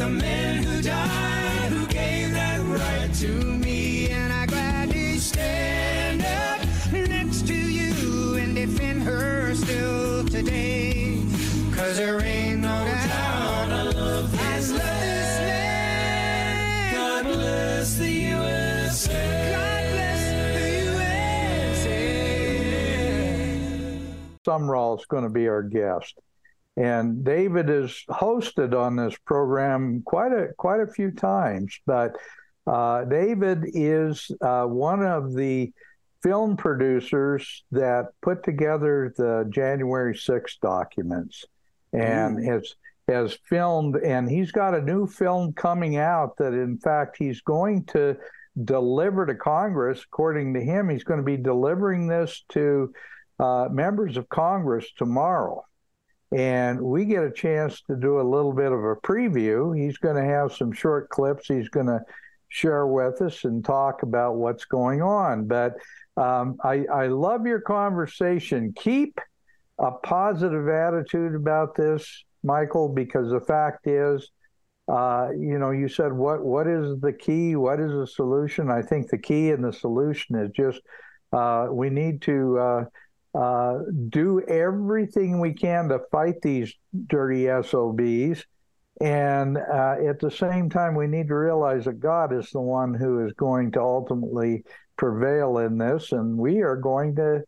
The men who died, who gave that right to me. And I gladly stand up next to you and defend her still today. Cause there ain't no doubt I love this land. God bless the USA. God bless the USA. Going to be our guest. And David has hosted on this program quite a quite a few times, but uh, David is uh, one of the film producers that put together the January 6 documents and has has filmed and he's got a new film coming out that in fact he's going to deliver to Congress. According to him he's going to be delivering this to uh, members of Congress tomorrow and we get a chance to do a little bit of a preview he's going to have some short clips he's going to share with us and talk about what's going on but um, I, I love your conversation keep a positive attitude about this, Michael, because the fact is, uh, you know, you said what what is the key? What is the solution? I think the key and the solution is just uh, we need to uh, uh do everything we can to fight these dirty SOBs. And uh, at the same time, we need to realize that God is the one who is going to ultimately prevail in this, and we are going to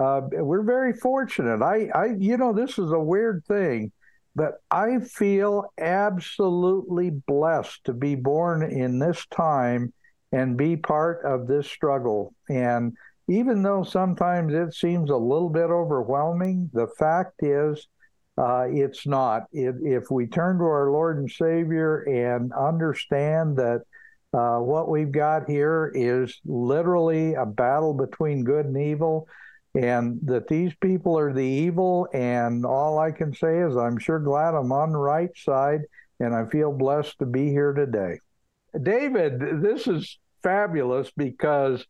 uh, we're very fortunate. I, I, you know, this is a weird thing, but I feel absolutely blessed to be born in this time and be part of this struggle. And even though sometimes it seems a little bit overwhelming, the fact is, uh, it's not. It, if we turn to our Lord and Savior and understand that uh, what we've got here is literally a battle between good and evil, and that these people are the evil. And all I can say is I'm sure glad I'm on the right side and I feel blessed to be here today. David, this is fabulous because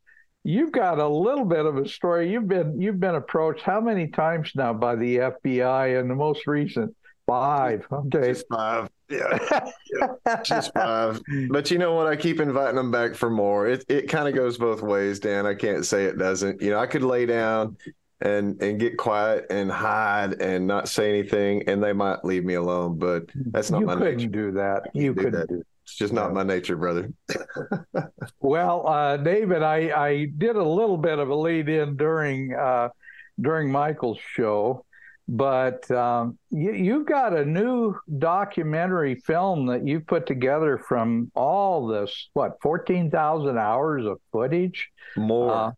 you've got a little bit of a story. You've been you've been approached how many times now by the FBI and the most recent five. Okay. Just five. Yeah. yeah. Just five. But you know what? I keep inviting them back for more. It it kind of goes both ways, Dan. I can't say it doesn't. You know, I could lay down and and get quiet and hide and not say anything and they might leave me alone, but that's not you my couldn't nature. do that. You couldn't do that. It's just not my nature, brother. Well, uh, David, I, I did a little bit of a lead in during uh, during Michael's show, but um, you, you've got a new documentary film that you've put together from all this what fourteen thousand hours of footage, More. uh,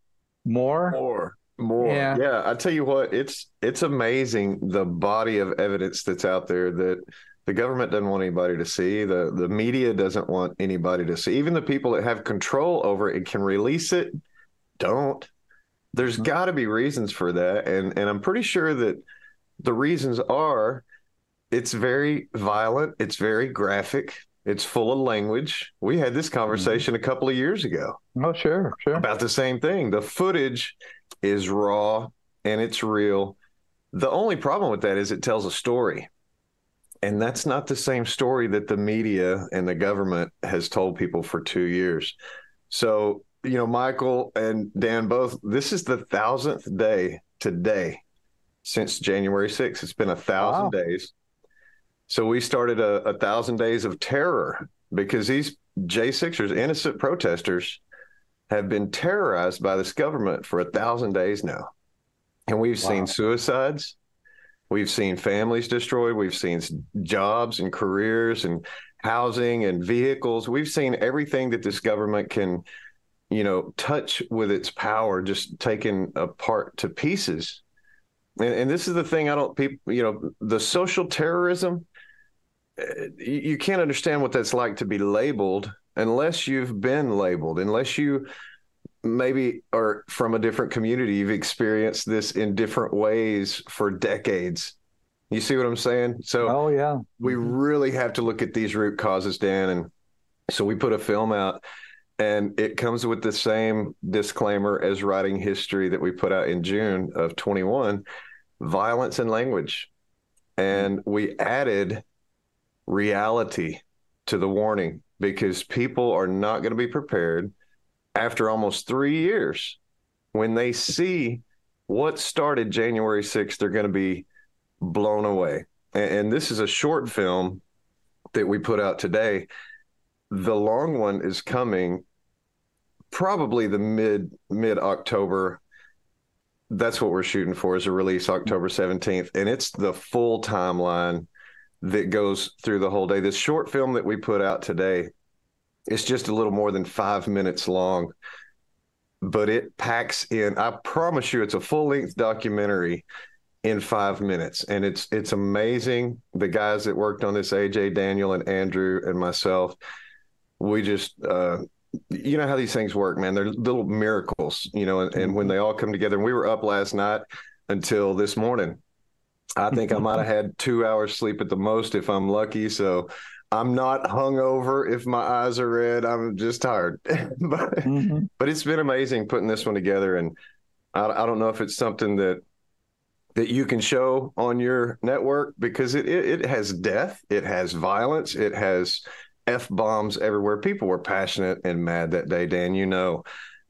more. More. More. Yeah. Yeah. I tell you what, it's it's amazing the body of evidence that's out there that the government doesn't want anybody to see. The the media doesn't want anybody to see. Even the people that have control over it can release it don't. There's mm-hmm. got to be reasons for that. And and I'm pretty sure that the reasons are it's very violent, it's very graphic, it's full of language. We had this mm-hmm. conversation a couple of years ago Oh, sure, sure. about the same thing. The footage is raw and it's real. The only problem with that is it tells a story. And that's not the same story that the media and the government has told people for two years. So, you know, Michael and Dan both, this is the thousandth day today since January 6th. It's been a thousand Wow. days. So we started a, a thousand days of terror because these J6ers, innocent protesters, have been terrorized by this government for a thousand days now. And we've Wow. seen suicides. We've seen families destroyed. We've seen jobs and careers and housing and vehicles. We've seen everything that this government can, you know, touch with its power just taken apart to pieces. And, and this is the thing I don't, people, you know, the social terrorism, eh, you you can't understand what that's like to be labeled unless you've been labeled, unless you maybe or from a different community. You've experienced this in different ways for decades. You see what I'm saying? So Oh yeah. we mm-hmm. really have to look at these root causes, Dan. And so we put a film out, and it comes with the same disclaimer as writing history that we put out in June of 21 violence and language. Mm-hmm. And we added reality to the warning because people are not going to be prepared after almost three years. When they see what started January 6th, they're going to be blown away. And, and this is a short film that we put out today. The long one is coming probably the mid mid October. That's what we're shooting for is a release October 17th. And it's the full timeline that goes through the whole day. This short film that we put out today is just a little more than five minutes long, but it packs in, I promise you, it's a full length documentary in five minutes. And it's it's amazing. The guys that worked on this, AJ, Daniel, and Andrew and myself, we just uh you know how these things work, man. They're little miracles, you know, and, and when they all come together, and we were up last night until this morning. I think I might have had two hours sleep at the most if I'm lucky. So I'm not hungover if my eyes are red. I'm just tired. but Mhm. but it's been amazing putting this one together and I, I don't know if it's something that that you can show on your network because it, it it has death it has violence it has f-bombs everywhere people were passionate and mad that day dan you know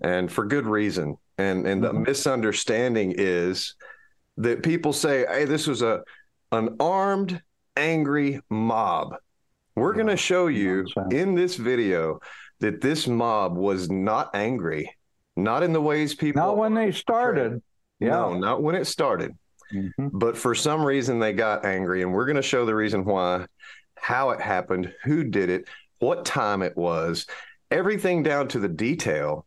and for good reason and and the Mhm. misunderstanding is that people say hey this was a an armed angry mob we're going to show you in this video that this mob was not angry, not in the ways people. Not when they started. No, Yeah. not when it started. Mhm. But for some reason, they got angry, and we're going to show the reason why, how it happened, who did it, what time it was, everything down to the detail,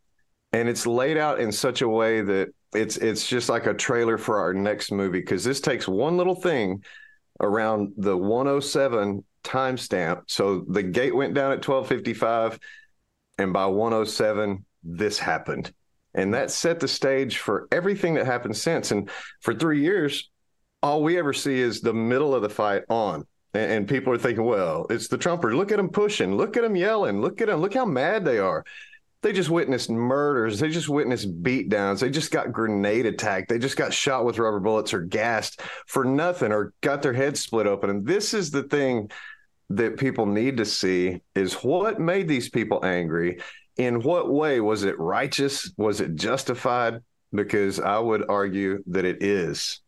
and it's laid out in such a way that it's it's just like a trailer for our next movie because this takes one little thing around the 107 timestamp. So the gate went down at 1255, and by 107, this happened. And that set the stage for everything that happened since. And for three years, all we ever see is the middle of the fight on. And, and people are thinking, well, it's the Trumpers. Look at them pushing. Look at them yelling. Look at them. Look how mad they are. They just witnessed murders. They just witnessed beatdowns. They just got grenade attacked. They just got shot with rubber bullets or gassed for nothing or got their heads split open. And this is the thing that people need to see is what made these people angry? In what way was it righteous? Was it justified? Because i would argue that it is.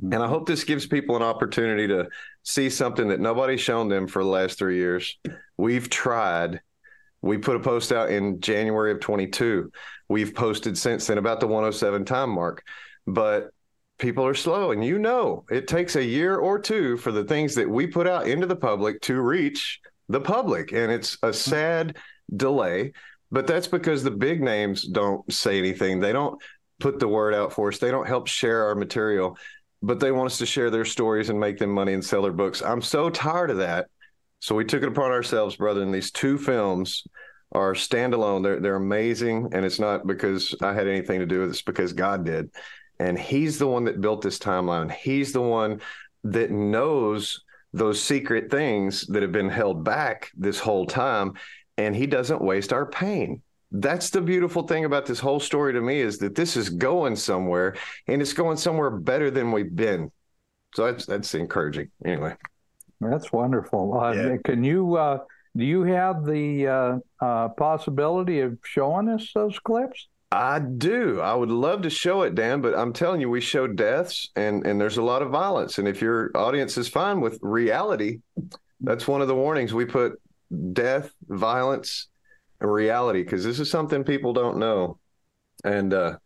And i hope this gives people an opportunity to see something that nobody's shown them for the last three years. We've tried. We put a post out in january of 22 we've posted since then about the 107 time mark. But people are slow and you know it takes a year or two for the things that we put out into the public to reach the public and it's a mm-hmm. sad delay but that's because the big names don't say anything. They don't put the word out for us. They don't help share our material but they want us to share their stories and make them money and sell their books. I'm so tired of that. So we took it upon ourselves brother and these two films are standalone. They're, they're amazing and it's not because i had anything to do with it. It's because god did and he's the one that built this timeline. He's the one that knows those secret things that have been held back this whole time. And he doesn't waste our pain. That's the beautiful thing about this whole story to me is that this is going somewhere and it's going somewhere better than we've been. So that's that's encouraging. Anyway. That's wonderful. Uh, Yeah. Can you? Uh, do you have the uh, uh, possibility of showing us those clips? I do. I would love to show it, Dan, but I'm telling you, we show deaths and and there's a lot of violence. And if your audience is fine with reality, that's one of the warnings we put: death, violence, reality because this is something people don't know. And uh,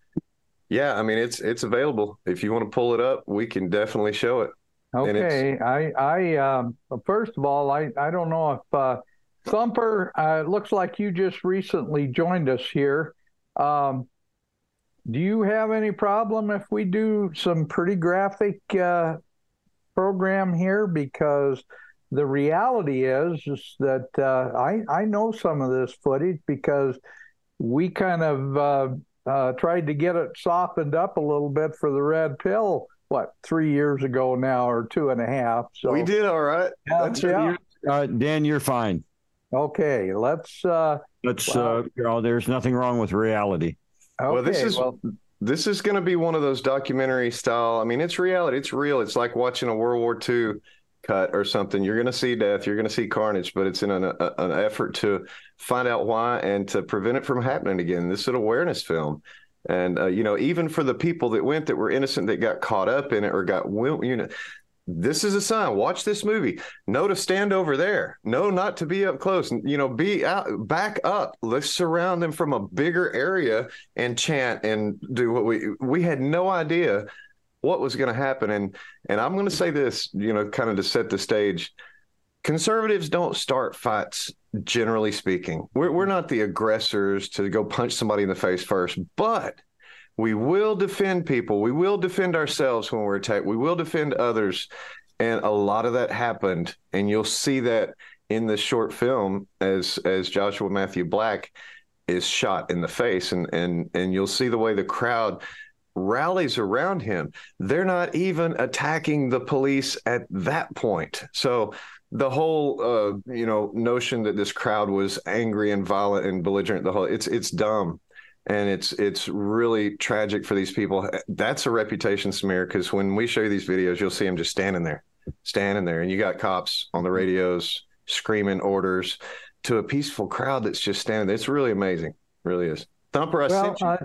yeah, I mean it's it's available. If you want to pull it up, we can definitely show it. Okay, I, I, um, first of all, I, I don't know if uh, Thumper. Uh, looks like you just recently joined us here. Um, do you have any problem if we do some pretty graphic uh, program here? Because the reality is, is that uh, I, I know some of this footage because we kind of uh, uh, tried to get it softened up a little bit for the red pill. What three years ago now, or two and a half? So we did all right. Yeah, That's yeah. Uh, Dan, you're fine. Okay, let's. Uh, Let's, Wow. uh, you know, there's nothing wrong with reality. okay, Well, this is well, this is going to be one of those documentary style. I mean, it's reality. It's real. It's like watching a World War II cut or something. You're going to see death. You're going to see carnage, but it's in an, a, an effort to find out why and to prevent it from happening again. This is an awareness film. And uh, you know, even for the people that went that were innocent that got caught up in it or got you know, this is a sign. Watch this movie. No to stand over there. No, not to be up close. You know, be out, back up. Let's surround them from a bigger area and chant and do what we we had no idea what was going to happen. And and I'm going to say this, you know, kind of to set the stage. Conservatives don't start fights, generally speaking. We're we're not the aggressors to go punch somebody in the face first, but we will defend people. We will defend ourselves when we're attacked. We will defend others. And a lot of that happened. And you'll see that in the short film as as Joshua Matthew Black is shot in the face and and and you'll see the way the crowd rallies around him. They're not even attacking the police at that point. So the whole uh, you know notion that this crowd was angry and violent and belligerent the whole it's it's dumb and it's it's really tragic for these people. That's a reputation smear because when we show you these videos, you'll see them just standing there, standing there, and you got cops on the radios screaming orders to a peaceful crowd that's just standing there. It's really amazing, really is. Thumper, I well, sent you. uh,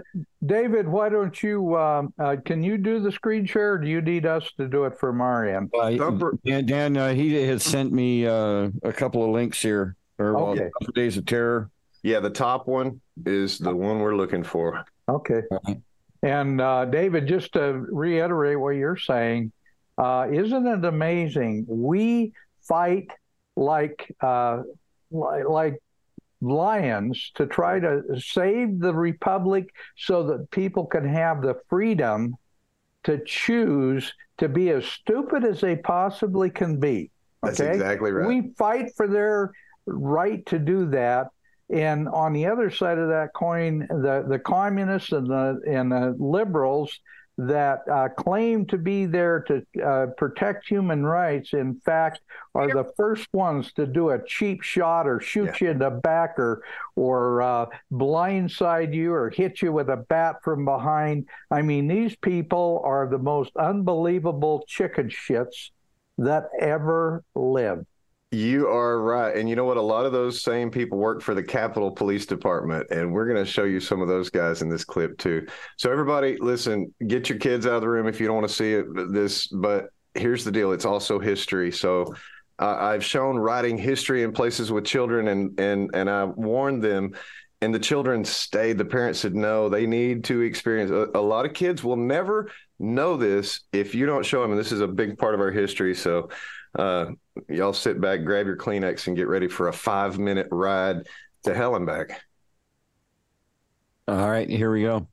David, why don't you? Um, uh, can you do the screen share? Or do you need us to do it for our end? Uh, Thumper- Dan, Dan uh, he has sent me uh, a couple of links here. Or well, Okay. Days of Terror. Yeah, the top one is the one we're looking for. Okay. And uh, David, just to reiterate what you're saying, uh, isn't it amazing? We fight like uh, li- like lions to try to save the republic so that people can have the freedom to choose to be as stupid as they possibly can be. That's exactly right. We fight for their right to do that. And on the other side of that coin, the, the communists and the and the liberals that uh, claim to be there to uh, protect human rights, in fact, are the first ones to do a cheap shot or shoot you in the back or or uh, blindside you or hit you with a bat from behind. I mean, these people are the most unbelievable chicken shits that ever lived. You are right. And you know what? A lot of those same people work for the Capitol Police Department. And we're going to show you some of those guys in this clip, too. So, everybody, listen, get your kids out of the room if you don't want to see it. This, but here's the deal it's also history. So, uh, I've shown writing history in places with children, and, and, and I warned them. And the children stayed. The parents said, no, they need to experience. A, a lot of kids will never know this if you don't show them. And this is a big part of our history. So, uh, y'all sit back, grab your Kleenex, and get ready for a five minute ride to hell and back. All right, here we go.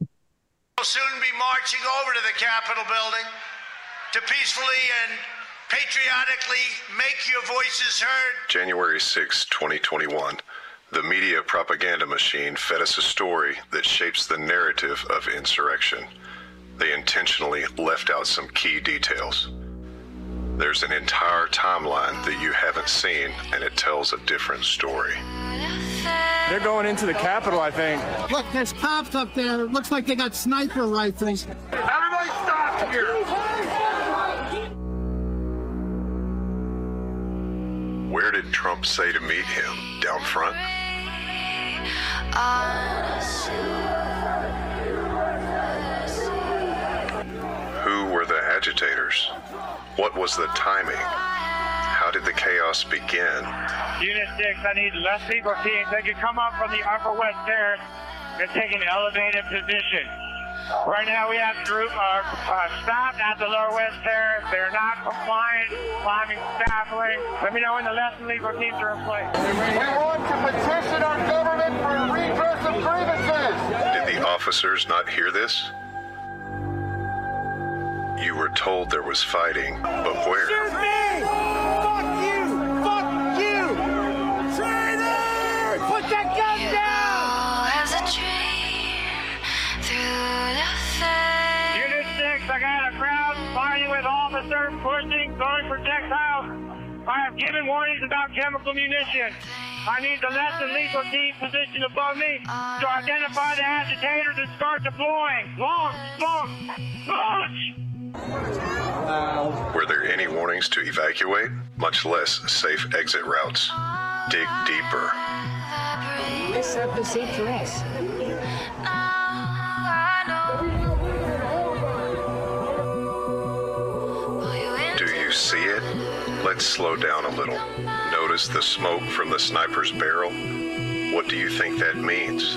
We'll soon be marching over to the Capitol building to peacefully and patriotically make your voices heard. January 6, 2021. The media propaganda machine fed us a story that shapes the narrative of insurrection. They intentionally left out some key details. There's an entire timeline that you haven't seen, and it tells a different story. They're going into the Capitol, I think. Look, there's cops up there. Looks like they got sniper rifles. Everybody stop here! Where did Trump say to meet him? Down front? Were the agitators? What was the timing? How did the chaos begin? Unit 6, I need less people teams. They can come up from the Upper West Terrace and take an elevated position. Right now we have group uh, uh, stopped at the Lower West Terrace. They're not compliant, climbing scaffolding. Let me know when the less than lethal teams are in place. We want to petition our government for redress of grievances. Did the officers not hear this? You were told there was fighting, but where? Shoot me! Fuck you! Fuck you! Traitor! Put that gun down! As a dream through the fence. Unit 6, I got a crowd fighting with officers pushing, throwing projectiles. I have given warnings about chemical munitions. I need the less than lethal team positioned above me to identify the agitators and start deploying. Launch! Launch! Launch! Were there any warnings to evacuate, much less safe exit routes? Dig deeper. Set up the for us. Do you see it? Let's slow down a little. Notice the smoke from the sniper's barrel? What do you think that means?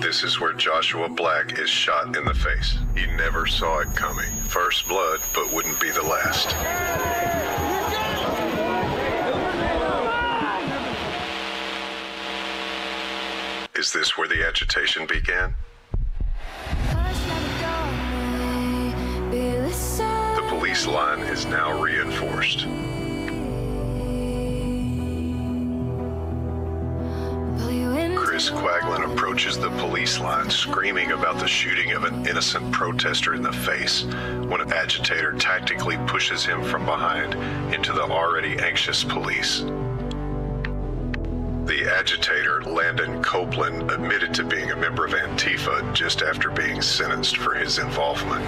This is where Joshua Black is shot in the face. He never saw it coming. First blood, but wouldn't be the last. Is this where the agitation began? The police line is now reinforced. Quaglin approaches the police line screaming about the shooting of an innocent protester in the face when an agitator tactically pushes him from behind into the already anxious police. The agitator, Landon Copeland, admitted to being a member of Antifa just after being sentenced for his involvement.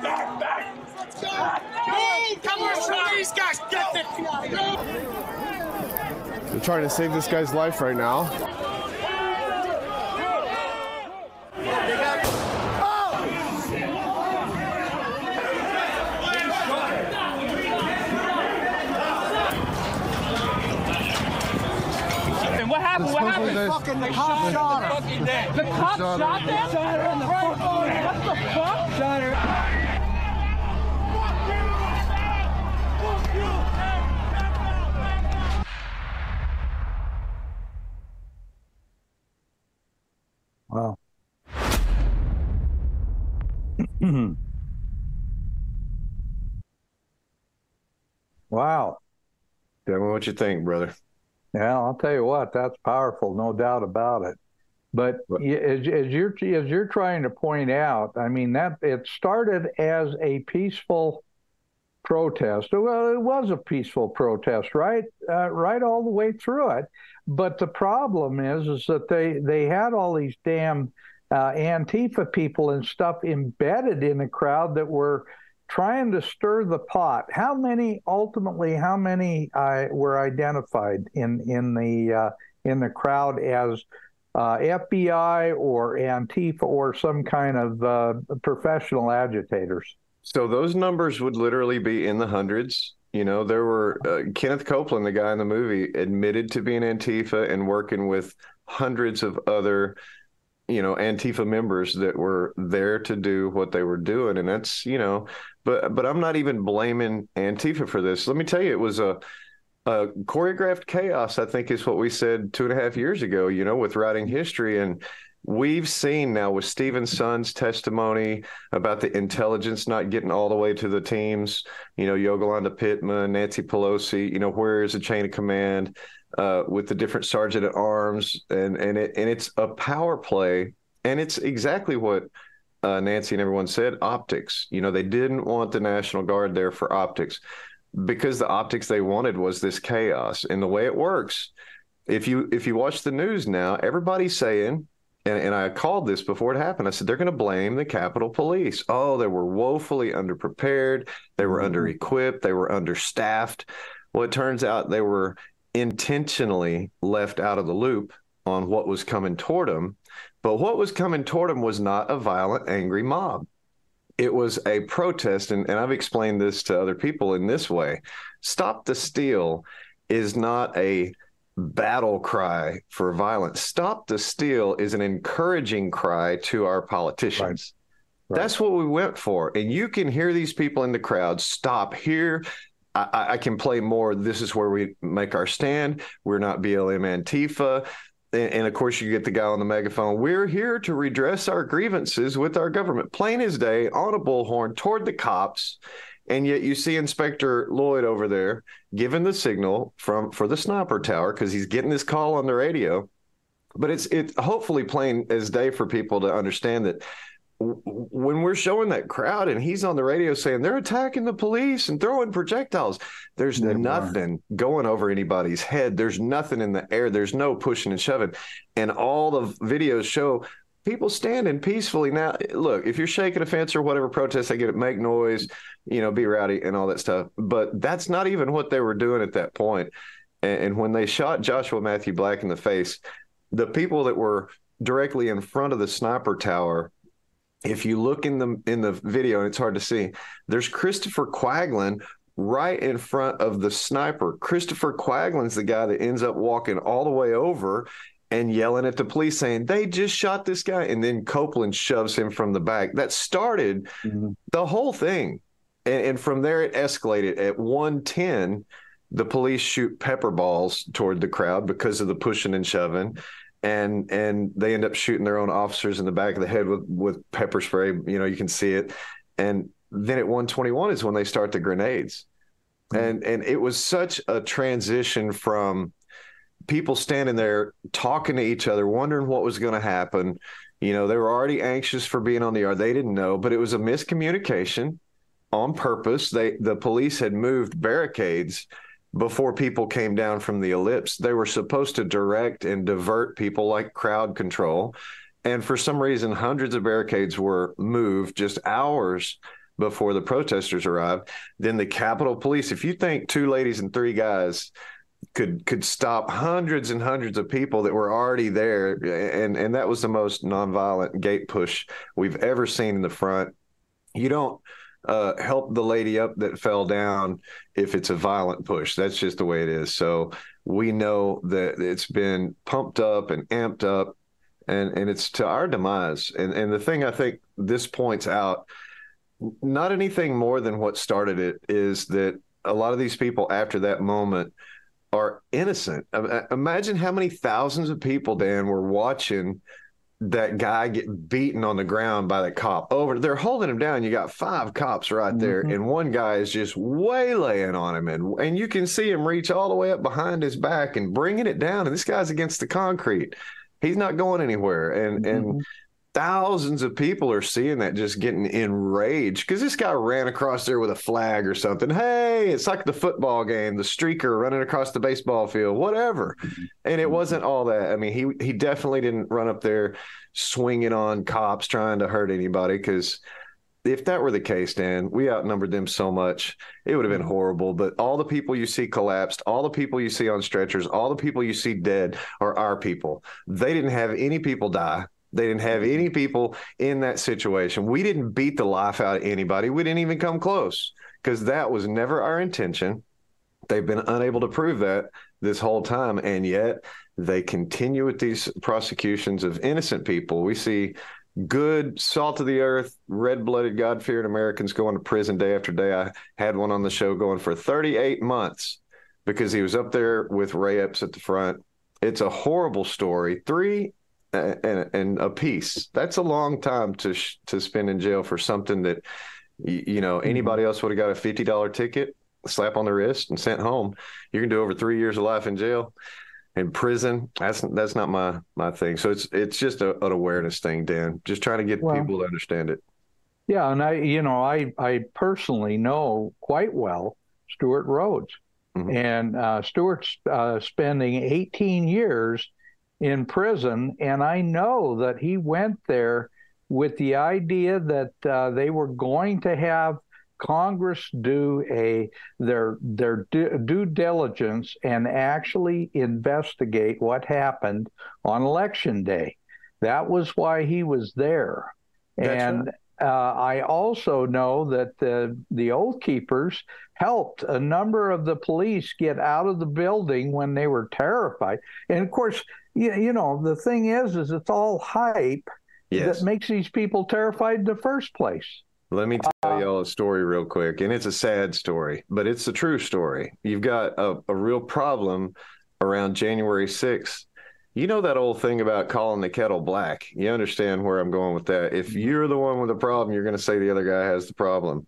Come on, these guys, get the They're trying to save this guy's life right now. And what happened? What happened? Fucking the cop shot her. The cop Shot shot her. that? Shot her in the fucking What the fuck? Shot her. Wow. Tell me what you think, brother. Yeah, I'll tell you what, that's powerful, no doubt about it. But as, as you're as you're trying to point out, I mean that it started as a peaceful protest. Well, it was a peaceful protest, right? Uh, right all the way through it. But the problem is, is that they they had all these damn uh, Antifa people and stuff embedded in the crowd that were trying to stir the pot. How many ultimately? How many uh, were identified in in the uh, in the crowd as uh, FBI or Antifa or some kind of uh, professional agitators. So those numbers would literally be in the hundreds. You know, there were uh, Kenneth Copeland, the guy in the movie, admitted to being Antifa and working with hundreds of other, you know, Antifa members that were there to do what they were doing. And that's, you know, but but I'm not even blaming Antifa for this. Let me tell you, it was a uh, choreographed chaos, I think, is what we said two and a half years ago, you know, with writing history. And we've seen now with Steven Sund's testimony about the intelligence not getting all the way to the teams, you know, Yolanda Pittman, Nancy Pelosi, you know, where is the chain of command uh, with the different sergeant at arms? And, and, it, and it's a power play. And it's exactly what uh, Nancy and everyone said optics. You know, they didn't want the National Guard there for optics because the optics they wanted was this chaos. And the way it works, if you if you watch the news now, everybody's saying, and, and I called this before it happened. I said they're going to blame the Capitol Police. Oh, they were woefully underprepared. They were mm-hmm. under equipped. They were understaffed. Well, it turns out they were intentionally left out of the loop on what was coming toward him. But what was coming toward him was not a violent, angry mob it was a protest, and, and I've explained this to other people in this way Stop the Steal is not a battle cry for violence. Stop the Steal is an encouraging cry to our politicians. Right. Right. That's what we went for. And you can hear these people in the crowd stop here. I, I, can play more. This is where we make our stand. We're not BLM Antifa and, and, of course you get the guy on the megaphone we're here to redress our grievances with our government plain as day on a bullhorn toward the cops and yet you see inspector lloyd over there giving the signal from for the sniper tower because he's getting this call on the radio but it's it hopefully plain as day for people to understand that when we're showing that crowd and he's on the radio saying they're attacking the police and throwing projectiles, there's they nothing are. going over anybody's head. There's nothing in the air. There's no pushing and shoving. And all the videos show people standing peacefully. Now, look, if you're shaking a fence or whatever protest, they get it, make noise, you know, be rowdy and all that stuff. But that's not even what they were doing at that point. And, and when they shot Joshua Matthew Black in the face, the people that were directly in front of the sniper tower if you look in the in the video and it's hard to see there's christopher quaglin right in front of the sniper. Christopher quaglin's the guy that ends up walking all the way over and yelling at the police saying they just shot this guy and then copeland shoves him from the back. That started mm-hmm. the whole thing. And, and from there it escalated. At 110 the police shoot pepper balls toward the crowd because of the pushing and shoving and and they end up shooting their own officers in the back of the head with with pepper spray. You know, you can see it. And then at 121 is when they start the grenades, mm-hmm. and and it was such a transition from people standing there talking to each other, wondering what was going to happen. You know, they were already anxious for being on the yard. They didn't know, but it was a miscommunication on purpose. They the police had moved barricades before people came down from the ellipse. They were supposed to direct and divert people like crowd control. And for some reason, hundreds of barricades were moved just hours before the protesters arrived. Then the Capitol Police, if you think two ladies and three guys could could stop hundreds and hundreds of people that were already there and and that was the most nonviolent gate push we've ever seen in the front you don't uh, help the lady up that fell down if it's a violent push. That's just the way it is. So we know that it's been pumped up and amped up, and and it's to our demise. And and the thing I think this points out, not anything more than what started it, is that a lot of these people after that moment are innocent. Imagine how many thousands of people, Dan, were watching that guy get beaten on the ground by the cop over they're holding him down you got five cops right there mm-hmm. and one guy is just waylaying on him and and you can see him reach all the way up behind his back and bringing it down and this guy's against the concrete he's not going anywhere and mm-hmm. and thousands of people are seeing that just getting enraged because this guy ran across there with a flag or something. Hey, it's like the football game, the streaker running across the baseball field, whatever. And it mm-hmm. wasn't all that. I mean, he he definitely didn't run up there swinging on cops trying to hurt anybody because if that were the case, Dan, we outnumbered them so much, it would have been mm-hmm. horrible. But all the people you see collapsed, all the people you see on stretchers, all the people you see dead are our people. They didn't have any people die. They didn't have any people in that situation. We didn't beat the life out of anybody. We didn't even come close because that was never our intention. They've been unable to prove that this whole time. And yet they continue with these prosecutions of innocent people. We see good salt of the earth, red blooded, God fearing Americans going to prison day after day. I had one on the show going for 38 months because he was up there with Ray Epps at the front. It's a horrible story. Three and, and a piece. That's a long time to sh- to spend in jail for something that you, you know anybody else would have got a fifty dollar ticket, slap on the wrist, and sent home. You can do over three years of life in jail in prison. That's that's not my my thing. So it's it's just a, an awareness thing dan just trying to get Well- people to understand it. Yeah, and I, you know, I I personally know quite well Stewart Rhodes, and uh, Stewart's uh, spending 18 years in prison, and I know that he went there with the idea that uh, they were going to have Congress do a their their due, due diligence and actually investigate what happened on election day. That was why he was there. That's and uh, I also know that the the Oath Keepers helped a number of the police get out of the building when they were terrified. And of course, you, you know the thing is, is it's all hype Yes. that makes these people terrified in the first place. Let me tell uh, y'all a story real quick, and it's a sad story, but it's a true story. You've got a, a real problem around January 6th. You know that old thing about calling the kettle black. You understand where I'm going with that. If mm-hmm. you're the one with the problem, you're going to say the other guy has the problem.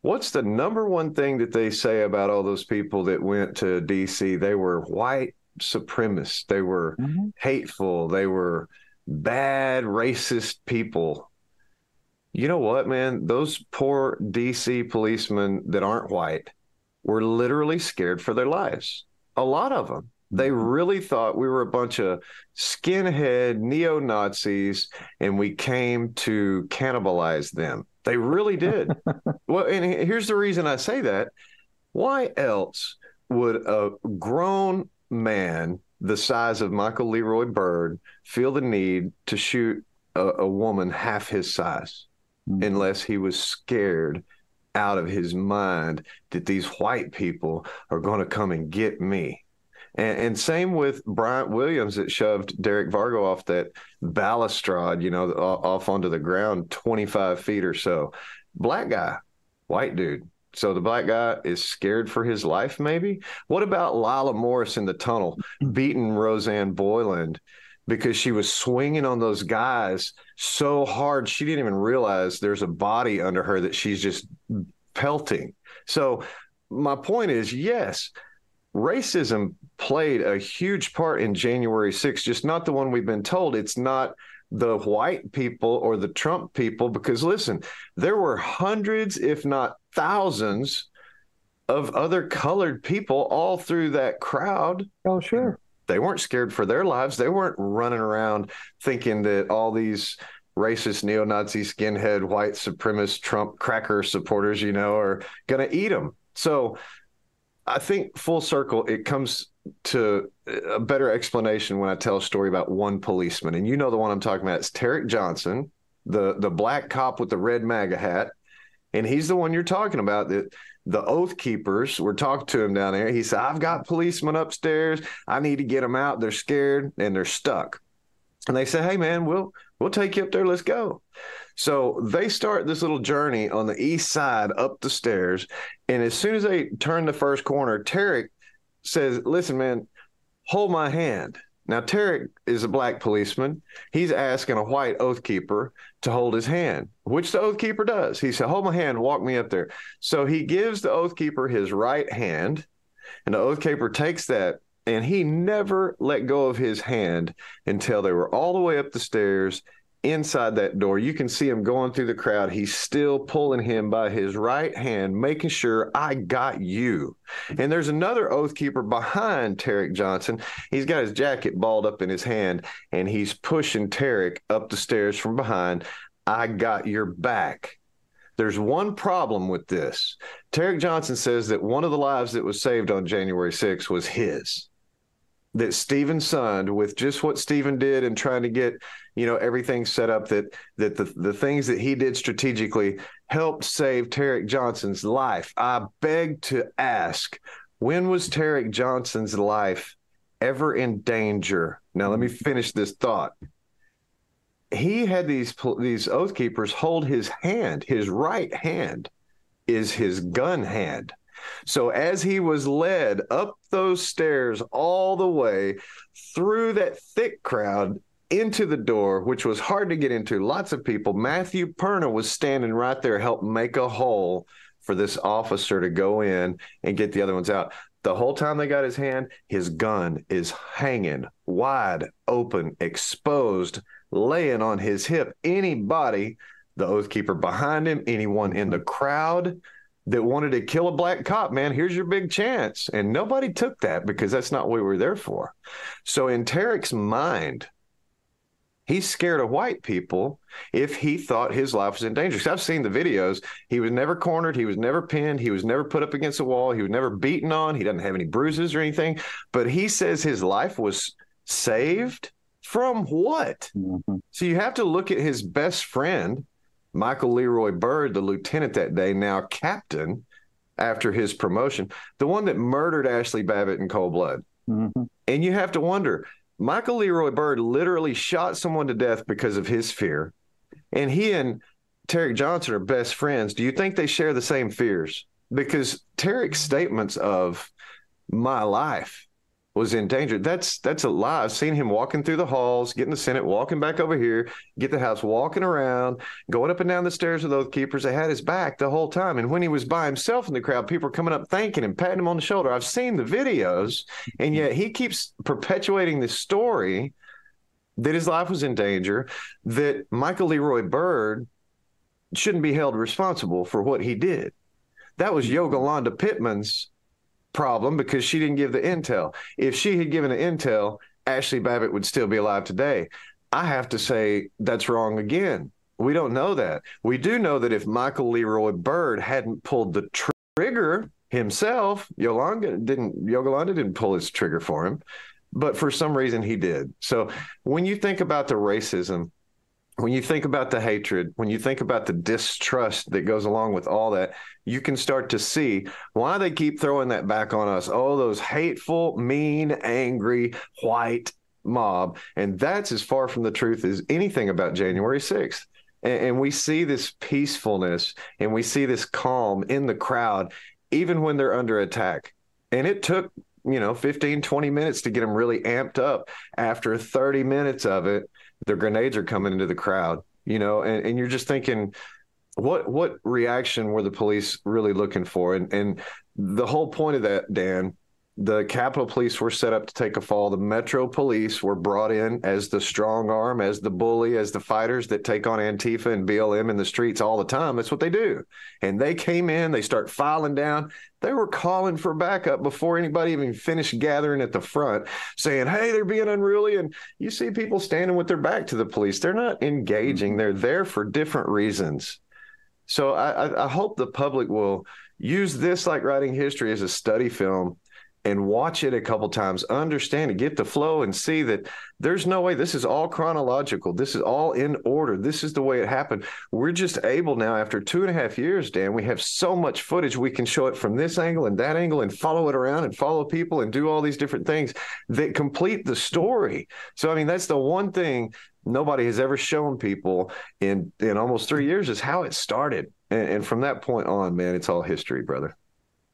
What's the number one thing that they say about all those people that went to DC? They were white supremacists. They were mm-hmm. hateful. They were bad, racist people. You know what, man? Those poor DC policemen that aren't white were literally scared for their lives. A lot of them. They mm-hmm. really thought we were a bunch of skinhead neo Nazis and we came to cannibalize them. They really did. well, and here's the reason I say that. Why else would a grown man the size of Michael Leroy Byrd feel the need to shoot a, a woman half his size mm-hmm. unless he was scared out of his mind that these white people are going to come and get me? And, and same with Bryant Williams that shoved Derek Vargo off that balustrade, you know, off onto the ground 25 feet or so. Black guy, white dude. So the black guy is scared for his life, maybe? What about Lila Morris in the tunnel hmm. beating Rosanne Boyland because she was swinging on those guys so hard she didn't even realize there's a body under her that she's just pelting. So my point is yes, racism played a huge part in January 6th, just not the one we've been told. It's not the white people or the Trump people, because listen, there were hundreds, if not thousands, of other colored people all through that crowd. Oh, sure. They weren't scared for their lives. They weren't running around thinking that all these racist neo-Nazi skinhead white supremacist Trump cracker supporters, you know, are going to eat them. So I think full circle, it comes to a better explanation when I tell a story about one policeman. And you know the one I'm talking about. It's Tarik Johnson, the the black cop with the red MAGA hat. And he's the one you're talking about that the oath keepers were talking to him down there. He said, I've got policemen upstairs. I need to get them out. They're scared and they're stuck. And they say, Hey man, we'll we'll take you up there. Let's go. So they start this little journey on the east side up the stairs. And as soon as they turn the first corner, Tarik says, Listen, man, hold my hand. Now, Tarik is a black policeman. He's asking a white oath keeper to hold his hand, which the oath keeper does. He said, Hold my hand, walk me up there. So he gives the oath keeper his right hand, and the oath keeper takes that, and he never let go of his hand until they were all the way up the stairs inside that door. You can see him going through the crowd. He's still pulling him by his right hand, making sure I got you. And there's another oath keeper behind Tarik Johnson. He's got his jacket balled up in his hand and he's pushing Tarik up the stairs from behind. I got your back. There's one problem with this. Tarik Johnson says that one of the lives that was saved on January 6th was his. That Steven Sund, with just what Stephen did and trying to get, you know, everything set up, that that the, the things that he did strategically helped save Tarik Johnson's life. I beg to ask, when was Tarik Johnson's life ever in danger? Now let me mm-hmm. finish this thought he had these these oath keepers hold his hand his right hand is his gun hand so as he was led up those stairs all the way through that thick crowd into the door which was hard to get into lots of people matthew perna was standing right there help make a hole for this officer to go in and get the other ones out the whole time they got his hand his gun is hanging wide open exposed laying on his hip. Anybody, the oath keeper behind him, anyone in the crowd that wanted to kill a black cop, man, here's your big chance. And nobody took that because that's not what we were there for. So in Tarik's mind, he's scared of white people if he thought his life was in danger. Because I've seen the videos. He was never cornered. He was never pinned. He was never put up against a wall. He was never beaten on. He doesn't have any bruises or anything. But he says his life was saved from what? Mm-hmm. So you have to look at his best friend, Michael Leroy Byrd, the lieutenant that day, now captain after his promotion, the one that murdered Ashley Babbitt in cold blood. Mm-hmm. And you have to wonder Michael Leroy Byrd literally shot someone to death because of his fear. And he and Tarik Johnson are best friends. Do you think they share the same fears? Because Tarik's statements of my life was in danger. That's that's a lie. I've seen him walking through the halls, getting the Senate, walking back over here, get the House, walking around, going up and down the stairs with those keepers. They had his back the whole time. And when he was by himself in the crowd, people were coming up thanking him, patting him on the shoulder. I've seen the videos, and yet he keeps perpetuating this story that his life was in danger, that Michael Leroy Byrd shouldn't be held responsible for what he did. That was Yogananda Pittman's problem because she didn't give the intel. If she had given the intel, Ashley Babbitt would still be alive today. I have to say that's wrong again. We don't know that. We do know that if Michael Leroy Byrd hadn't pulled the tr- trigger himself, Yolanda didn't Yolanda didn't pull his trigger for him, but for some reason he did. So when you think about the racism when you think about the hatred, when you think about the distrust that goes along with all that, you can start to see why they keep throwing that back on us. Oh, those hateful, mean, angry, white mob. And that's as far from the truth as anything about January 6th. And, and we see this peacefulness and we see this calm in the crowd, even when they're under attack. And it took, you know, 15, 20 minutes to get them really amped up. After 30 minutes of it, the grenades are coming into the crowd, you know, and, and you're just thinking, what what reaction were the police really looking for? And and the whole point of that, Dan, the Capitol Police were set up to take a fall. The Metro Police were brought in as the strong arm, as the bully, as the fighters that take on Antifa and BLM in the streets all the time. That's what they do. And they came in, they start filing down. They were calling for backup before anybody even finished gathering at the front, saying, Hey, they're being unruly. And you see people standing with their back to the police. They're not engaging, mm-hmm. they're there for different reasons. So I, I hope the public will use this like writing history as a study film and watch it a couple times, understand it, get the flow, and see that there's no way this is all chronological. This is all in order. This is the way it happened. We're just able now, after two and a half years, Dan, we have so much footage. We can show it from this angle and that angle and follow it around and follow people and do all these different things that complete the story. So, I mean, that's the one thing nobody has ever shown people in in almost three years is how it started. And, and from that point on, man, it's all history, brother.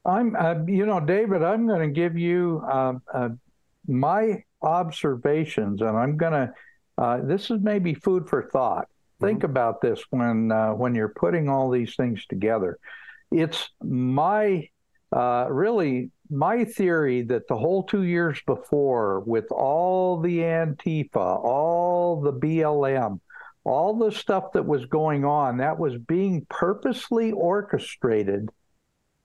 I'm, uh, you know, David, I'm going to give you uh, uh, my observations, and I'm going to. Uh, this is maybe food for thought. Mm-hmm. Think about this when uh, when you're putting all these things together. It's my uh, really my theory that the whole two years before, with all the Antifa, all the BLM, all the stuff that was going on, that was being purposely orchestrated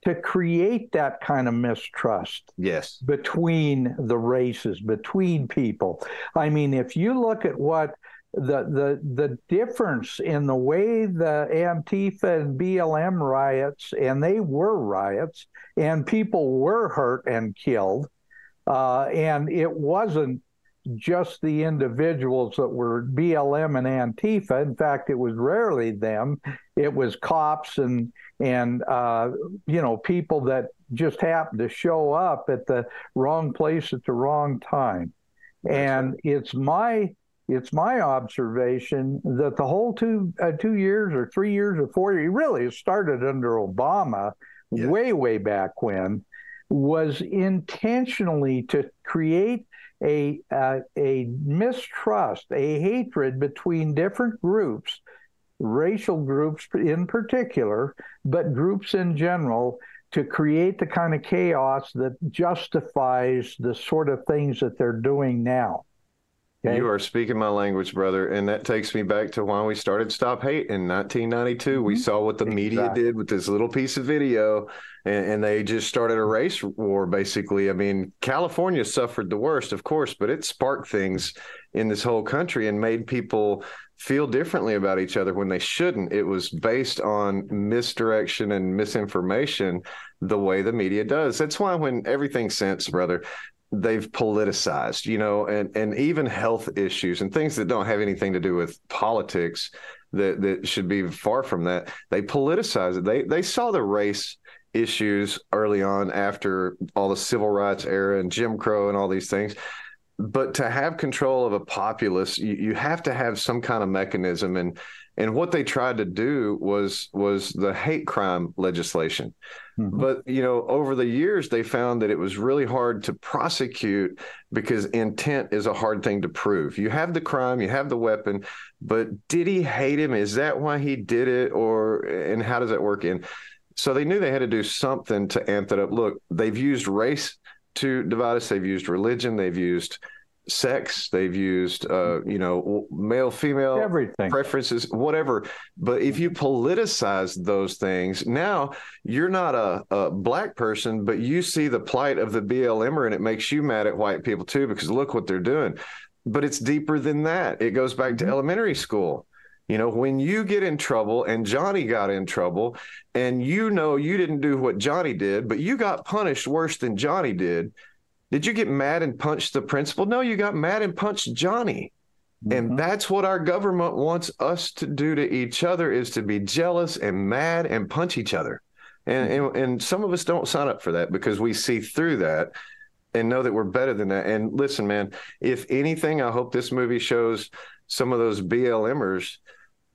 to create that kind of mistrust yes. between the races between people. I mean if you look at what the the the difference in the way the Antifa and BLM riots, and they were riots, and people were hurt and killed, uh, and it wasn't just the individuals that were BLM and Antifa. In fact, it was rarely them. It was cops and and uh, you know people that just happened to show up at the wrong place at the wrong time. And it's my it's my observation that the whole two uh, two years or three years or four years really it started under Obama way way back when was intentionally to create a uh, a mistrust, a hatred between different groups, racial groups in particular, but groups in general, to create the kind of chaos that justifies the sort of things that they're doing now. Okay. You are speaking my language, brother. And that takes me back to when we started Stop Hate in 1992. Mm-hmm. We saw what the media did with this little piece of video, and, and they just started a race war, basically. I mean, California suffered the worst, of course, but it sparked things in this whole country and made people feel differently about each other when they shouldn't. It was based on misdirection and misinformation the way the media does. That's why when everything sense, brother, they've politicized, you know, and and even health issues and things that don't have anything to do with politics that that should be far from that. They politicize it. They they saw the race issues early on after all the civil rights era and Jim Crow and all these things. But to have control of a populace, you, you have to have some kind of mechanism. And and what they tried to do was was the hate crime legislation. Mm-hmm. But you know, over the years, they found that it was really hard to prosecute because intent is a hard thing to prove. You have the crime, you have the weapon, but did he hate him? Is that why he did it, or and how does that work in? So they knew they had to do something to amp that up. Look, they've used race to divide us. They've used religion. They've used sex. They've used, uh, you know, male, female Everything. preferences, whatever. But if you politicize those things, now you're not a, a black person, but you see the plight of the BLMer, and it makes you mad at white people too because look what they're doing. But it's deeper than that. It goes back to elementary school. You know, when you get in trouble and Johnny got in trouble and you know you didn't do what Johnny did, but you got punished worse than Johnny did, did you get mad and punch the principal? No, you got mad and punched Johnny. And mm-hmm. that's what our government wants us to do to each other is to be jealous and mad and punch each other. And, mm-hmm. and and some of us don't sign up for that because we see through that and know that we're better than that. And listen, man, if anything, I hope this movie shows some of those BLMers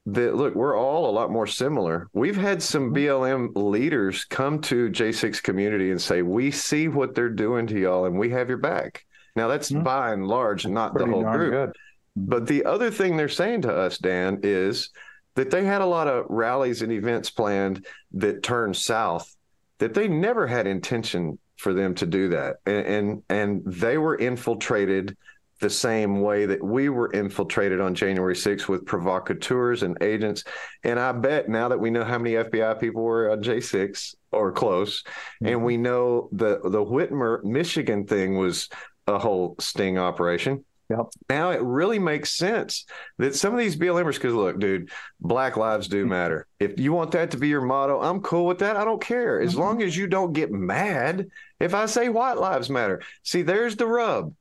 that look, we're all a lot more similar. We've had some mm-hmm. BLM leaders come to J6 community and say, We see what they're doing to y'all and we have your back. Now, that's mm-hmm. by and large not the whole group. good. But the other thing they're saying to us, Dan, is that they had a lot of rallies and events planned that turned south, that they never had intention for them to do that. And and, and they were infiltrated the same way that we were infiltrated on January 6th with provocateurs and agents. And I bet now that we know how many FBI people were on J6 or close, and mm-hmm. we know the the Whitmer, Michigan thing was a whole sting operation. Yep. Now it really makes sense that some of these BLMers, because look, dude, Black lives do mm-hmm. matter. If you want that to be your motto, I'm cool with that. I don't care. As mm-hmm. long as you don't get mad if I say white lives matter. See, there's the rub.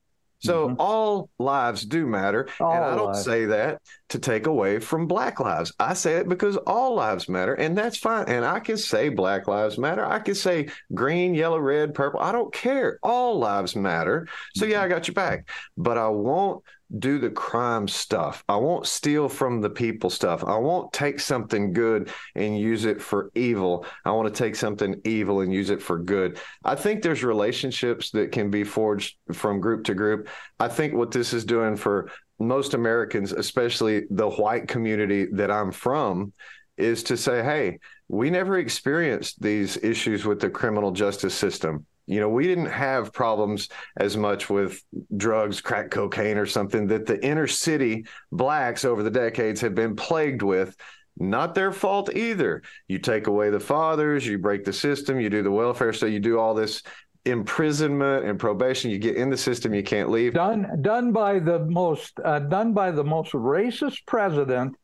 So mm-hmm. all lives do matter. and I don't lives. say that to take away from black lives. I say it because all lives matter, and that's fine. And I can say black lives matter. I can say green, yellow, red, purple. I don't care. All lives matter. So yeah, mm-hmm. I got your back. But I won't do the crime stuff. I won't steal from the people stuff. I won't take something good and use it for evil. I want to take something evil and use it for good. I think there's relationships that can be forged from group to group. I think what this is doing for most Americans, especially the white community that I'm from, is to say, hey, we never experienced these issues with the criminal justice system. You know, we didn't have problems as much with drugs, crack cocaine, or something that the inner city blacks over the decades have been plagued with. Not their fault either. You take away the fathers, you break the system, you do the welfare, so you do all this imprisonment and probation. You get in the system, you can't leave. Done done by the most uh, done by the most racist president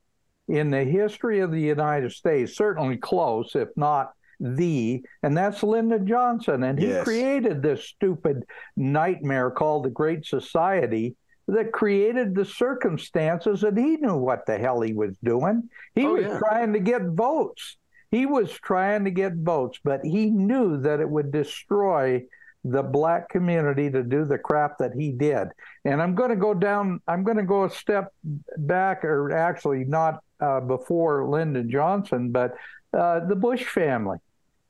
in the history of the United States. Certainly close, if not the, and that's Lyndon Johnson. And he Yes. created this stupid nightmare called the Great Society that created the circumstances that he knew what the hell he was doing. He Oh, was yeah. trying to get votes. He was trying to get votes, but he knew that it would destroy the black community to do the crap that he did. And I'm going to go down, I'm going to go a step back, or actually not uh, before Lyndon Johnson, but uh, the Bush family.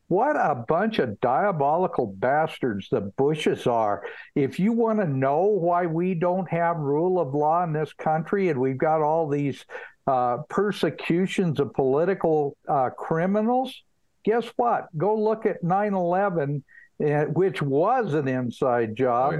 What a bunch of diabolical bastards the Bushes are. If you want to know why we don't have rule of law in this country and we've got all these uh, persecutions of political uh, criminals, guess what? Go look at 9 11, uh, which was an inside job.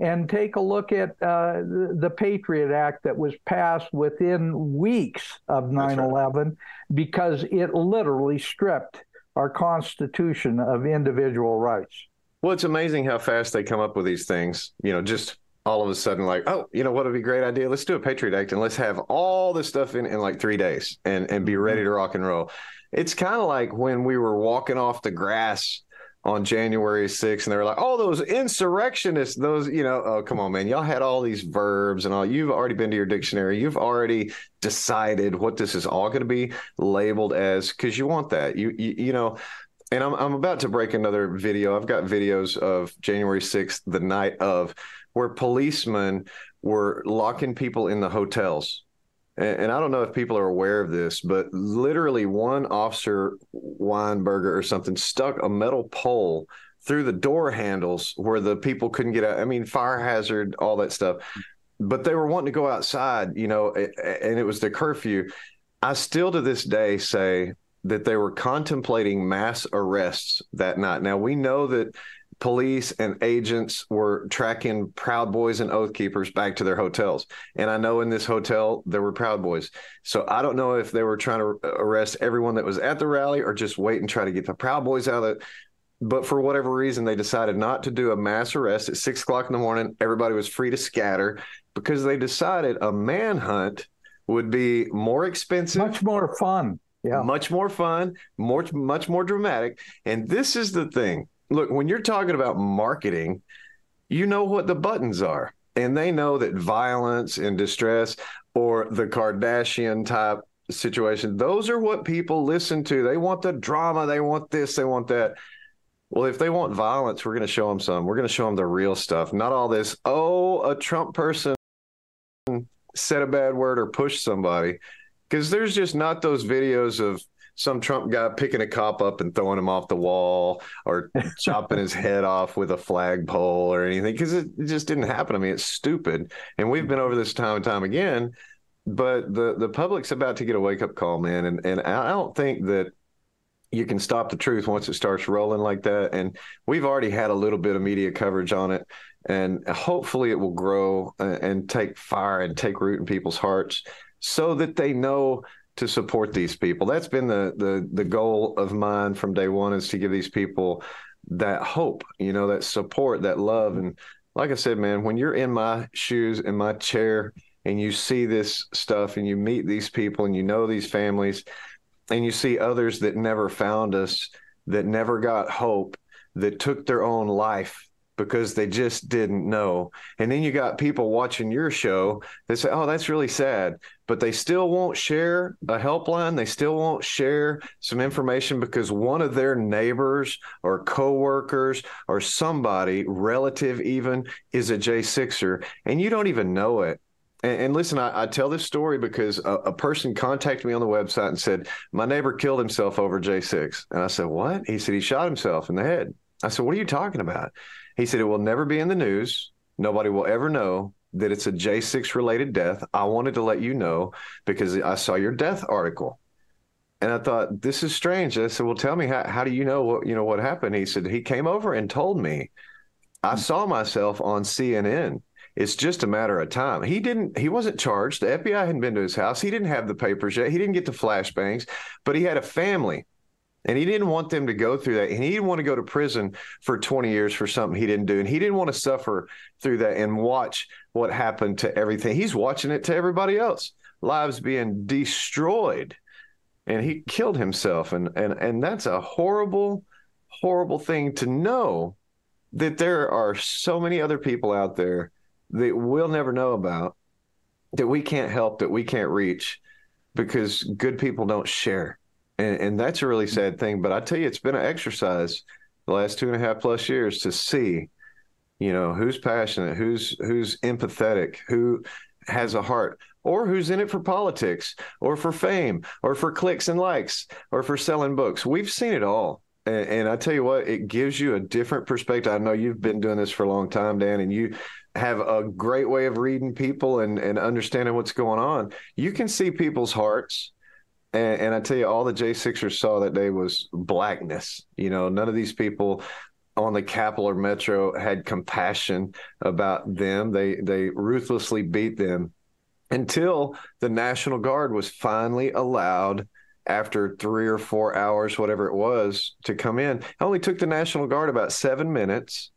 And take a look at uh, the, Patriot Act that was passed within weeks of 9 11 because it literally stripped our Constitution of individual rights. Well, it's amazing how fast they come up with these things. You know, just all of a sudden, like, oh, you know what would be a great idea? Let's do a Patriot Act and let's have all this stuff in, in like three days and, and be ready to rock and roll. It's kind of like when we were walking off the grass on January 6th and they were like, oh, those insurrectionists, those, you know, oh, come on, man. Y'all had all these verbs and all. You've already been to your dictionary. You've already decided what this is all going to be labeled as because you want that. You, you, you know, and I'm, I'm about to break another video. I've got videos of January 6th, the night of, where policemen were locking people in the hotels. And, I don't know if people are aware of this, but literally one officer, Weinberger or something, stuck a metal pole through the door handles where the people couldn't get out. I mean, fire hazard, all that stuff. But they were wanting to go outside, you know, and it was the curfew. I still to this day say that they were contemplating mass arrests that night. Now we know that police and agents were tracking Proud Boys and Oath Keepers back to their hotels. And I know in this hotel there were Proud Boys. So I don't know if they were trying to arrest everyone that was at the rally or just wait and try to get the Proud Boys out of it. But for whatever reason, they decided not to do a mass arrest at six o'clock in the morning. Everybody was free to scatter because they decided a manhunt would be more expensive, much more fun. Yeah. Much more fun, more much more dramatic. And this is the thing. Look, when you're talking about marketing, you know what the buttons are. And they know that violence and distress or the Kardashian type situation, those are what people listen to. They want the drama, they want this, they want that. Well, if they want violence, we're going to show them some. We're going to show them the real stuff, not all this, oh, a Trump person said a bad word or pushed somebody. Because there's just not those videos of some Trump guy picking a cop up and throwing him off the wall or chopping his head off with a flagpole or anything because it, it just didn't happen. I mean, it's stupid. And we've been over this time and time again. But the, the public's about to get a wake up call, man. And, and I don't think that you can stop the truth once it starts rolling like that. And we've already had a little bit of media coverage on it. And hopefully it will grow uh, and take fire and take root in people's hearts so that they know to support these people. That's been the the the goal of mine from day one is to give these people that hope, you know, that support, that love. And like I said, man, when you're in my shoes, in my chair, and you see this stuff and you meet these people and you know these families and you see others that never found us, that never got hope, that took their own life because they just didn't know. And then you got people watching your show that say, oh, that's really sad. But they still won't share a helpline. They still won't share some information because one of their neighbors or coworkers or somebody, relative even, is a J6er. And you don't even know it. And, and listen, I, I, tell this story because a, a, person contacted me on the website and said, My neighbor killed himself over J6. And I said, What? He said, He shot himself in the head. I said, What are you talking about? He said, It will never be in the news. Nobody will ever know that it's a J6 related death. I wanted to let you know because I saw your death article. And I thought, this is strange. I said, Well, tell me, how, how do you know what you know what happened? He said, He came over and told me. I hmm. saw myself on CNN. It's just a matter of time. He didn't. He wasn't charged. The FBI hadn't been to his house. He didn't have the papers yet. He didn't get the flashbangs, but he had a family And he didn't want them to go through that. And he didn't want to go to prison for 20 years for something he didn't do. And he didn't want to suffer through that and watch what happened to everything. He's watching it to everybody else, lives being destroyed. And he killed himself. And and and that's a horrible, horrible thing to know that there are so many other people out there that we'll never know about, that we can't help, that we can't reach because good people don't share. And, and that's a really sad thing. But I tell you, it's been an exercise the last two and a half plus years to see, you know, who's passionate, who's who's empathetic, who has a heart, or who's in it for politics, or for fame, or for clicks and likes, or for selling books. We've seen it all. And, and I tell you what, it gives you a different perspective. I know you've been doing this for a long time, Dan, and you have a great way of reading people and, and understanding what's going on. You can see people's hearts. And, and I tell you, all the J6ers saw that day was blackness. You know, none of these people on the Capitol or Metro had compassion about them. They they ruthlessly beat them until the National Guard was finally allowed after three or four hours, whatever it was, to come in. It only took the National Guard about seven minutes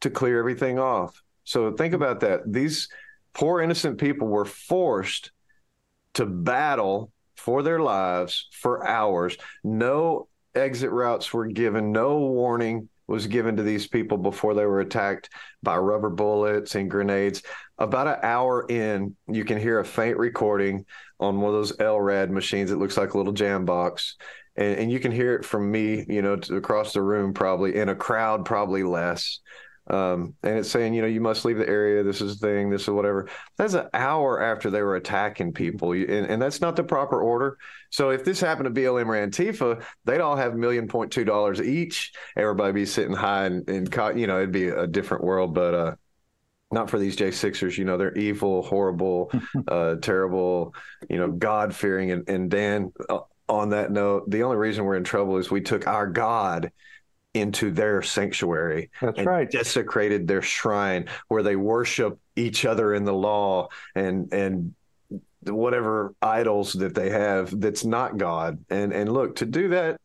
to clear everything off. So think about that. These poor innocent people were forced to battle for their lives for hours. No exit routes were given, no warning was given to these people before they were attacked by rubber bullets and grenades. About an hour in, you can hear a faint recording on one of those LRAD machines. It looks like a little jam box. And, and you can hear it from me, you know, across the room, probably in a crowd, probably less. Um, and it's saying, you know, you must leave the area. This is the thing. This is whatever. That's an hour after they were attacking people, and, and that's not the proper order. So if this happened to BLM or Antifa, they'd all have million point two dollars each. Everybody be sitting high and, and you know, it'd be a different world. But uh, not for these J6ers. You know, they're evil, horrible, uh, terrible, you know, God fearing. And, and Dan, uh, on that note, the only reason we're in trouble is we took our God into their sanctuary. That's right. Desecrated their shrine where they worship each other in the law and and whatever idols that they have that's not God. And and look, to do that,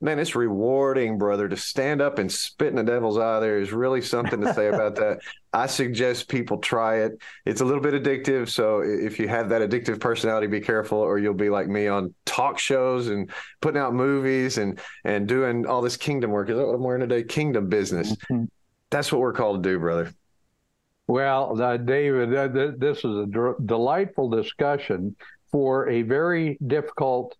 man, it's rewarding, brother, to stand up and spit in the devil's eye. There is really something to say about that. I suggest people try it. It's a little bit addictive. So if you have that addictive personality, be careful, or you'll be like me on talk shows and putting out movies and and doing all this kingdom work. Is that what I'm wearing today? Kingdom business. Mm-hmm. That's what we're called to do, brother. Well, uh, David, uh, th- this is a d- delightful discussion for a very difficult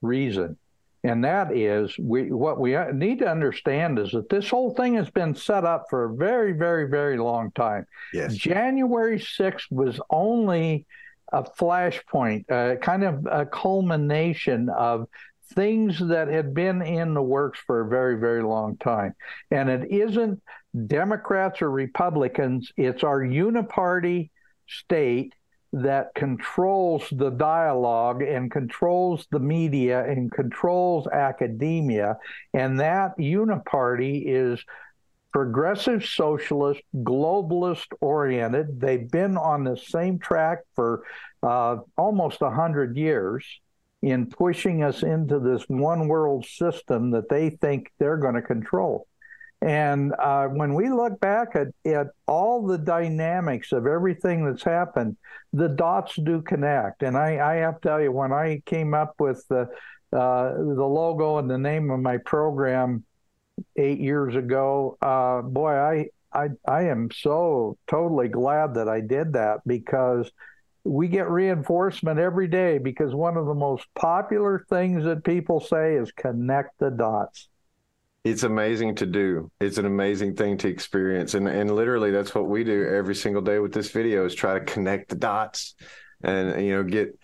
reason and that is we what we need to understand is that this whole thing has been set up for a very very very long time. Yes. January 6th was only a flashpoint uh, kind of a culmination of things that had been in the works for a very very long time. And it isn't democrats or republicans it's our uniparty state that controls the dialogue and controls the media and controls academia. And that uniparty is progressive socialist, globalist oriented. They've been on the same track for uh, almost 100 years in pushing us into this one world system that they think they're going to control. And uh, when we look back at, at all the dynamics of everything that's happened, the dots do connect. And I, I have to tell you, when I came up with the uh, the logo and the name of my program eight years ago, uh, boy, I, I I am so totally glad that I did that because we get reinforcement every day because one of the most popular things that people say is connect the dots it's amazing to do. It's an amazing thing to experience. And and literally that's what we do every single day with this video is try to connect the dots and you know get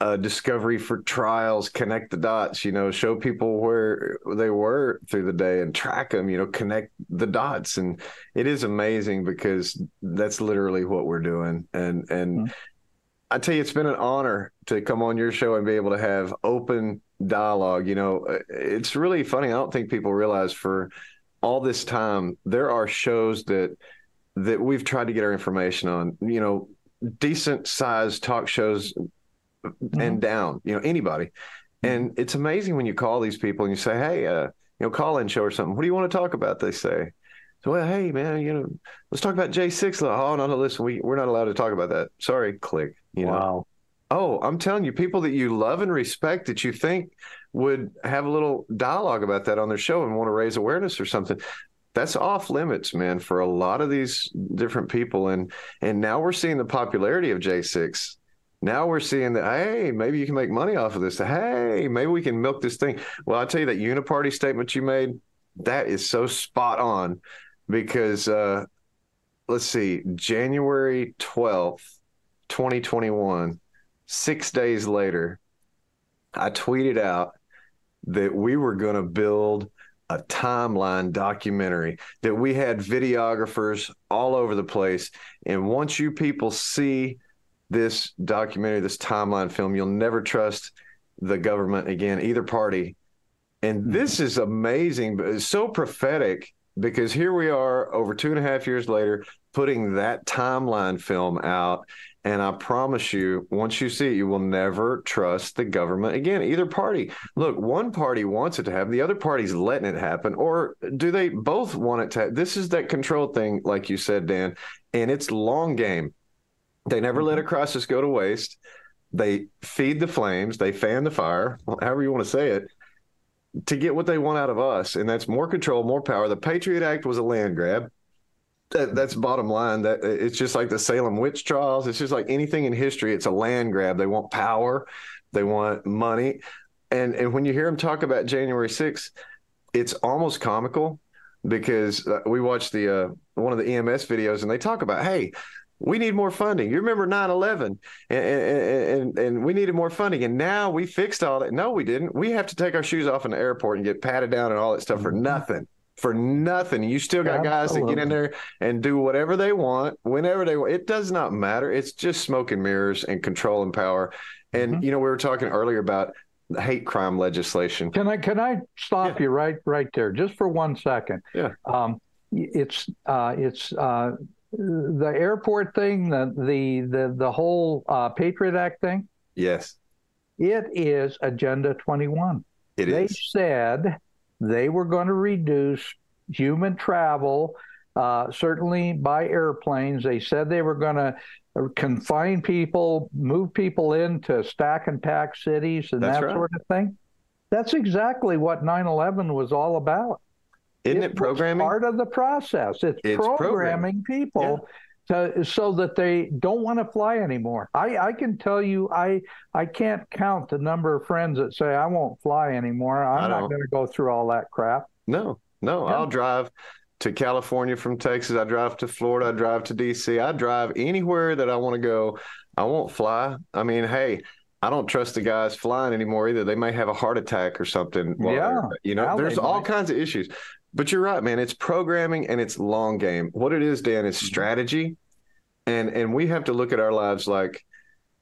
a discovery for trials, connect the dots, you know, show people where they were through the day and track them, you know, connect the dots. And it is amazing because that's literally what we're doing. And and mm-hmm. I tell you, it's been an honor to come on your show and be able to have open dialogue. You know, uh, it's really funny. I don't think people realize for all this time there are shows that that we've tried to get our information on. You know, decent sized talk shows mm-hmm. and down. You know, anybody. And it's amazing when you call these people and you say, "Hey, uh, you know, call in show or something. What do you want to talk about?" They say. So, well, hey, man, you know, let's talk about J six. Oh, no, no, listen, we we're not allowed to talk about that. Sorry, click. You know. Oh, I'm telling you, people that you love and respect that you think would have a little dialogue about that on their show and want to raise awareness or something. That's off limits, man, for a lot of these different people. And and now we're seeing the popularity of J6. Now we're seeing that, hey, maybe you can make money off of this. Hey, maybe we can milk this thing. Well, I'll tell you that uniparty statement you made, that is so spot on because uh let's see, January 12th, 2021 six days later, I tweeted out that we were going to build a timeline documentary, that we had videographers all over the place. And once you people see this documentary, this timeline film, you'll never trust the government again, either party. And hmm. this is amazing, but it's so prophetic because here we are over two and a half years later, putting that timeline film out. And I promise you, once you see it, you will never trust the government again, either party. Look, one party wants it to happen, the other party's letting it happen, or do they both want it to? This is that control thing, like you said, Dan, and it's long game. They never let a mm-hmm. crisis go to waste. They feed the flames, they fan the fire, however you want to say it, to get what they want out of us. And that's more control, more power. The Patriot Act was a land grab that, that's bottom line. That it's just like the Salem witch trials. It's just like anything in history. It's a land grab. They want power, they want money, and and when you hear them talk about January 6th, it's almost comical because uh, we watched the uh, one of the EMS videos and they talk about hey. We need more funding. You remember 9 11 and, and, and we needed more funding. And now we fixed all that. No, we didn't. We have to take our shoes off in the airport and get patted down and all that stuff for nothing for nothing. You still got guys that get in there and do whatever they want, whenever they want. It does not matter. It's just smoke and mirrors and control and power. And Mm-hmm. you know, we were talking earlier about hate crime legislation. Can I can I stop you right right there just for one second? Yeah. Um, it's uh, it's uh, the airport thing, the the the the whole uh, Patriot Act thing. Yes, It is Agenda 21. it they is. said they were going to reduce human travel, uh, certainly by airplanes. They said they were going to confine people, move people into stack and pack cities and That's that right. sort of thing. That's exactly what 9 11 was all about. Isn't it was programming? part of the process. It's, It's programming people to, so that they don't want to fly anymore. I, I can tell you, I I can't count the number of friends that say I won't fly anymore. I'm not going to go through all that crap. No, no. Yeah. I'll drive to California from Texas. I drive to Florida. I drive to DC. I drive anywhere that I want to go. I won't fly. I mean, hey, I don't trust the guys flying anymore either. They may have a heart attack or something. Yeah. You know, there's all kinds of issues. But you're right, man. It's programming and it's long game. What it is, Dan, is Mm-hmm. strategy. And and we have to look at our lives like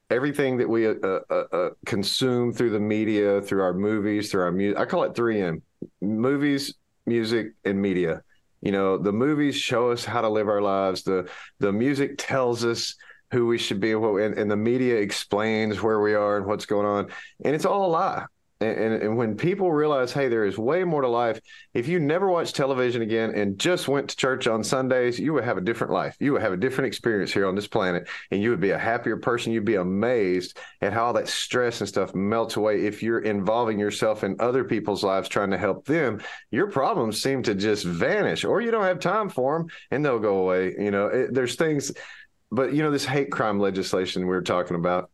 everything that we uh, uh, uh, consume through the media, through our movies, through our music. I call it 3M movies, music, and media. You know, the movies show us how to live our lives. The the music tells us who we should be, and, and the media explains where we are and what's going on. And it's all a lie. And, and, and when people realize, hey, there is way more to life. If you never watched television again and just went to church on Sundays, you would have a different life. You would have a different experience here on this planet, and you would be a happier person. You'd be amazed at how all that stress and stuff melts away if you're involving yourself in other people's lives trying to help them. Your problems seem to just vanish, or you don't have time for them, and they'll go away. You know, it, there's things, but you know, this hate crime legislation we were talking about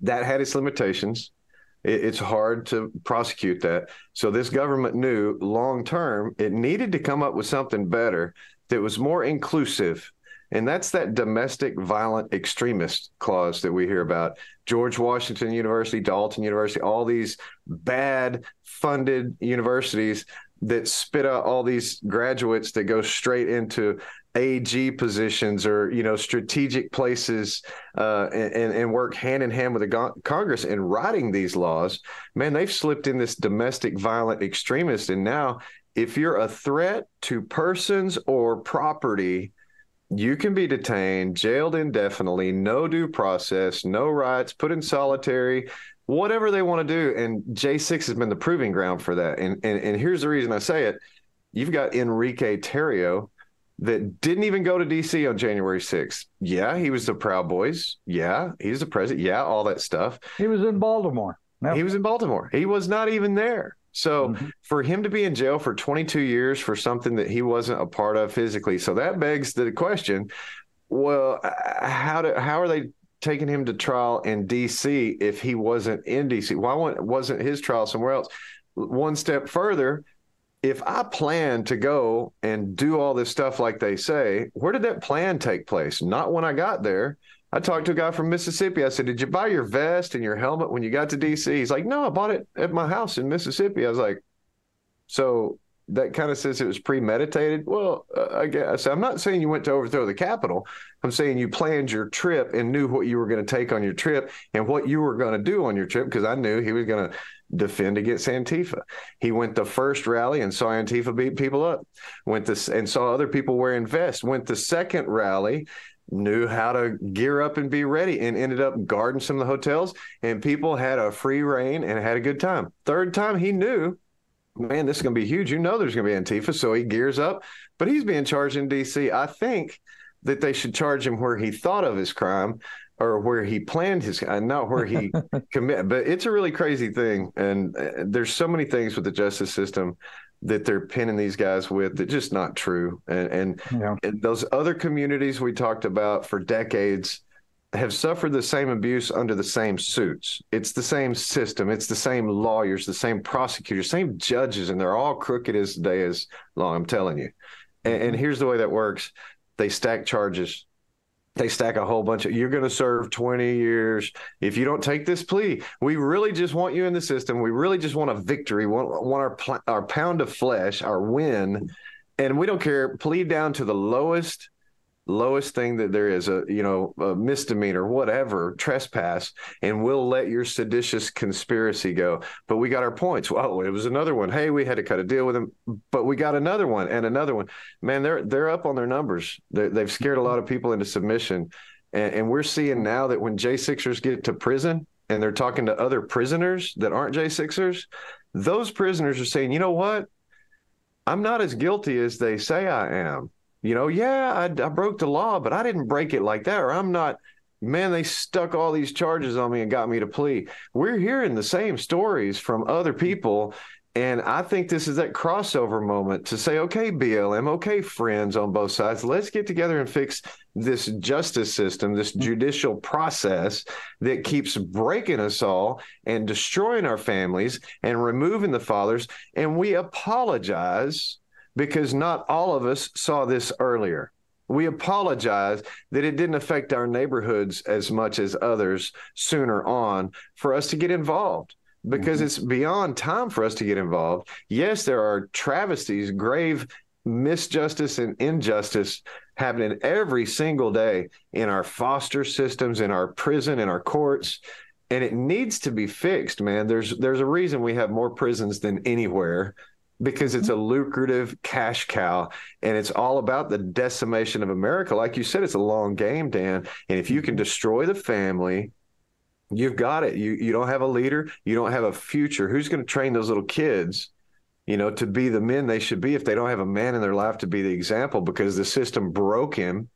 that had its limitations it, it's hard to prosecute that. So this government knew long term it needed to come up with something better that was more inclusive. And that's that domestic violent extremist clause that we hear about. George Washington University, Dalton University, all these bad funded universities that spit out all these graduates that go straight into AG positions or you know strategic places uh, and and work hand in hand with the go- Congress in writing these laws. Man, they've slipped in this domestic violent extremist, and now if you're a threat to persons or property, you can be detained, jailed indefinitely, no due process, no rights, put in solitary. whatever they want to do. And J6 has been the proving ground for that. And, and, and here's the reason I say it you've got Enrique Terrio that didn't even go to DC on January 6th. Yeah, he was the Proud Boys. Yeah, he's the president. Yeah, all that stuff. He was in Baltimore. Yep. He was in Baltimore. He was not even there. So mm-hmm. for him to be in jail for 22 years for something that he wasn't a part of physically, so that begs the question: Well, how do how are they taking him to trial in D.C. if he wasn't in D.C.? Why wasn't his trial somewhere else? One step further, if I plan to go and do all this stuff like they say, where did that plan take place? Not when I got there. I talked to a guy from Mississippi. I said, Did you buy your vest and your helmet when you got to DC? He's like, No, I bought it at my house in Mississippi. I was like, So that kind of says it was premeditated. Well, uh, I guess I'm not saying you went to overthrow the Capitol. I'm saying you planned your trip and knew what you were going to take on your trip and what you were going to do on your trip because I knew he was going to defend against Antifa. He went the first rally and saw Antifa beat people up. Went this and saw other people wearing vests. Went the second rally knew how to gear up and be ready and ended up guarding some of the hotels and people had a free reign and had a good time. Third time he knew, man, this is going to be huge. You know there's going to be Antifa, so he gears up, but he's being charged in DC. I think that they should charge him where he thought of his crime or where he planned his uh, not where he commit but it's a really crazy thing and uh, there's so many things with the justice system that they're pinning these guys with that just not true. And, and, yeah. and those other communities we talked about for decades have suffered the same abuse under the same suits. It's the same system. It's the same lawyers, the same prosecutors, same judges, and they're all crooked as day is long. I'm telling you. And, and here's the way that works: they stack charges they stack a whole bunch of you're going to serve 20 years if you don't take this plea we really just want you in the system we really just want a victory want, want our our pound of flesh our win and we don't care plead down to the lowest lowest thing that there is a you know a misdemeanor whatever trespass and we'll let your seditious conspiracy go. But we got our points. Well oh, it was another one. Hey we had to cut a deal with them but we got another one and another one. Man they're they're up on their numbers. They have scared a lot of people into submission. And, and we're seeing now that when j6ers get to prison and they're talking to other prisoners that aren't j6ers those prisoners are saying you know what? I'm not as guilty as they say i am you know, yeah, I, I broke the law, but I didn't break it like that, or I'm not. Man, they stuck all these charges on me and got me to plea. We're hearing the same stories from other people, and I think this is that crossover moment to say, okay, BLM, okay, friends on both sides, let's get together and fix this justice system, this mm-hmm. judicial process that keeps breaking us all and destroying our families and removing the fathers. And we apologize because not all of us saw this earlier. We apologize that it didn't affect our neighborhoods as much as others sooner on for us to get involved because mm-hmm. it's beyond time for us to get involved. Yes, there are travesties, grave misjustice and injustice happening every single day in our foster systems, in our prison, in our courts. And it needs to be fixed, man. There's there's a reason we have more prisons than anywhere because it's a mm-hmm. lucrative cash cow and it's all about the decimation of America. Like you said, it's a long game, Dan. And if you can mm-hmm. destroy the family, you've got it. You you don't have a leader, you don't have a future. Who's going to train those little kids, you know, to be the men they should be if they don't have a man in their life to be the example because the system broke him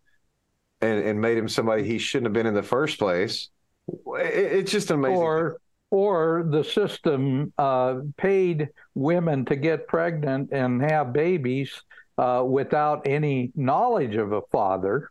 and, and made him somebody he shouldn't have been in the first place. It, it's just amazing. Or or the system uh, paid women to get pregnant and have babies uh, without any knowledge of a father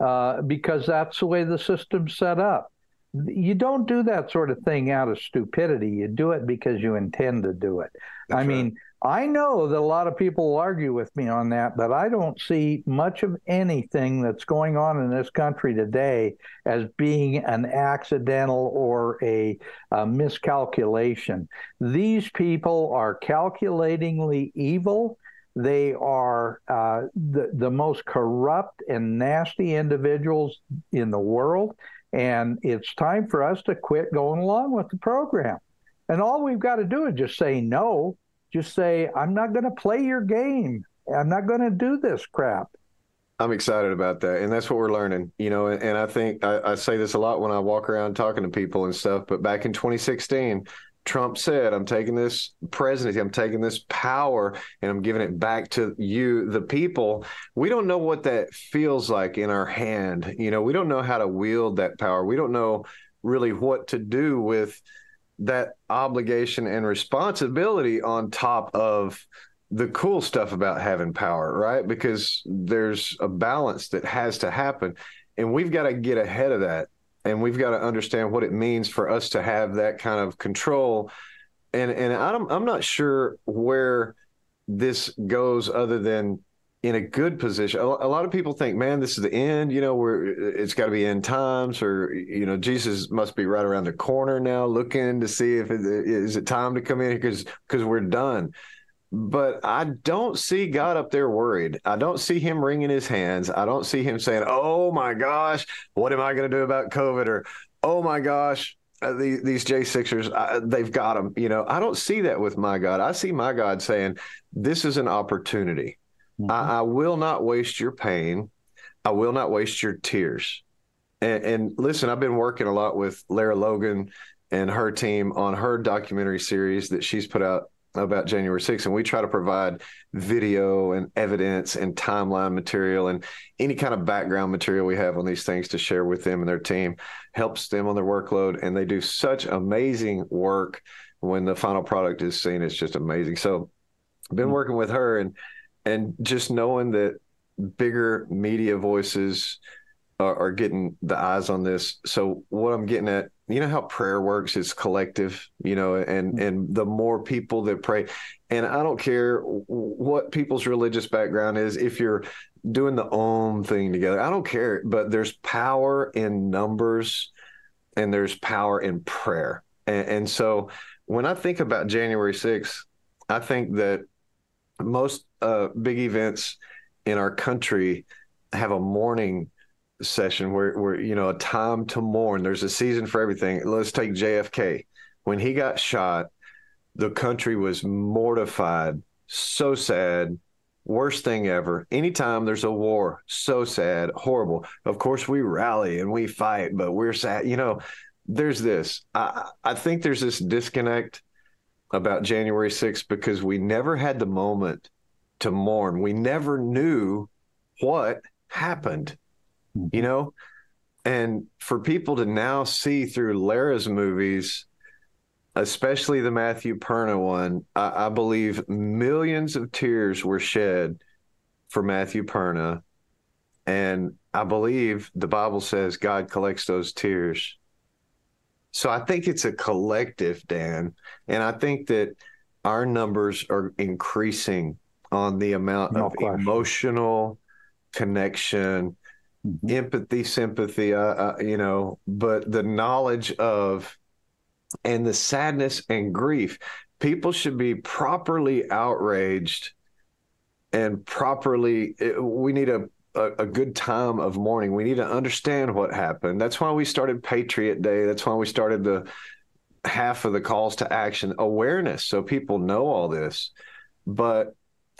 uh, because that's the way the system's set up. You don't do that sort of thing out of stupidity. You do it because you intend to do it. That's I right. mean, I know that a lot of people will argue with me on that, but I don't see much of anything that's going on in this country today as being an accidental or a, a miscalculation. These people are calculatingly evil. They are uh, the, the most corrupt and nasty individuals in the world. And it's time for us to quit going along with the program. And all we've got to do is just say no just say, I'm not going to play your game. I'm not going to do this crap. I'm excited about that, and that's what we're learning. You know, and, and I think I, I say this a lot when I walk around talking to people and stuff. But back in 2016, Trump said, I'm taking this presidency, I'm taking this power, and I'm giving it back to you, the people. We don't know what that feels like in our hand. You know, we don't know how to wield that power. We don't know really what to do with that obligation and responsibility on top of the cool stuff about having power, right? Because there's a balance that has to happen. And we've got to get ahead of that and we've got to understand what it means for us to have that kind of control. And and I'm I'm not sure where this goes other than in a good position. A, lot of people think, man, this is the end. You know, where it's got to be end times, or you know, Jesus must be right around the corner now, looking to see if it is it time to come in because because we're done but I don't see God up there worried. I don't see him wringing his hands. I don't see him saying, "Oh my gosh, what am I going to do about COVID?" or "Oh my gosh, uh, the, these J Sixers, uh, they've got them." You know, I don't see that with my God. I see my God saying, "This is an opportunity. Mm-hmm. I, I, will not waste your pain. I will not waste your tears." And, and listen, I've been working a lot with Lara Logan and her team on her documentary series that she's put out about January 6th, and we try to provide video and evidence and timeline material and any kind of background material we have on these things to share with them and their team helps them on their workload. And they do such amazing work when the final product is seen. It's just amazing. So I've been mm-hmm. working with her and and just knowing that bigger media voices are, are getting the eyes on this. So what I'm getting at you know how prayer works it's collective you know and mm-hmm. and the more people that pray and i don't care what people's religious background is if you're doing the own thing together i don't care but there's power in numbers and there's power in prayer and, and so when i think about january 6th i think that most uh, big events in our country have a mourning session where where you know a time to mourn. There's a season for everything. Let's take JFK. When he got shot, the country was mortified, so sad, worst thing ever. Anytime there's a war, so sad, horrible. Of course, we rally and we fight, but we're sad. You know, there's this. I I think there's this disconnect about January 6th because we never had the moment to mourn. We never knew what happened you mm-hmm. know? And for people to now see through Lara's movies, especially the Matthew Perna one, I, I believe millions of tears were shed for Matthew Perna. And I believe the Bible says God collects those tears. So I think it's a collective, Dan. And I think that our numbers are increasing on the amount no of question. emotional connection mm-hmm. empathy, sympathy, uh, uh, you know, but the knowledge of and the sadness and grief. People should be properly outraged and properly. It, we need a, a, a good time of mourning. We need to understand what happened. That's why we started Patriot Day. That's why we started the half of the calls to action awareness, so people know all this. But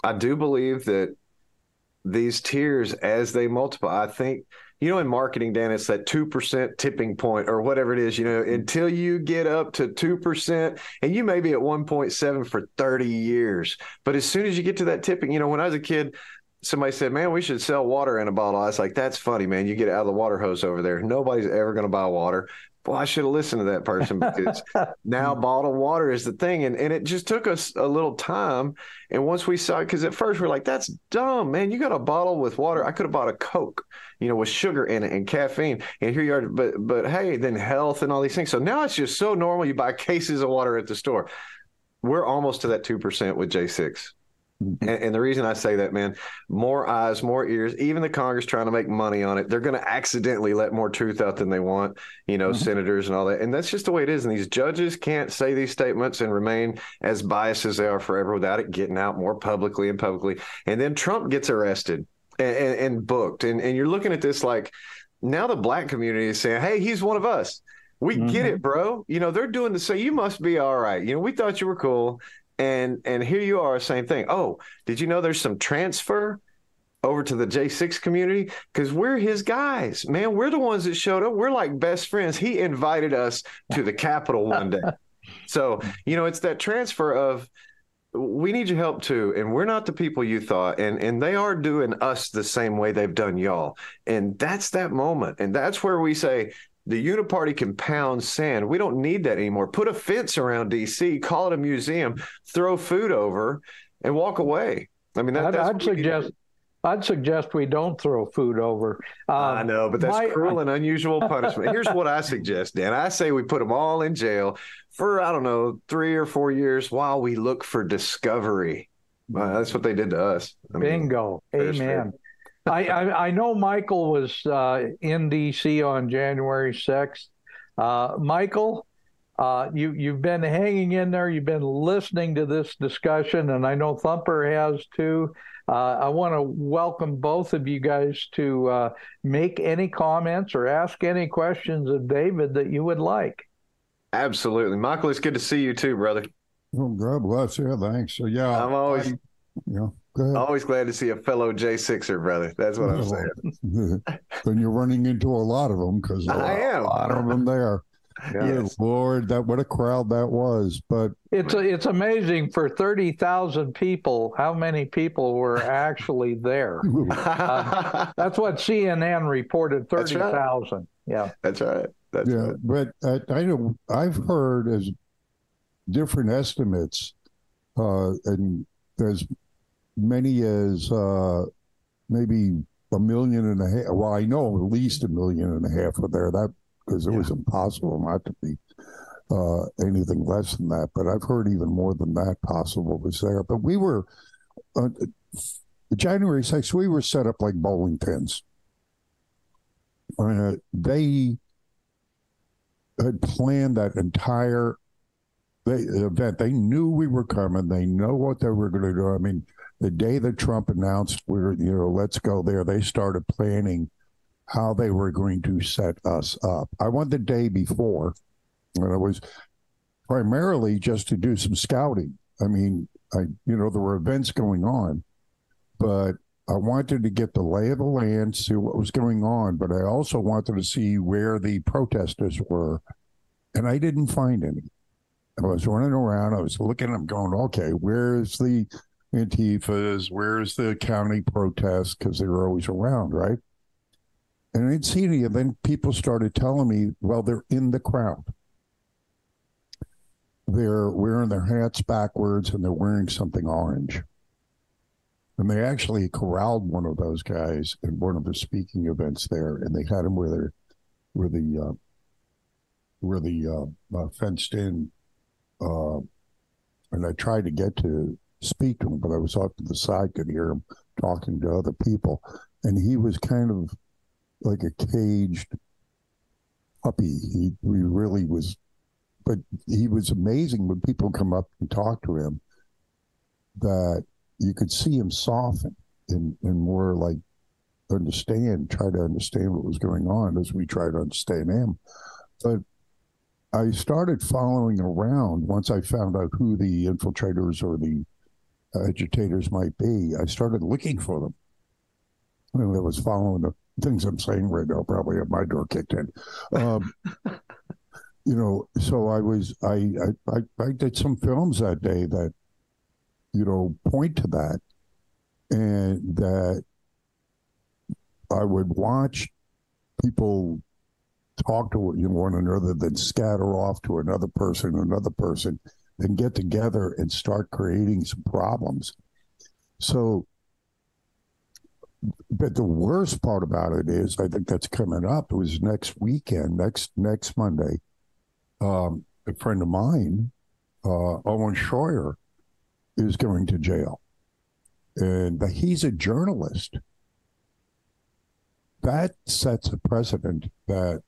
I do believe that these tears as they multiply. I think you know in marketing, Dan, it's that two percent tipping point or whatever it is. You know, until you get up to two percent, and you may be at one point seven for thirty years, but as soon as you get to that tipping, you know, when I was a kid. Somebody said, "Man, we should sell water in a bottle." I was like, "That's funny, man. You get out of the water hose over there. Nobody's ever going to buy water." Well, I should have listened to that person because now hmm. bottled water is the thing. And, and it just took us a little time. And once we saw it, because at first we are like, that's dumb, man. You got a bottle with water. I could have bought a Coke, you know, with sugar in it and caffeine. And here you are. But, but hey, then health and all these things. So now it's just so normal. You buy cases of water at the store. We're almost to that 2% with J6. And, and, the reason I say that, man, more eyes, more ears, even the Congress trying to make money on it, they're going to accidentally let more truth out than they want, you know, mm-hmm. senators and all that. And that's just the way it is. And these judges can't say these statements and remain as biased as they are forever without it getting out more publicly and publicly. And then Trump gets arrested and, and, and booked. And, and you're looking at this like now the black community is saying, hey, he's one of us. We mm-hmm. get it, bro. You know, they're doing the same. You must be all right. You know, we thought you were cool and and here you are same thing oh did you know there's some transfer over to the J6 community because we're his guys. Man, we're the ones that showed up. We're like best friends. He invited us to the Capitol one day. So, you know, it's that transfer of we need your help too. And we're not the people you thought. And and they are doing us the same way they've done y'all. And that's that moment. And that's where we say, the Uniparty can pound sand. We don't need that anymore. Put a fence around DC, call it a museum, throw food over, and walk away. I mean, that, I'd, that's I'd what we need to suggest I'd suggest we don't throw food over. Um, I know, but that's my- cruel and unusual punishment. Here's what I suggest, Dan. I say we put them all in jail for, I don't know, three or four years while we look for discovery. That's what they did to us. I mean, Bingo. fair. Amen. I, I I know Michael was uh, in DC on January sixth. Uh, Michael, uh, you you've been hanging in there. You've been listening to this discussion, and I know Thumper has too. Uh, I want to welcome both of you guys to uh, make any comments or ask any questions of David that you would like. Absolutely. Michael, it's good to see you too, brother. Oh, God bless you. Thanks. So, yeah. I'm always, I- yeah. Go ahead. Always glad to see a fellow J6er, brother. That's what I'm saying. then you're running into a lot of them because I am. a lot of them there. Good Yes. Lord, that what a crowd that was. But It's it's amazing for thirty thousand people how many people were actually there. Uh, that's what CNN reported That's thirty right. Yeah. That's right. That's yeah, right. but I, I know I've heard as different estimates, uh, and as many as uh, maybe a million and a half. Well, I know at least a million and a half were there. That because it was impossible not to be uh, anything less than that. But I've heard even more than that possible was there. But we were uh, January 6th, we were set up like bowling pins. Uh, they had planned that entire they, event. They knew we were coming. They know what they were going to do. I mean, the day that Trump announced we're you know let's go there, they started planning how they were going to set us up. I went the day before, and it was primarily just to do some scouting. I mean, I you know there were events going on, but I wanted to get the lay of the land, see what was going on, but I also wanted to see where the protesters were, and I didn't find any. I was running around, I was looking, I'm going, okay, where's the Antifas? Where's the county protests? Because they were always around, right? And I didn't see any. And then people started telling me, well, they're in the crowd. They're wearing their hats backwards and they're wearing something orange. And they actually corralled one of those guys in one of the speaking events there, and they had him where they're where the uh, where the uh, uh, fenced in. Uh, and I tried to get to speak to him, but I was off to the side, could hear him talking to other people, and he was kind of like a caged puppy. He, he really was, but he was amazing when people come up and talk to him. That you could see him soften and, and more like understand, try to understand what was going on as we try to understand him. But I started following around once I found out who the infiltrators or the agitators might be. I started looking for them. And I was following the things I'm saying right now, probably have my door kicked in. Um, you know, so I was I, I I I did some films that day that you know point to that, and that I would watch people talk to you know, one another, then scatter off to another person, another person, then get together and start creating some problems. So, but the worst part about it is, I think that's coming up. It was next weekend, next next Monday. Um, a friend of mine, uh, Owen Schroyer, is going to jail, and but he's a journalist. That sets a precedent that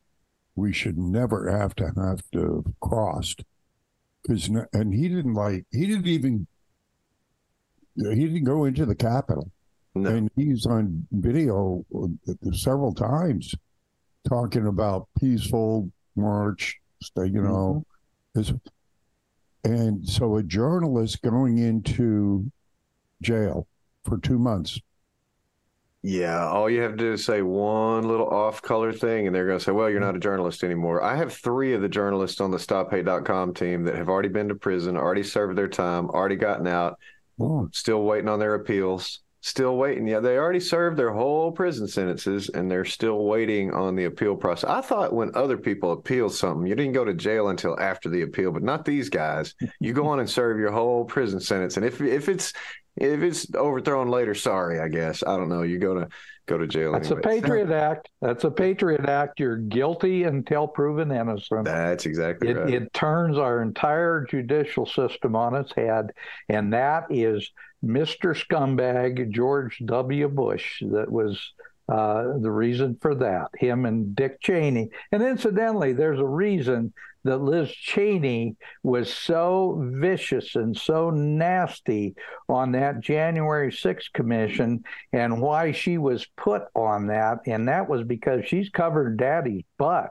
we should never have to have to have crossed because and he didn't like he didn't even he didn't go into the capitol. And he's on video uh, several times talking about peaceful march you know mm-hmm. this- and so a journalist going into jail for two months Yeah, all you have to do is say one little off color thing, and they're going to say, Well, you're not a mm-hmm. journalist anymore. I have three of the journalists on the StopHate.com team that have already been to prison, already served their time, already gotten out, still waiting on their appeals, still waiting. Yeah, they already served their whole prison sentences, and they're still waiting on the appeal process. I thought when other people appeal something, you didn't go to jail until after the appeal, but not these guys. You go on and serve your whole prison sentence, and if if it's if it's overthrown later, sorry, I guess. I don't know. You're gonna go to jail. That's anyway. a Patriot Act. That's a Patriot Act. You're guilty until proven innocent. That's exactly it, right. it turns our entire judicial system on its head, and that is Mr. Scumbag George W. Bush that was uh, the reason for that. Him and Dick Cheney. And incidentally, there's a reason that Liz Cheney was so vicious and so nasty on that January 6th commission and why she was put on that. And that was because she's covered daddy's butt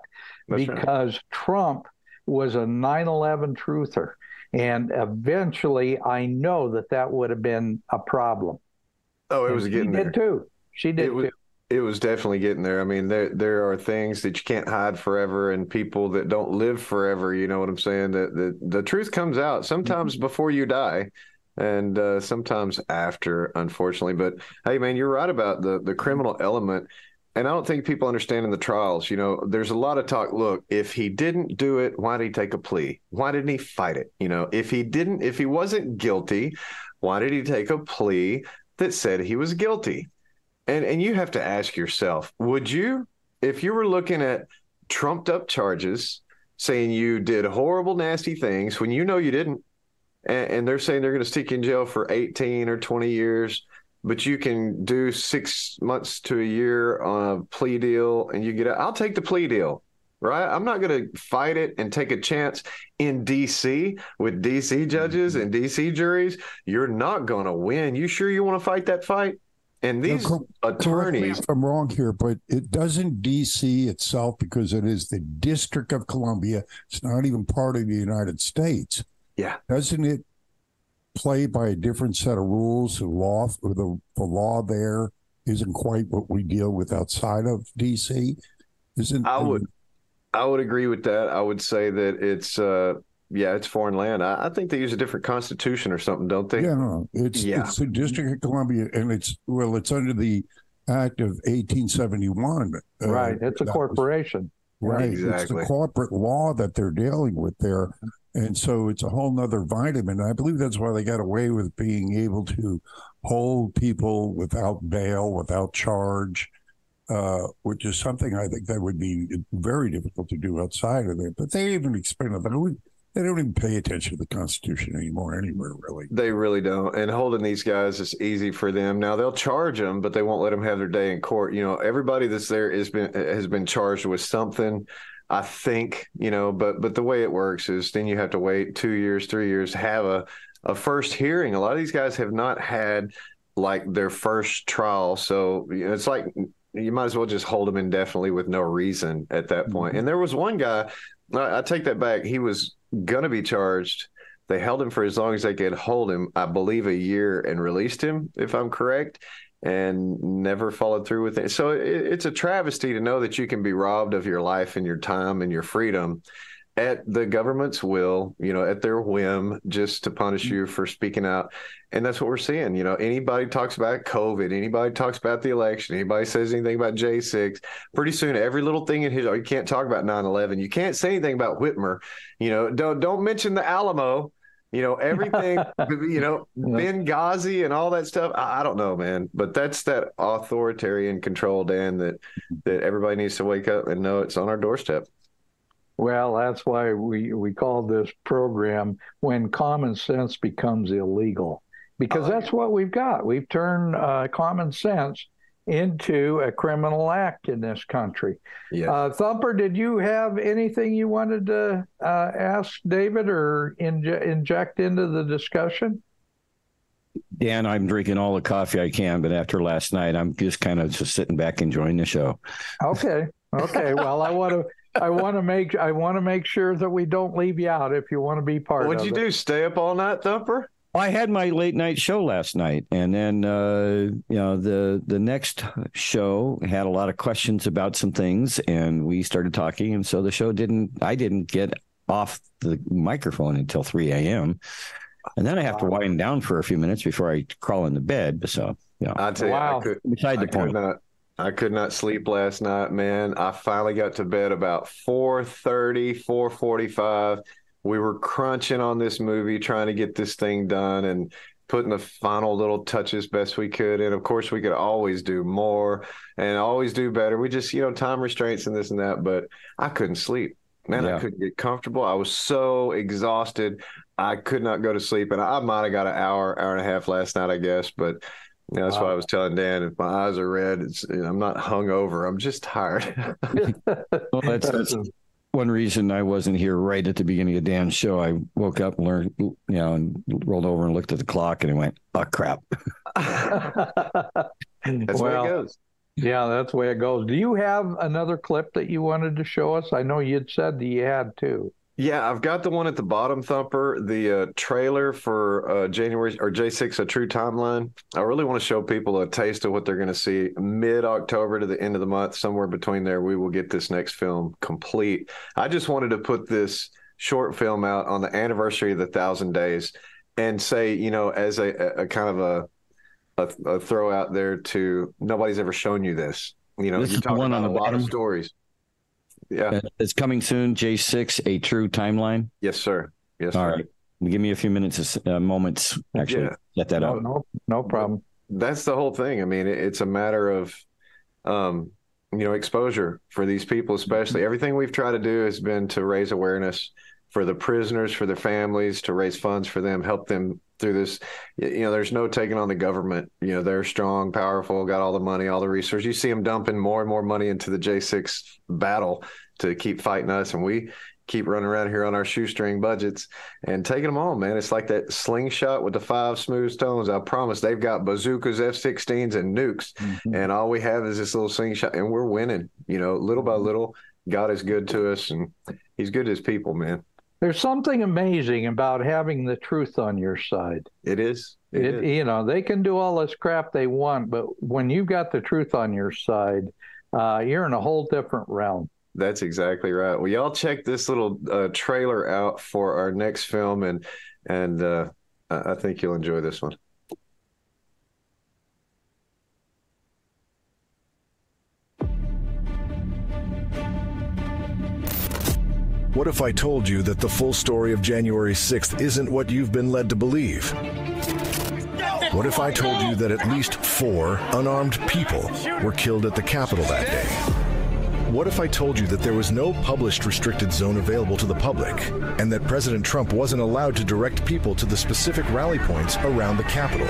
That's right. because Trump was a 9 11 truther. And eventually, I know that that would have been a problem. Oh, it And was she getting there. did too. She did was, too. It was definitely getting there. I mean, there there are things that you can't hide forever, and people that don't live forever. You know what I'm saying? That the the truth comes out sometimes Mm-hmm. before you die, and uh, sometimes after, unfortunately. But hey, man, you're right about the the criminal element. And I don't think people understand in the trials, you know, there's a lot of talk. Look, if he didn't do it, why did he take a plea? Why didn't he fight it? You know, if he didn't, if he wasn't guilty, why did he take a plea that said he was guilty? And and you have to ask yourself, would you, if you were looking at trumped up charges, saying you did horrible, nasty things when you know you didn't, and, and they're saying they're going to stick you in jail for 18 or 20 years, but you can do six months to a year on a plea deal and you get out. I'll take the plea deal. Right. I'm not going to fight it and take a chance in DC with DC judges mm-hmm. and DC juries. You're not going to win. You sure you want to fight that fight? And these me attorneys, if I'm wrong here, but it doesn't DC itself because it is the District of Columbia. It's not even part of the United States. Yeah. Doesn't it play by a different set of rules? The law, or the, the law there isn't quite what we deal with outside of DC. Isn't I would, I would agree with that. I would say that it's, uh, yeah, it's foreign land. I, I think they use a different constitution or something, don't they? Yeah, no, it's Yeah. it's the District of Columbia, and it's well, it's under the Act of 1871. uh, Right. It's a that was- corporation. Right. It's the corporate law that they're dealing with there. And so it's a whole nother vitamin. I believe that's why they got away with being able to hold people without bail, without charge, uh, which is something I think that would be very difficult to do outside of there. But they even explain it. They don't, even pay attention to the Constitution anymore, anywhere, really. They really don't. And holding these guys is easy for them. Now they'll charge them, but they won't let them have their day in court. You know, everybody that's there has been has been charged with something. I think you know, but but the way it works is then you have to wait two years, three years, to have a a first hearing. A lot of these guys have not had like their first trial, so you know, it's like you might as well just hold them indefinitely with no reason at that point. Mm-hmm. And there was one guy. I, I take that back. He was gonna be charged. They held him for as long as they could hold him, I believe, a year and released him, if I'm correct, and never followed through with it. So it, it's a travesty to know that you can be robbed of your life and your time and your freedom at the government's will, you know, at their whim, just to punish you for speaking out. And that's what we're seeing. You know, anybody talks about COVID, anybody talks about the election, anybody says anything about J6, pretty soon every little thing in his, oh, you can't talk about 9 11. You can't say anything about Whitmer. You know, don't, don't mention the Alamo. You know, everything, you know, Benghazi and all that stuff. I, I don't know, man. But that's that authoritarian control, Dan, that, that everybody needs to wake up and know it's on our doorstep. Well, that's why we, we call this program When Common Sense Becomes Illegal, because that's what we've got. We've turned uh, common sense into a criminal act in this country. Yeah. Uh, Thumper, did you have anything you wanted to uh, ask David or inje- inject into the discussion? Dan, I'm drinking all the coffee I can, but after last night, I'm just kind of just sitting back enjoying the show. Okay. Okay. well, I want to. I want to make I want to make sure that we don't leave you out if you want to be part of it. What'd you it. do? Stay up all night, Thumper? I had my late night show last night, and then uh, you know the the next show had a lot of questions about some things, and we started talking, and so the show didn't. I didn't get off the microphone until three a.m. And then I have to wind down for a few minutes before I crawl into bed. So, you know, I tell you, I could, beside the I could point. not. I could not sleep last night, man. I finally got to bed about 4:30, 4:45. We were crunching on this movie, trying to get this thing done and putting the final little touches best we could. And of course, we could always do more and always do better. We just, you know, time restraints and this and that. But I couldn't sleep. Man, Yeah. I couldn't get comfortable. I was so exhausted. I could not go to sleep. And I might have got an hour, hour and a half last night, I guess. But you know, that's why I um, was telling Dan if my eyes are red, it's, I'm not hungover. I'm just tired. Well, that's, that's one reason I wasn't here right at the beginning of Dan's show. I woke up, learned, you know, and rolled over and looked at the clock, and I went, "Oh crap!" That's where Well, it goes. Yeah, that's the way it goes. Do you have another clip that you wanted to show us? I know you'd said that you had two. Yeah, I've got the one at the bottom thumper, the uh, trailer for uh, January or J6, a true timeline. I really want to show people a taste of what they're going to see mid October to the end of the month, somewhere between there. We will get this next film complete. I just wanted to put this short film out on the anniversary of the thousand days and say, you know, as a, a, kind of a, a, a throw out there to nobody's ever shown you this. You know, This you're is the one on about the a lot of bottom? stories. Yeah. It's coming soon. J six, a true timeline. Yes, sir. Yes, All sir. right. Give me a few minutes, uh, moments. Actually, Yeah. set that No, up. no, no problem. that's the whole thing. I mean, it's a matter of, um, you know, exposure for these people, especially. Everything we've tried to do has been to raise awareness for the prisoners, for their families, to raise funds for them, help them through this. You know, there's no taking on the government. You know, they're strong, powerful, got all the money, all the resources. You see them dumping more and more money into the J6 battle to keep fighting us, and we keep running around here on our shoestring budgets and taking them on, man. It's like that slingshot with the five smooth stones. I promise they've got bazookas, F 16s, and nukes. Mm-hmm. And all we have is this little slingshot, and we're winning, you know, little by mm-hmm. little. God is good to us, and He's good to His people, man. There's something amazing about having the truth on your side. It is. It It, is. you know, they can do all this crap they want, but when you've got the truth on your side, uh, you're in a whole different realm. That's exactly right. Well, y'all check this little uh, trailer out for our next film, and and uh, I I think you'll enjoy this one. What if I told you that the full story of January 6th isn't what you've been led to believe? What if I told you that at least four unarmed people were killed at the Capitol that day? What if I told you that there was no published restricted zone available to the public and that President Trump wasn't allowed to direct people to the specific rally points around the Capitol?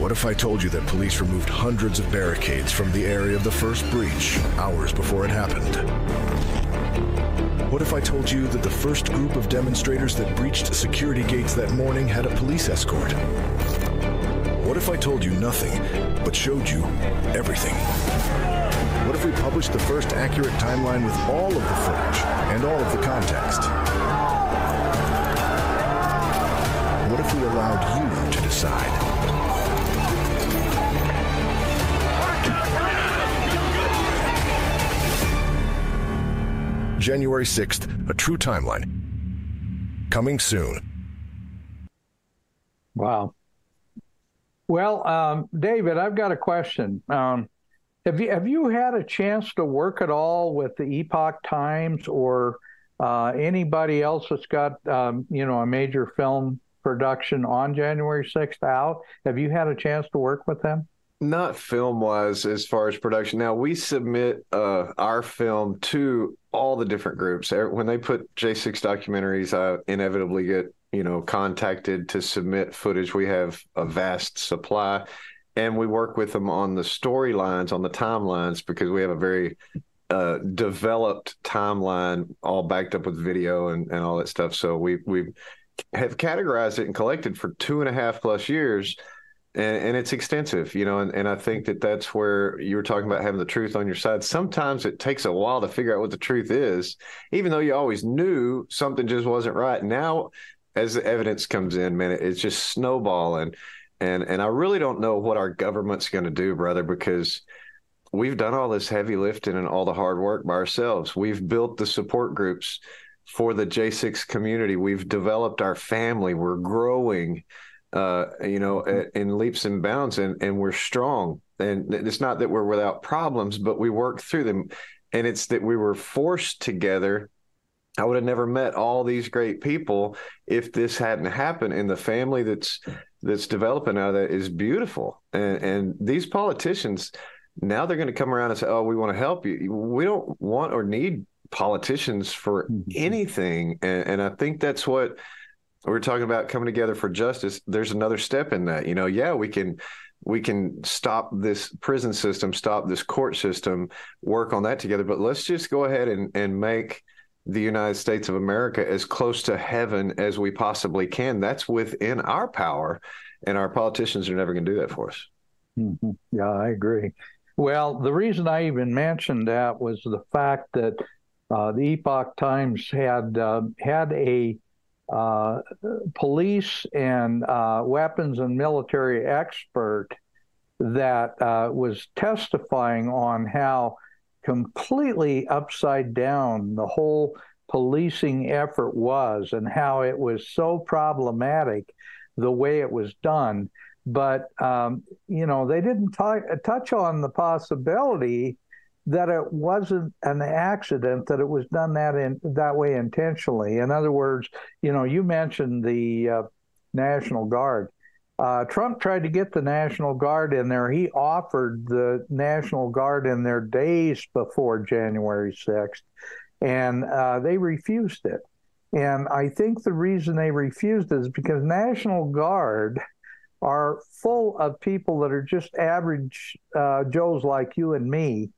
What if I told you that police removed hundreds of barricades from the area of the first breach hours before it happened? What if I told you that the first group of demonstrators that breached security gates that morning had a police escort? What if I told you nothing, but showed you everything? What if we published the first accurate timeline with all of the footage and all of the context? What if we allowed you to decide? January 6th, A True Timeline. Coming soon. Wow. Well, um, David, I've got a question. Um, have you have you had a chance to work at all with the Epoch Times or uh, anybody else that's got um, you know a major film production on January sixth out? Have you had a chance to work with them? Not film wise, as far as production. Now we submit uh, our film to all the different groups. When they put J6 documentaries, I inevitably get you know contacted to submit footage. We have a vast supply, and we work with them on the storylines, on the timelines, because we have a very uh, developed timeline, all backed up with video and, and all that stuff. So we we have categorized it and collected for two and a half plus years and, and it's extensive, you know, and, and I think that that's where you were talking about having the truth on your side. Sometimes it takes a while to figure out what the truth is, even though you always knew something just wasn't right. Now as the evidence comes in, man, it's just snowballing, and and I really don't know what our government's going to do, brother, because we've done all this heavy lifting and all the hard work by ourselves. We've built the support groups for the J6 community. We've developed our family. We're growing, uh, you know, in leaps and bounds, and and we're strong. And it's not that we're without problems, but we work through them. And it's that we were forced together. I would have never met all these great people if this hadn't happened. And the family that's that's developing out of that is beautiful. And and these politicians now they're going to come around and say, "Oh, we want to help you." We don't want or need politicians for Mm-hmm. anything, and, and I think that's what we're talking about coming together for justice. There's another step in that. You know, yeah, we can we can stop this prison system, stop this court system, work on that together. But let's just go ahead and and make the United States of America as close to heaven as we possibly can. That's within our power, and our politicians are never going to do that for us. Mhm. Yeah, I agree. Well, the reason I even mentioned that was the fact that uh, the Epoch Times had uh, had a uh, police and uh, weapons and military expert that uh, was testifying on how completely upside down the whole policing effort was and how it was so problematic the way it was done. But um, you know they didn't t- touch on the possibility that it wasn't an accident that it was done that in that way intentionally in other words you know you mentioned the uh, national guard uh, Trump tried to get the National Guard in there. He offered the National Guard in there days before January 6th, and uh, they refused it. And I think the reason they refused is because National Guard are full of people that are just average uh, Joes like you and me.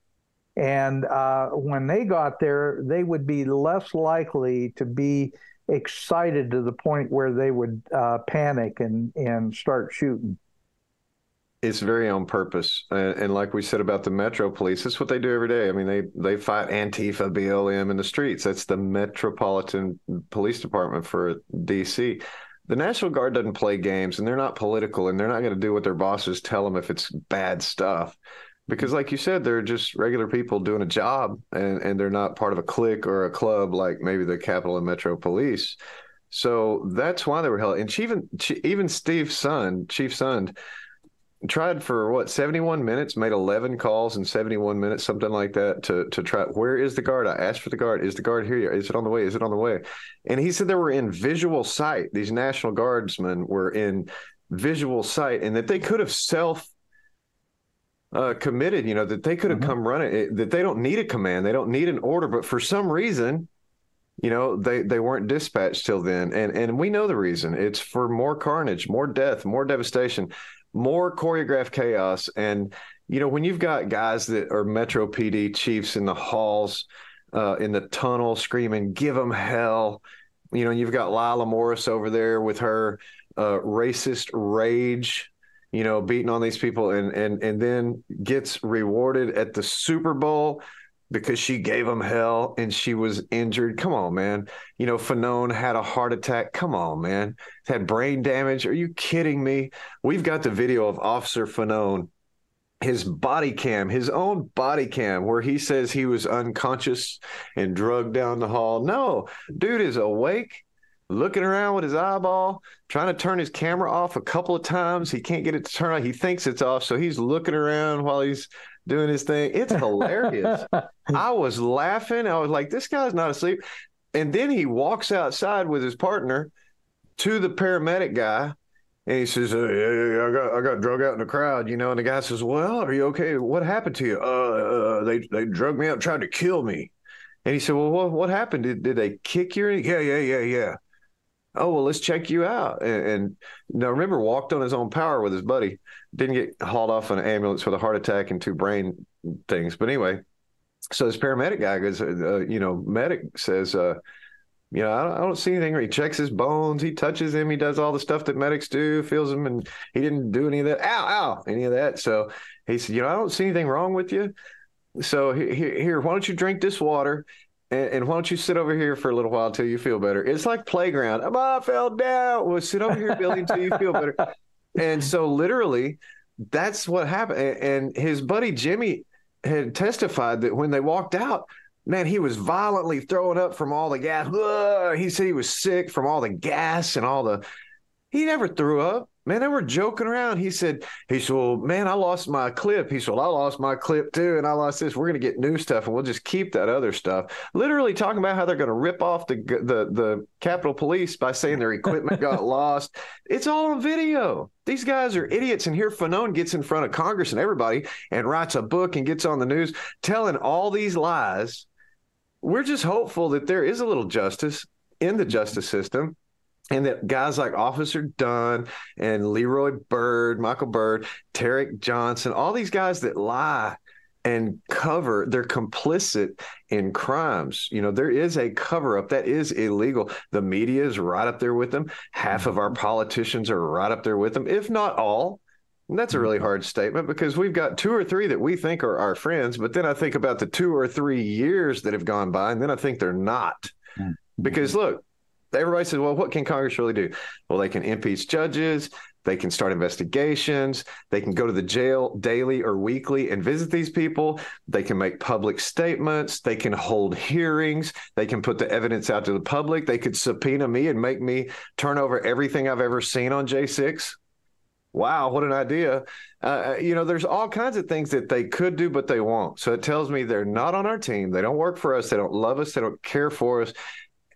And uh, when they got there, they would be less likely to be excited to the point where they would uh, panic and, and start shooting. It's very on purpose, and, and like we said about the Metro Police, that's what they do every day. I mean, they they fight Antifa, BLM in the streets. That's the Metropolitan Police Department for DC. The National Guard doesn't play games, and they're not political, and they're not going to do what their bosses tell them if it's bad stuff. Because, like you said, they're just regular people doing a job, and, and they're not part of a clique or a club like maybe the Capitol and Metro Police. So that's why they were held. And even even Steve Sund, Chief Sund, tried for what 71 minutes made 11 calls in 71 minutes something like that to to try where is the guard? I asked for the guard. Is the guard here is it on the way? Is it on the way? And he said they were in visual sight. These national guardsmen were in visual sight and that they could have self uh, committed you know that they could have come running it, that they don't need a command they don't need an order but for some reason you know they they weren't dispatched till then. And and we know the reason. It's for more carnage more death more devastation more choreographed chaos. And you know when you've got guys that are metro pd chiefs in the halls uh, in the tunnel screaming give them hell you know you've got lila morris over there with her uh, racist rage you know beating on these people and and and then gets rewarded at the super bowl because she gave him hell and she was injured. Come on, man. You know, Fanone had a heart attack. Come on, man. Had brain damage. Are you kidding me? We've got the video of Officer Fanone, his body cam, his own body cam, where he says he was unconscious and drugged down the hall. No, dude is awake. Looking around with his eyeball, trying to turn his camera off a couple of times. He can't get it to turn on. He thinks it's off, so he's looking around while he's doing his thing. It's hilarious. I was laughing. I was like, this guy's not asleep. And then he walks outside with his partner to the paramedic guy. And he says, uh, yeah, yeah, I got I got drug out in the crowd, you know. And the guy says, Well, are you okay? What happened to you? Uh, uh they they drugged me out, tried to kill me. And he said, Well, what what happened? Did did they kick you? Yeah, yeah, yeah, yeah. Oh well, let's check you out. And, and now remember, walked on his own power with his buddy. Didn't get hauled off an ambulance with a heart attack and two brain things. But anyway, so this paramedic guy goes, uh, you know, medic says, uh, you know, I don't, I don't see anything. He checks his bones, he touches him, he does all the stuff that medics do, feels him, and he didn't do any of that. Ow, ow, any of that. So he said, you know, I don't see anything wrong with you. So here, here why don't you drink this water? And, and why don't you sit over here for a little while until you feel better? It's like playground. Oh, I fell down. Well, sit over here, Billy, until you feel better. And so, literally, that's what happened. And, and his buddy Jimmy had testified that when they walked out, man, he was violently throwing up from all the gas. Ugh! He said he was sick from all the gas and all the. He never threw up. Man, they were joking around. He said, he said, well, man, I lost my clip. He said, well, I lost my clip too. And I lost this. We're going to get new stuff and we'll just keep that other stuff. Literally talking about how they're going to rip off the, the, the Capitol Police by saying their equipment got lost. It's all on video. These guys are idiots. And here Fanone gets in front of Congress and everybody and writes a book and gets on the news telling all these lies. We're just hopeful that there is a little justice in the justice system and that guys like Officer Dunn and Leroy Byrd, Michael Byrd, Tarik Johnson, all these guys that lie and cover, they're complicit in crimes. You know, there is a cover up that is illegal. The media is right up there with them. Half of our mm-hmm. politicians are right up there with them, if not all. And that's a really mm-hmm. hard statement because we've got two or three that we think are our friends, but then I think about the two or three years that have gone by, and then I think they're not. Mm-hmm. Because look, everybody says, well, what can Congress really do? Well, they can impeach judges. They can start investigations. They can go to the jail daily or weekly and visit these people. They can make public statements. They can hold hearings. They can put the evidence out to the public. They could subpoena me and make me turn over everything I've ever seen on J6. Wow, what an idea. Uh, you know, there's all kinds of things that they could do, but they won't. So it tells me they're not on our team. They don't work for us. They don't love us. They don't care for us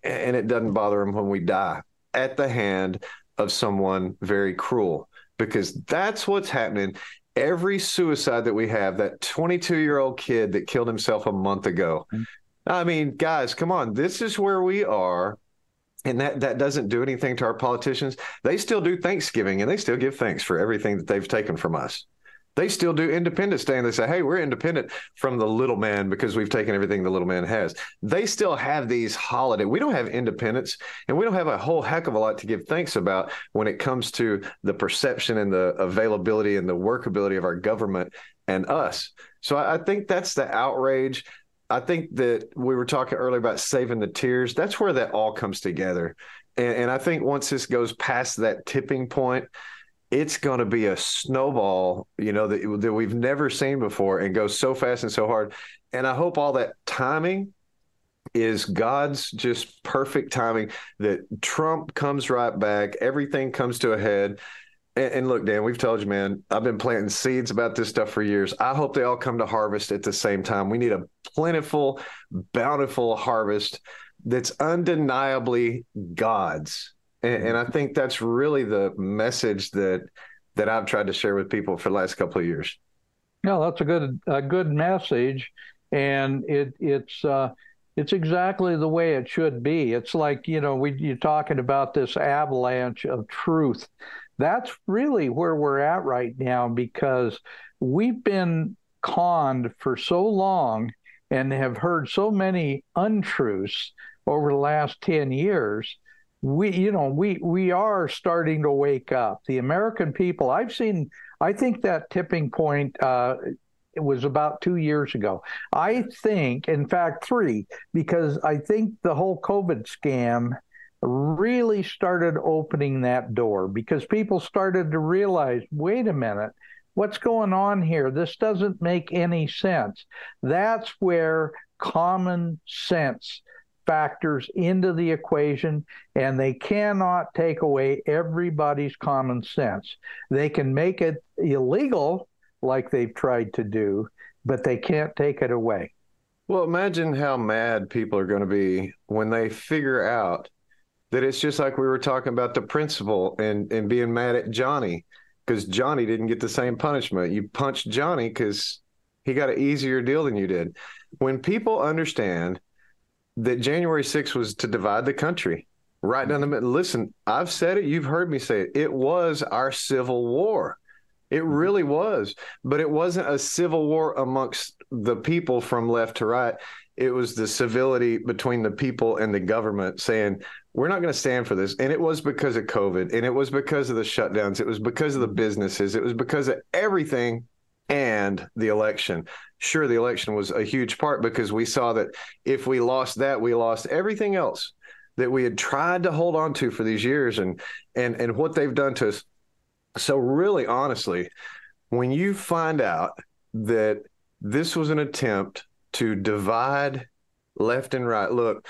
and it doesn't bother them when we die at the hand of someone very cruel because that's what's happening. Every suicide that we have that 22 year old kid that killed himself a month ago. Mm-hmm. I mean guys come on this is where we are and that that doesn't do anything to our politicians. They still do thanksgiving and they still give thanks for everything that they've taken from us they still do Independence Day and they say, hey, we're independent from the little man because we've taken everything the little man has. They still have these holidays. We don't have independence and we don't have a whole heck of a lot to give thanks about when it comes to the perception and the availability and the workability of our government and us. So I, I think that's the outrage. I think that we were talking earlier about saving the tears. That's where that all comes together. And, and I think once this goes past that tipping point, it's going to be a snowball, you know, that, that we've never seen before and goes so fast and so hard. And I hope all that timing is God's just perfect timing that Trump comes right back, everything comes to a head. And, and look, Dan, we've told you, man, I've been planting seeds about this stuff for years. I hope they all come to harvest at the same time. We need a plentiful, bountiful harvest that's undeniably God's and, and I think that's really the message that that I've tried to share with people for the last couple of years. Yeah, that's a good a good message, and it it's uh, it's exactly the way it should be. It's like you know we you're talking about this avalanche of truth. That's really where we're at right now because we've been conned for so long and have heard so many untruths over the last 10 years we you know we we are starting to wake up. The american people i've seen i think that tipping point uh it was about two years ago. I think in fact three because i think the whole covid scam really started opening that door because people started to realize wait a minute what's going on here? This doesn't make any sense. That's where common sense factors into the equation, and they cannot take away everybody's common sense. They can make it illegal, like they've tried to do, but they can't take it away. Well, imagine how mad people are going to be when they figure out that it's just like we were talking about the principal and, and being mad at Johnny because Johnny didn't get the same punishment. You punched Johnny because he got an easier deal than you did. When people understand that January 6th was to divide the country right down the middle. Listen, I've said it, you've heard me say it. It was our civil war. It mm-hmm. really was, but it wasn't a civil war amongst the people from left to right. It was the civility between the people and the government saying, we're not going to stand for this. And it was because of COVID and it was because of the shutdowns. It was because of the mm-hmm. businesses. It was because of everything and the election. Sure, the election was a huge part because we saw that if we lost that, we lost everything else that we had tried to hold on to for these years and and and what they've done to us. So really honestly, when you find out that this was an attempt to divide left and right, look,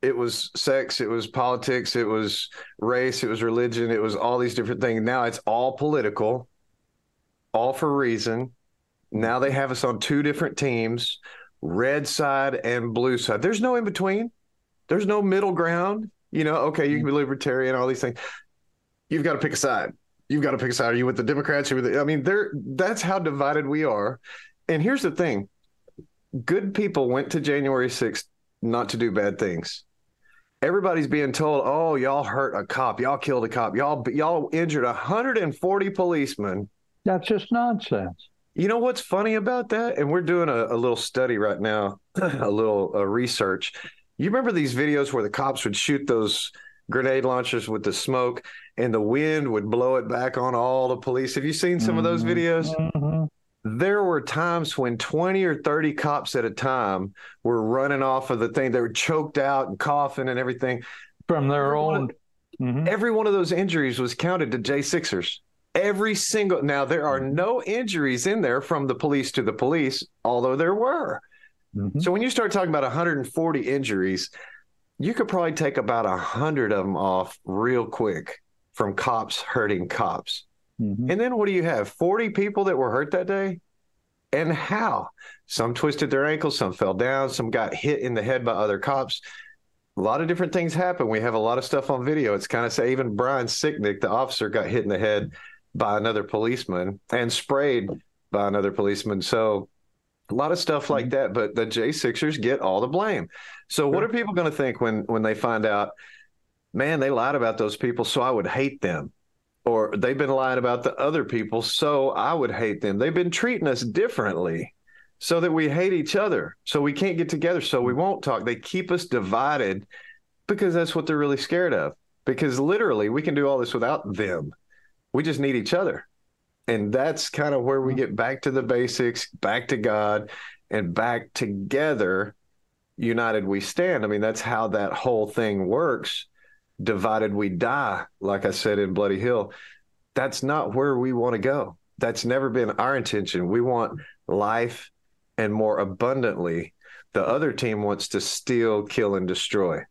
it was sex, it was politics, it was race, it was religion, it was all these different things. Now it's all political, all for reason. Now they have us on two different teams, red side and blue side. There's no in between. There's no middle ground. You know, okay, you can be libertarian, all these things. You've got to pick a side. You've got to pick a side. Are you with the Democrats? Or with the, I mean, there. That's how divided we are. And here's the thing: good people went to January 6th not to do bad things. Everybody's being told, "Oh, y'all hurt a cop. Y'all killed a cop. Y'all y'all injured 140 policemen." That's just nonsense. You know what's funny about that? And we're doing a, a little study right now, a little uh, research. You remember these videos where the cops would shoot those grenade launchers with the smoke and the wind would blow it back on all the police? Have you seen some mm-hmm. of those videos? Mm-hmm. There were times when 20 or 30 cops at a time were running off of the thing. They were choked out and coughing and everything. From their every own. One, mm-hmm. Every one of those injuries was counted to J6ers. Every single. Now, there are mm-hmm. no injuries in there from the police to the police, although there were. Mm-hmm. So when you start talking about 140 injuries, you could probably take about 100 of them off real quick from cops hurting cops. Mm-hmm. And then what do you have? 40 people that were hurt that day? And how? Some twisted their ankles, some fell down, some got hit in the head by other cops. A lot of different things happen. We have a lot of stuff on video. It's kind of say even Brian Sicknick, the officer, got hit in the head by another policeman and sprayed by another policeman. So a lot of stuff like mm-hmm. that, but the J Sixers get all the blame. So what are people going to think when when they find out, man, they lied about those people, so I would hate them, or they've been lying about the other people, so I would hate them. They've been treating us differently, so that we hate each other, so we can't get together, so we won't talk. They keep us divided because that's what they're really scared of. Because literally, we can do all this without them. We just need each other. And that's kind of where we mm-hmm. get back to the basics, back to God, and back together. United we stand. I mean, that's how that whole thing works. Divided we die, like I said in Bloody Hill. That's not where we want to go. That's never been our intention. We want life and more abundantly. The other team wants to steal, kill, and destroy.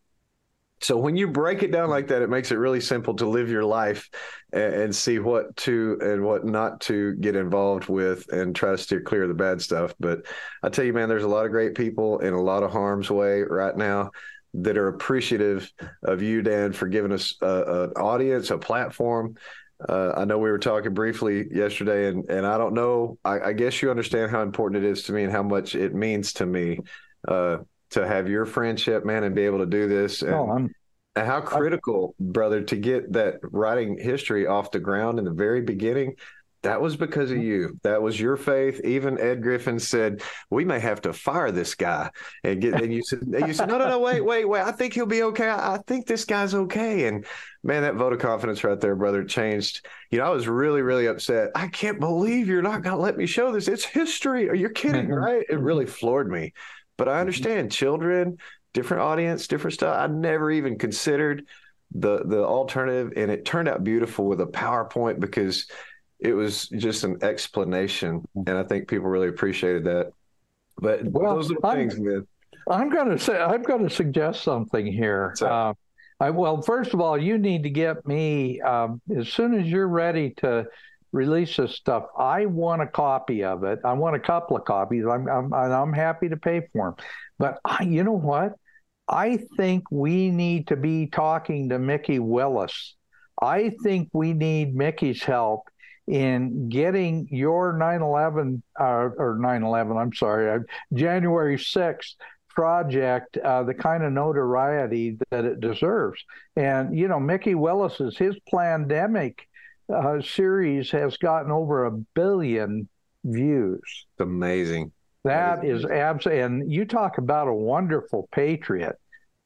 So when you break it down like that, it makes it really simple to live your life and, and, see what to and what not to get involved with and try to steer clear of the bad stuff. But I tell you, man, there's a lot of great people in a lot of harm's way right now that are appreciative of you, Dan, for giving us an audience, a platform. Uh, I know we were talking briefly yesterday, and and I don't know. I, I, guess you understand how important it is to me and how much it means to me. Uh, to have your friendship, man, and be able to do this. And, oh, and how critical, I'm, brother, to get that writing history off the ground in the very beginning. That was because of mm-hmm. you. That was your faith. Even Ed Griffin said we may have to fire this guy. And get and you said you said no no no wait wait wait I think he'll be okay. I think this guy's okay. And man, that vote of confidence right there, brother, changed. You know, I was really really upset. I can't believe you're not going to let me show this. It's history. Are you kidding? Mm-hmm. right? It really floored me. But I mm-hmm. understand children, different audience, different stuff. I never even considered the the alternative, and it turned out beautiful with a PowerPoint because it was just an explanation, mm-hmm. and I think people really appreciated that. But well, those are I'm, things, man. I'm going to say I'm going to suggest something here. Uh, I, well, first of all, you need to get me um, as soon as you're ready to release this stuff. I want a copy of it. I want a couple of copies. I'm I'm, I'm happy to pay for them. But I, you know what? I think we need to be talking to Mikki Willis. I think we need Mikki's help in getting your 9/11 uh, or 9/11. I'm sorry, uh, January 6th project uh, the kind of notoriety that it deserves. And you know, Mikki Willis's his Plandemic uh, series has gotten over a billion views. It's amazing. That is absolutely, and you talk about a wonderful patriot.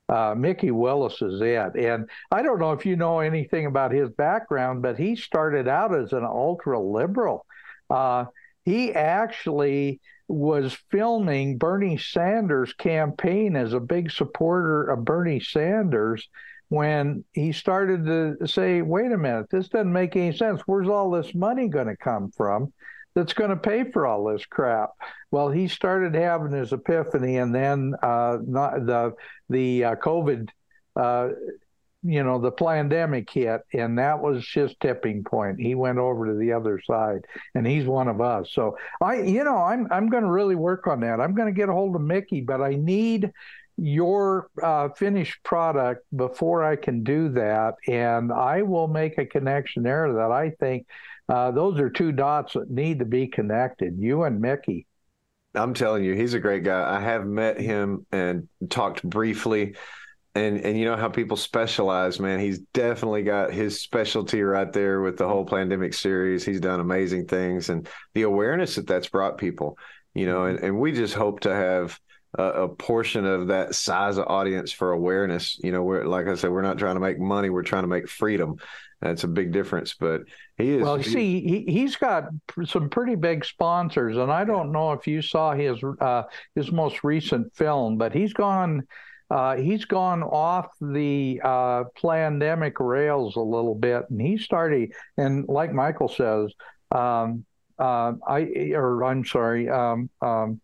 Uh, Mikki Willis is it. And I don't know if you know anything about his background, but he started out as an ultra liberal. Uh, he actually was filming Bernie Sanders' campaign as a big supporter of Bernie Sanders when he started to say, wait a minute, this doesn't make any sense. Where's all this money going to come from that's going to pay for all this crap? Well, he started having his epiphany, and then uh, not the the uh, COVID, uh, you know, the pandemic hit, and that was his tipping point. He went over to the other side, and he's one of us. So I, you know, I'm I'm going to really work on that. I'm going to get a hold of Mikki, but I need your uh, finished product before I can do that, and I will make a connection there that I think uh, those are two dots that need to be connected. You and Mikki. I'm telling you, he's a great guy. I have met him and talked briefly. And and you know how people specialize, man. He's definitely got his specialty right there with the whole Plandemic series. He's done amazing things, and the awareness that that's brought people, you know. And, and we just hope to have a, a portion of that size of audience for awareness. You know, we're like I said, we're not trying to make money; we're trying to make freedom. That's a big difference. But he is. Well, he- see, he, he's got some pretty big sponsors, and I don't know if you saw his uh, his most recent film, but he's gone. Uh, he's gone off the uh, pandemic rails a little bit, and he's starting. And like Michael says, um, uh, I or I'm sorry, um, um,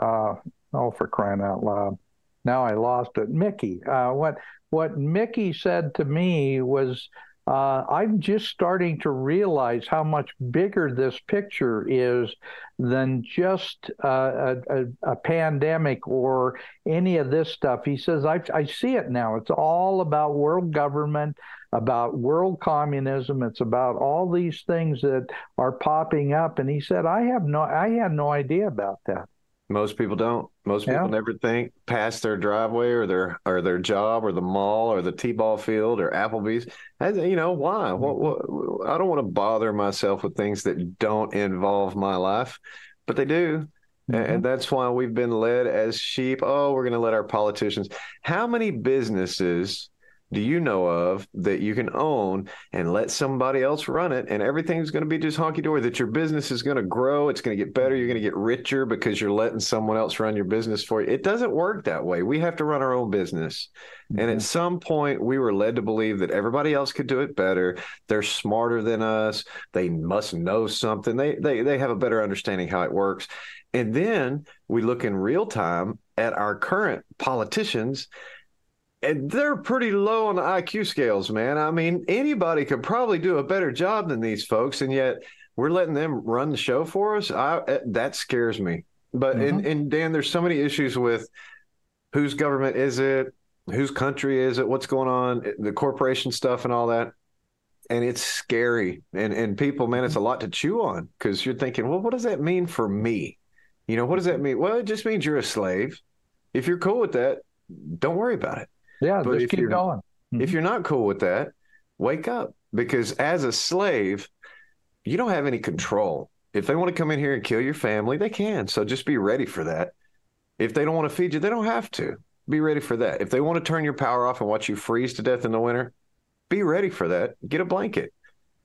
uh, oh for crying out loud! Now I lost it. Mikki, uh, what what Mikki said to me was, uh, I'm just starting to realize how much bigger this picture is than just uh, a, a, a pandemic or any of this stuff. He says, I, I see it now. It's all about world government, about world communism. It's about all these things that are popping up. And he said, I have no, I had no idea about that. Most people don't. Most people Yeah. never think past their driveway or their or their job or the mall or the t-ball field or Applebee's. As- You know why? Mm-hmm. What, what, I don't want to bother myself with things that don't involve my life, but they do. And- mm-hmm. And that's why we've been led as sheep. Oh, we're going to let our politicians. How many businesses do you know of that you can own and let somebody else run it and everything's going to be just honky dory that your business is going to grow it's going to get better you're going to get richer because you're letting someone else run your business for you? It doesn't work that way. We have to run our own business. And at mm-hmm. some point we were led to believe that everybody else could do it better. They're smarter than us. They must know something. They they they have a better understanding how it works. And then we look in real time at our current politicians they're pretty low on the IQ scales, man. I mean, anybody could probably do a better job than these folks, and yet we're letting them run the show for us. I, eh, that scares me. But and, mm-hmm. and Dan, there's so many issues with whose government is it, whose country is it, what's going on, eh, the corporation stuff, and all that. And it's scary. And and people, man, it's a mm-hmm. lot to chew on because you're thinking, well, what does that mean for me? You know, what does that mean? Well, it just means you're a slave. If you're cool with that, don't worry about it. Yeah, But just keep going. If mm-hmm. you're not cool with that, wake up because as a slave, you don't have any control. If they want to come in here and kill your family, they can. So just be ready for that. If they don't want to feed you, they don't have to. Be ready for that. If they want to turn your power off and watch you freeze to death in the winter, be ready for that. Get a blanket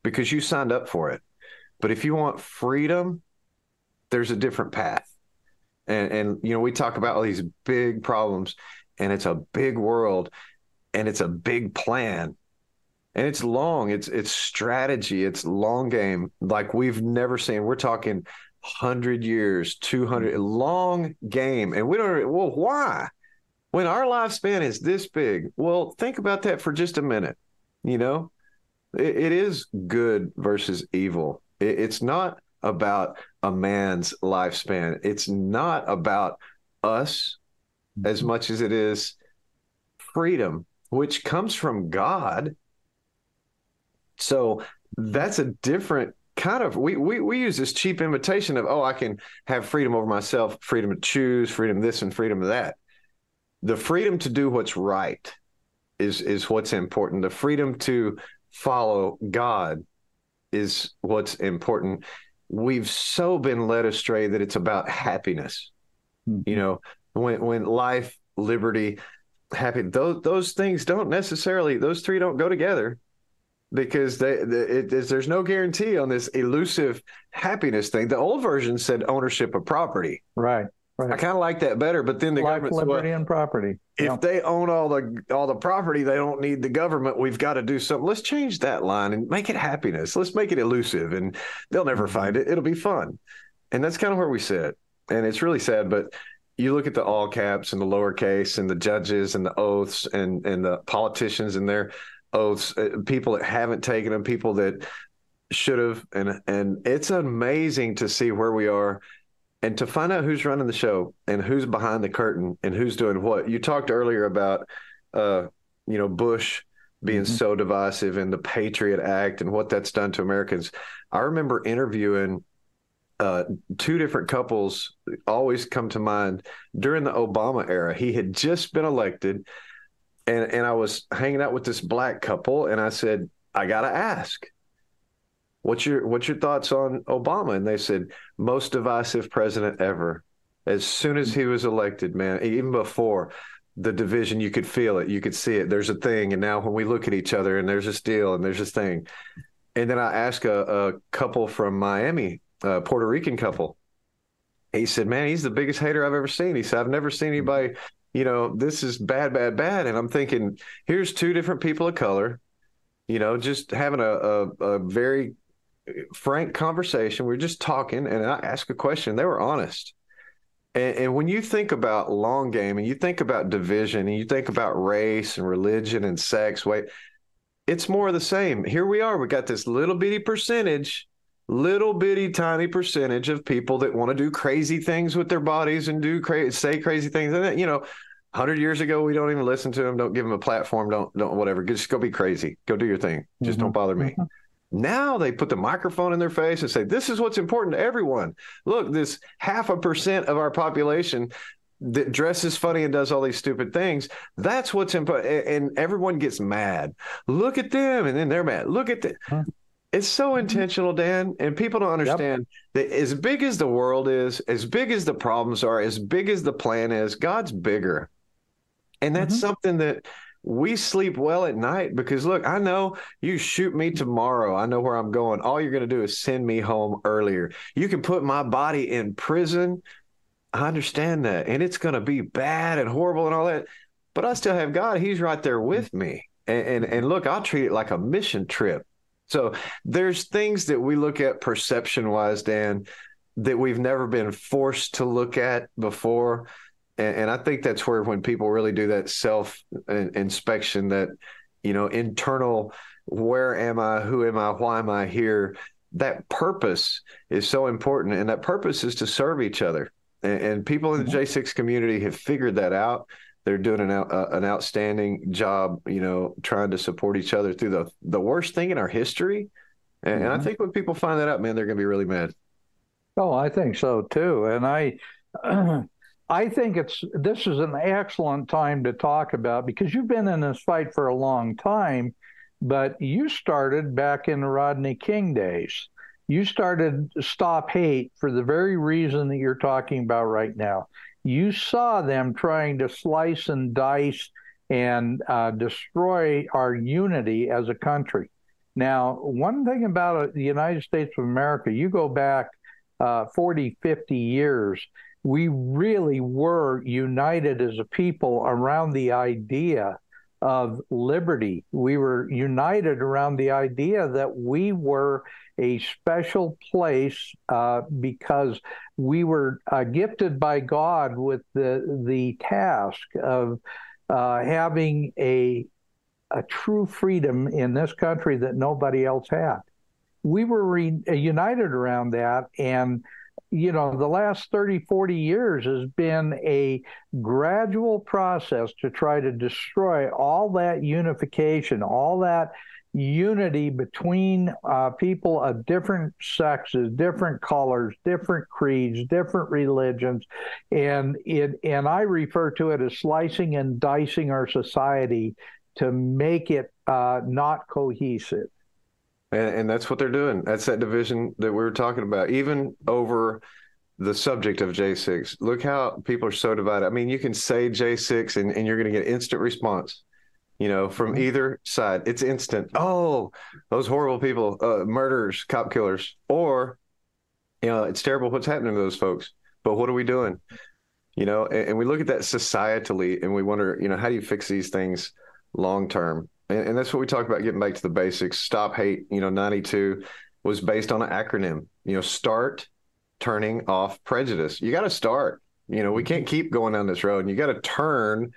because you signed up for it. But if you want freedom, there's a different path. And and you know, we talk about all these big problems and it's a big world and it's a big plan and it's long it's it's strategy it's long game like we've never seen. We're talking 100 years 200 mm-hmm. long game and we don't well why? When our lifespan is this big well think about that for just a minute you know? It, it is good versus evil. It, it's not about a man's lifespan. It's not about us as mm-hmm. much as it is freedom, which comes from God. So that's a different kind of we, we we use this cheap imitation of oh I can have freedom over myself, freedom to choose, freedom this and freedom of that. The freedom to do what's right is is what's important. The freedom to follow God is what's important. We've so been led astray that it's about happiness. Mm-hmm. You know, when when life, liberty, happy those those things don't necessarily those three don't go together. because they, it, there's, there's no guarantee on this elusive happiness thing. The old version said ownership of property. Right. Right. I kind of like that better, but then the Life, government liberty, well, and property. if Yeah. they own all the all the property, they don't need the government. We've got to do something. Let's change that line and make it happiness. Let's make it elusive, and they'll never find it. It'll be fun, and that's kind of where we sit. And it's really sad, but you look at the all caps and the lowercase and the judges and the oaths and and the politicians and their oaths, uh, people that haven't taken them, people that should have, and and it's amazing to see where we are and to find out who's running the show and who's behind the curtain and who's doing what. You talked earlier about, uh, you know, Bush being so divisive and the Patriot Act and what that's done to Americans. I remember interviewing uh, two different couples always come to mind during the Obama era. He had just been elected, and and I was hanging out with this black couple, and I said, I gotta ask, what's your what's your thoughts on Obama? And they said, most divisive president ever. As soon as he was elected, man, even before the division, you could feel it, you could see it. There's a thing, and now when we look at each other, and there's this deal, and there's this thing. And then I asked a, a couple from Miami, a Puerto Rican couple. He said, "Man, he's the biggest hater I've ever seen." He said, "I've never seen anybody, you know, this is bad, bad, bad." And I'm thinking, here's two different people of color, you know, just having a a, a very frank conversation. We are just talking, and I asked a question. They were honest. And, and when you think about long game, and you think about division, and you think about race and religion and sex, wait, it's more of the same. Here we are. We got this little bitty percentage, little bitty tiny percentage of people that want to do crazy things with their bodies and do crazy, say crazy things. And you know, hundred years ago, we don't even listen to them. Don't give them a platform. Don't don't whatever. Just go be crazy. Go do your thing. Just don't mm-hmm. bother me. Mm-hmm. Now they put the microphone in their face and say, "This is what's important to everyone." Look, this half a percent of our population that dresses funny and does all these stupid things. That's what's important, and everyone gets mad. Look at them, and then they're mad. Look at the. Mm-hmm. It's so mm-hmm. intentional, Dan, and people don't understand that as big as the world is, as big as the problems are, as big as the plan is, God's bigger. And that's mm-hmm. something that we sleep well at night because look, I know you shoot me tomorrow. I know where I'm going. All you're going to do is send me home earlier. You can put my body in prison. I understand that. And it's going to be bad and horrible and all that. But I still have God. He's right there mm-hmm. with me. And, and, and look, I'll treat it like a mission trip. So there's things that we look at perception wise, Dan, that we've never been forced to look at before. And, and I think that's where when people really do that self uh, inspection, that, you know, internal, where am I? Who am I? Why am I here? That purpose is so important. And that purpose is to serve each other. And, and people in the mm-hmm. J6 community have figured that out. They're doing an uh, an outstanding job, you know, trying to support each other through the the worst thing in our history. And, and I Mhm. think when people find that out, man, they're going to be really mad. Oh, I think so too. And I I think it's this is an excellent time to talk about because you've been in this fight for a long time, but you started back in the Rodney King days. You started Stop Hate for the very reason that you're talking about right now. You saw them trying to slice and dice and uh, destroy our unity as a country. Now, one thing about uh, the United States of America, you go back uh, 40, 50 years, we really were united as a people around the idea of liberty. We were united around the idea that we were a special place uh, because we were uh, gifted by God with the the task of uh, having a a true freedom in this country that nobody else had. We were re- united around that and you know, the last 30, 40 years has been a gradual process to try to destroy all that unification, all that unity between uh, people of different sexes, different colors, different creeds, different religions, and it and I refer to it as slicing and dicing our society to make it uh, not cohesive. And, and that's what they're doing. That's that division that we were talking about, even over the subject of J6. Look how people are so divided. I mean, you can say J6 and, and you're going to get instant response. you know, from either side. It's instant. Oh, those horrible people, uh, murderers, cop killers, or, you know, it's terrible what's happening to those folks. But what are we doing? You know, and, and we look at that societally and we wonder, you know, how do you fix these things long term? And, and that's what we talk about getting back to the basics. Stop hate, you know, 92 was based on an acronym, you know, start turning off prejudice. You got to start. You know, we can't keep going down this road and you got to turn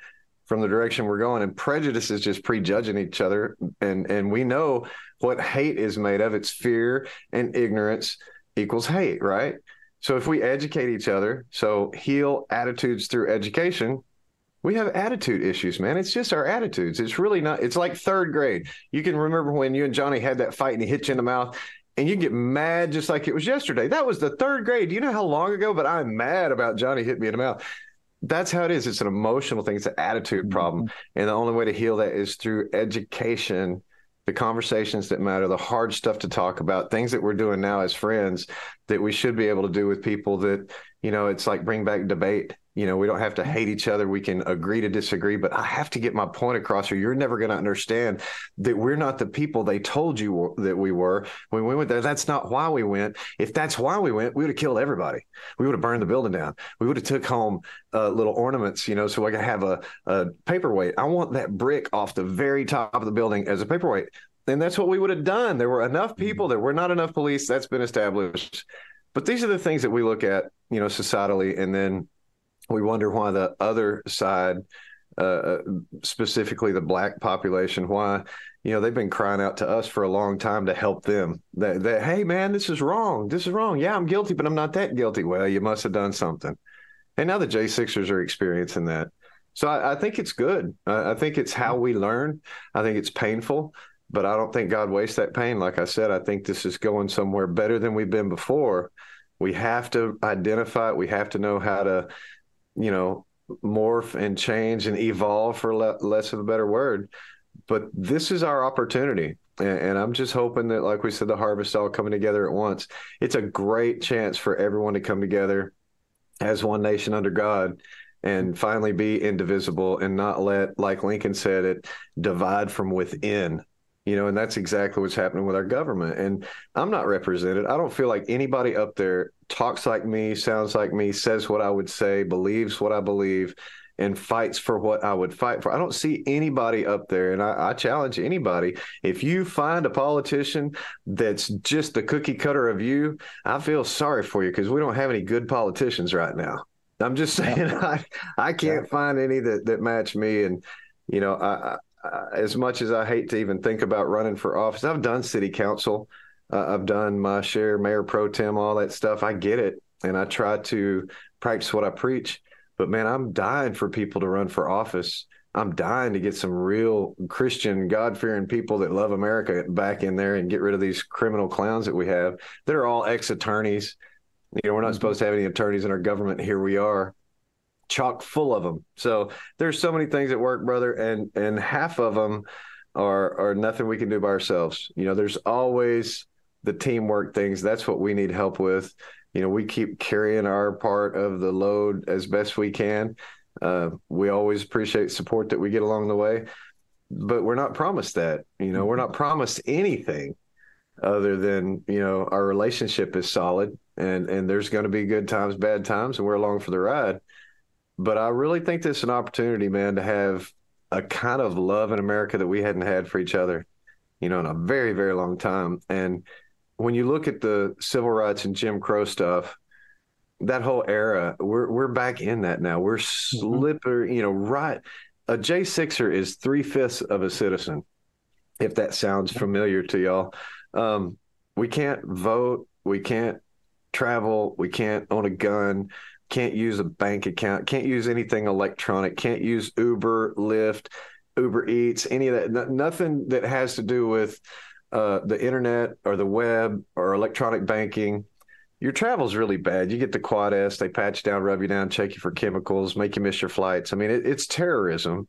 from the direction we're going and prejudice is just prejudging each other and and we know what hate is made of it's fear and ignorance equals hate right so if we educate each other so heal attitudes through education we have attitude issues man it's just our attitudes it's really not it's like third grade you can remember when you and johnny had that fight and he hit you in the mouth and you get mad just like it was yesterday that was the third grade do you know how long ago but i'm mad about johnny hit me in the mouth that's how it is. It's an emotional thing. It's an attitude problem, mm-hmm. and the only way to heal that is through education, the conversations that matter, the hard stuff to talk about, things that we're doing now as friends that we should be able to do with people that you know. It's like bring back debate. You know, we don't have to hate each other. We can agree to disagree, but I have to get my point across, or you're never going to understand that we're not the people they told you that we were when we went there. That's not why we went. If that's why we went, we would have killed everybody. We would have burned the building down. We would have took home uh, little ornaments, you know, so I could have a, a paperweight. I want that brick off the very top of the building as a paperweight. And that's what we would have done. There were enough people. There were not enough police. That's been established. But these are the things that we look at, you know, societally, and then we wonder why the other side, uh, uh, specifically the black population, why you know they've been crying out to us for a long time to help them. That, that hey man, this is wrong. This is wrong. Yeah, I'm guilty, but I'm not that guilty. Well, you must have done something. And now the J Sixers are experiencing that. So I, I think it's good. I, I think it's how we learn. I think it's painful, but I don't think God wastes that pain. Like I said, I think this is going somewhere better than we've been before. We have to identify it. We have to know how to you know, morph and change and evolve for le- less of a better word. But this is our opportunity. And, and I'm just hoping that, like we said, the harvest all coming together at once. It's a great chance for everyone to come together as one nation under God and finally be indivisible and not let, like Lincoln said, it divide from within you know and that's exactly what's happening with our government and i'm not represented i don't feel like anybody up there talks like me sounds like me says what i would say believes what i believe and fights for what I would fight for. I don't see anybody up there, and I, I, challenge anybody. If you find a politician that's just the cookie cutter of you, I feel sorry for you because we don't have any good politicians right now. I'm just saying, I I can't yeah. find any that that match me, and you know, I uh, as much as I hate to even think about running for office, I've done city council. Uh, I've done my share, mayor pro tem, all that stuff. I get it. And I try to practice what I preach. But man, I'm dying for people to run for office. I'm dying to get some real Christian, God fearing people that love America back in there and get rid of these criminal clowns that we have that are all ex attorneys. You know, we're not mm-hmm. supposed to have any attorneys in our government. Here we are chock full of them. So there's so many things at work, brother, and and half of them are are nothing we can do by ourselves. You know, there's always the teamwork things. That's what we need help with. You know, we keep carrying our part of the load as best we can. Uh, we always appreciate support that we get along the way, but we're not promised that. You know, we're not promised anything other than you know our relationship is solid and and there's going to be good times bad times and we're along for the ride but I really think this is an opportunity, man, to have a kind of love in America that we hadn't had for each other, you know, in a very, very long time. And when you look at the civil rights and Jim Crow stuff, that whole era, we're we're back in that now. We're mm-hmm. slipper, you know, right. A J sixer is three fifths of a citizen, if that sounds familiar to y'all. Um, we can't vote, we can't travel, we can't own a gun can't use a bank account, can't use anything electronic, can't use Uber, Lyft, Uber Eats, any of that. No, nothing that has to do with uh, the internet or the web or electronic banking. Your travel's really bad. You get the quad S, they patch down, rub you down, check you for chemicals, make you miss your flights. I mean, it, it's terrorism.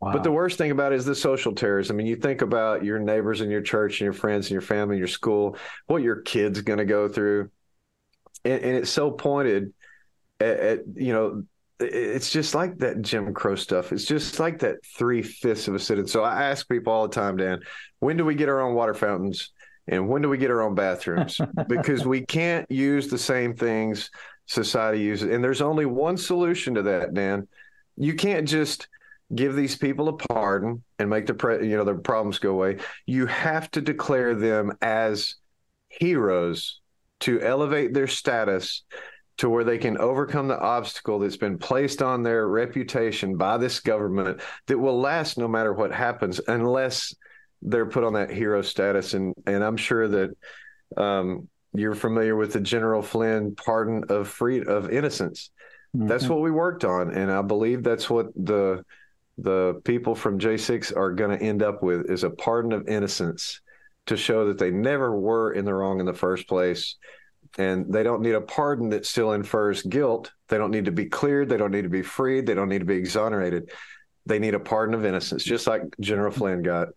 Wow. But the worst thing about it is the social terrorism. I mean, you think about your neighbors and your church and your friends and your family and your school, what your kid's going to go through. And, and, it's so pointed at, at, you know it's just like that Jim Crow stuff. It's just like that three fifths of a citizen. So I ask people all the time, Dan, when do we get our own water fountains? And when do we get our own bathrooms? because we can't use the same things society uses. And there's only one solution to that, Dan. You can't just give these people a pardon and make the pre- you know the problems go away. You have to declare them as heroes to elevate their status to where they can overcome the obstacle that's been placed on their reputation by this government that will last no matter what happens unless they're put on that hero status and and I'm sure that um, you're familiar with the General Flynn pardon of free of innocence. Mm-hmm. That's what we worked on and I believe that's what the the people from J6 are going to end up with is a pardon of innocence to show that they never were in the wrong in the first place and they don't need a pardon that still infers guilt. They don't need to be cleared. They don't need to be freed. They don't need to be exonerated. They need a pardon of innocence, just like General mm-hmm. Flynn got.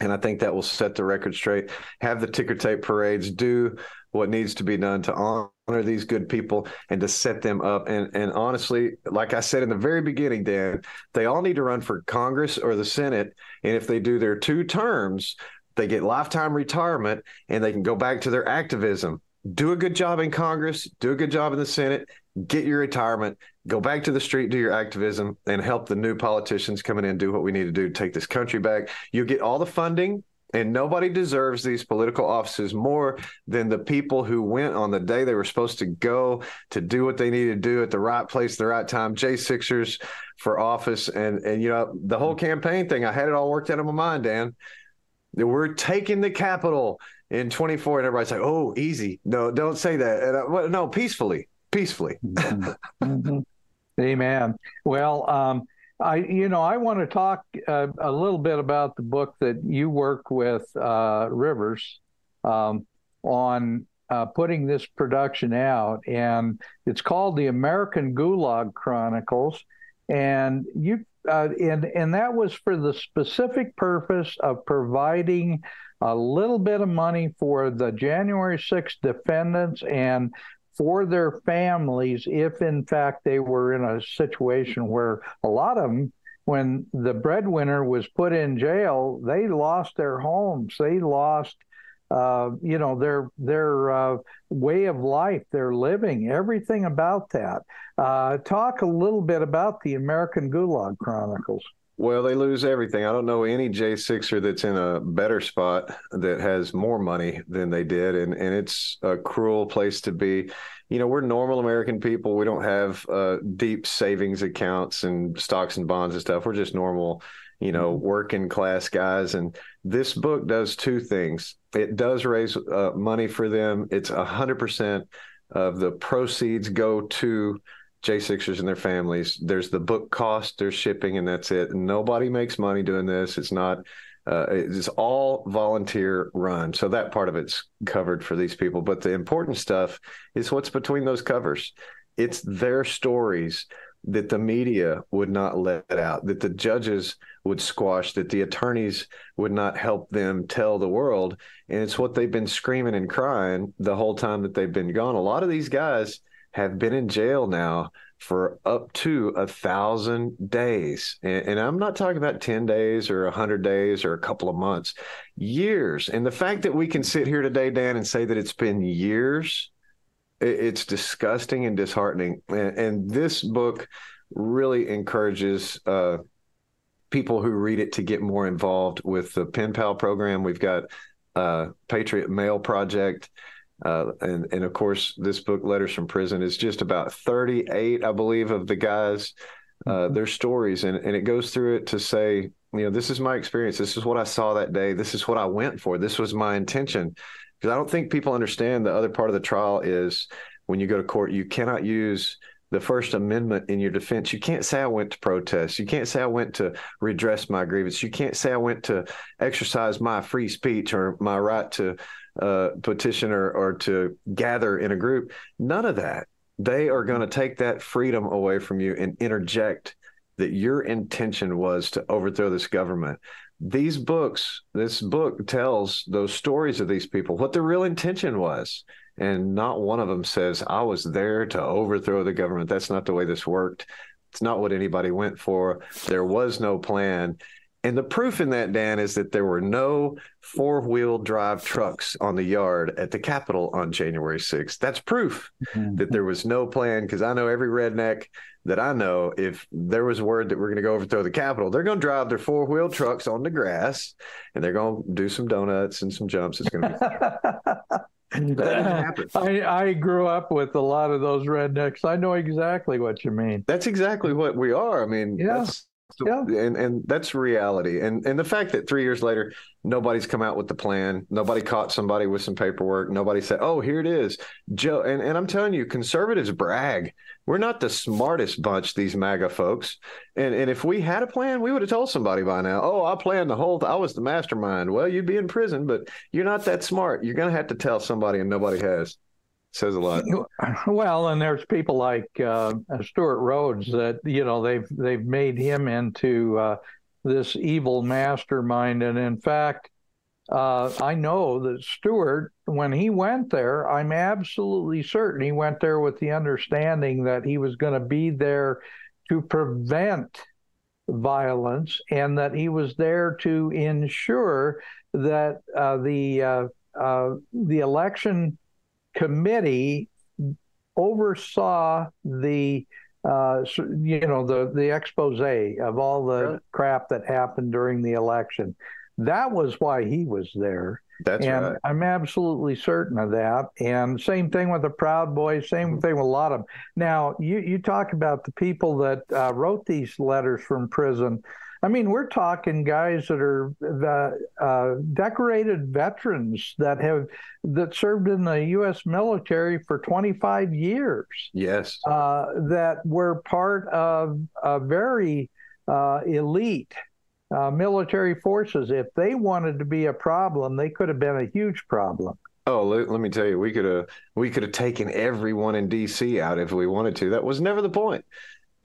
And I think that will set the record straight. Have the ticker tape parades do what needs to be done to honor these good people and to set them up. And and honestly, like I said in the very beginning, Dan, they all need to run for Congress or the Senate. And if they do their two terms, they get lifetime retirement and they can go back to their activism do a good job in Congress, do a good job in the Senate, get your retirement, go back to the street, do your activism, and help the new politicians coming in do what we need to do to take this country back. You'll get all the funding, and nobody deserves these political offices more than the people who went on the day they were supposed to go to do what they needed to do at the right place, the right time. J Sixers for office, and and you know the whole campaign thing. I had it all worked out in my mind, Dan. We're taking the Capitol in 24 and everybody's like oh easy. No don't say that. And I, well, no peacefully peacefully. Mm-hmm. amen. Well um, i you know i want to talk uh, a little bit about the book that you work with uh, rivers um, on uh, putting this production out and it's called the american gulag chronicles and you uh, and and that was for the specific purpose of providing a little bit of money for the January 6th defendants and for their families if in fact they were in a situation where a lot of them when the breadwinner was put in jail they lost their homes. They lost uh, you know their their uh, way of life their living everything about that. Uh, talk a little bit about the american gulag chronicles well, they lose everything. I don't know any J6er that's in a better spot that has more money than they did. And, and it's a cruel place to be. You know, we're normal American people. We don't have uh, deep savings accounts and stocks and bonds and stuff. We're just normal, you know, mm-hmm. working class guys. And this book does two things it does raise uh, money for them, it's a 100% of the proceeds go to J6ers and their families. There's the book cost, there's shipping, and that's it. Nobody makes money doing this. It's not, uh, it's all volunteer run. So that part of it's covered for these people. But the important stuff is what's between those covers. It's their stories that the media would not let out, that the judges would squash, that the attorneys would not help them tell the world. And it's what they've been screaming and crying the whole time that they've been gone. A lot of these guys have been in jail now for up to a thousand days. And, and, I'm not talking about 10 days or 100 days or a couple of months, years. And the fact that we can sit here today, Dan, and say that it's been years, it, it's disgusting and disheartening. And, and this book really encourages uh, people who read it to get more involved with the Pen Pal program. We've got uh, Patriot Mail Project. Uh, and and of course, this book, Letters from Prison, is just about 38, I believe, of the guys, uh, mm-hmm. their stories, and and it goes through it to say, you know, this is my experience. This is what I saw that day. This is what I went for. This was my intention. Because I don't think people understand the other part of the trial is when you go to court, you cannot use the First Amendment in your defense. You can't say I went to protest. You can't say I went to redress my grievance. You can't say I went to exercise my free speech or my right to uh, petition or, or to gather in a group. None of that. They are going to take that freedom away from you and interject that your intention was to overthrow this government. These books, this book tells those stories of these people, what their real intention was. And not one of them says, I was there to overthrow the government. That's not the way this worked. It's not what anybody went for. There was no plan. And the proof in that, Dan, is that there were no four wheel drive trucks on the yard at the Capitol on January 6th. That's proof Mm-hmm. that there was no plan because I know every redneck that I know, if there was word that we're going to go overthrow the Capitol, they're going to drive their four wheel trucks on the grass and they're going to do some donuts and some jumps. It's going to be. I, I grew up with a lot of those rednecks. I know exactly what you mean. That's exactly what we are. I mean, Yeah. that's and and that's reality. And and the fact that three years later nobody's come out with the plan, nobody caught somebody with some paperwork, nobody said, "Oh, here it is." Joe and and I'm telling you, conservatives brag. We're not the smartest bunch, these MAGA folks. And and if we had a plan, we would have told somebody by now. Oh, I planned the whole. I was the mastermind. Well, you'd be in prison, but you're not that smart. You're gonna have to tell somebody, and nobody has. Says a lot. Well, and there's people like uh, Stewart Rhodes that you know they've they've made him into uh, this evil mastermind, and in fact, uh, I know that Stuart, when he went there, I'm absolutely certain he went there with the understanding that he was going to be there to prevent violence, and that he was there to ensure that uh, the uh, uh, the election committee oversaw the uh, you know the the expose of all the crap that happened during the election. That was why he was there. That's and right. I'm absolutely certain of that. And same thing with the Proud Boys. Same thing with a lot of them. Now, you you talk about the people that uh, wrote these letters from prison. I mean, we're talking guys that are uh, uh, decorated veterans that have that served in the U.S. military for 25 years. Yes. Uh, that were part of a very uh, elite uh, military forces. If they wanted to be a problem, they could have been a huge problem. Oh, let, let me tell you, we could have we could have taken everyone in D.C. out if we wanted to. That was never the point.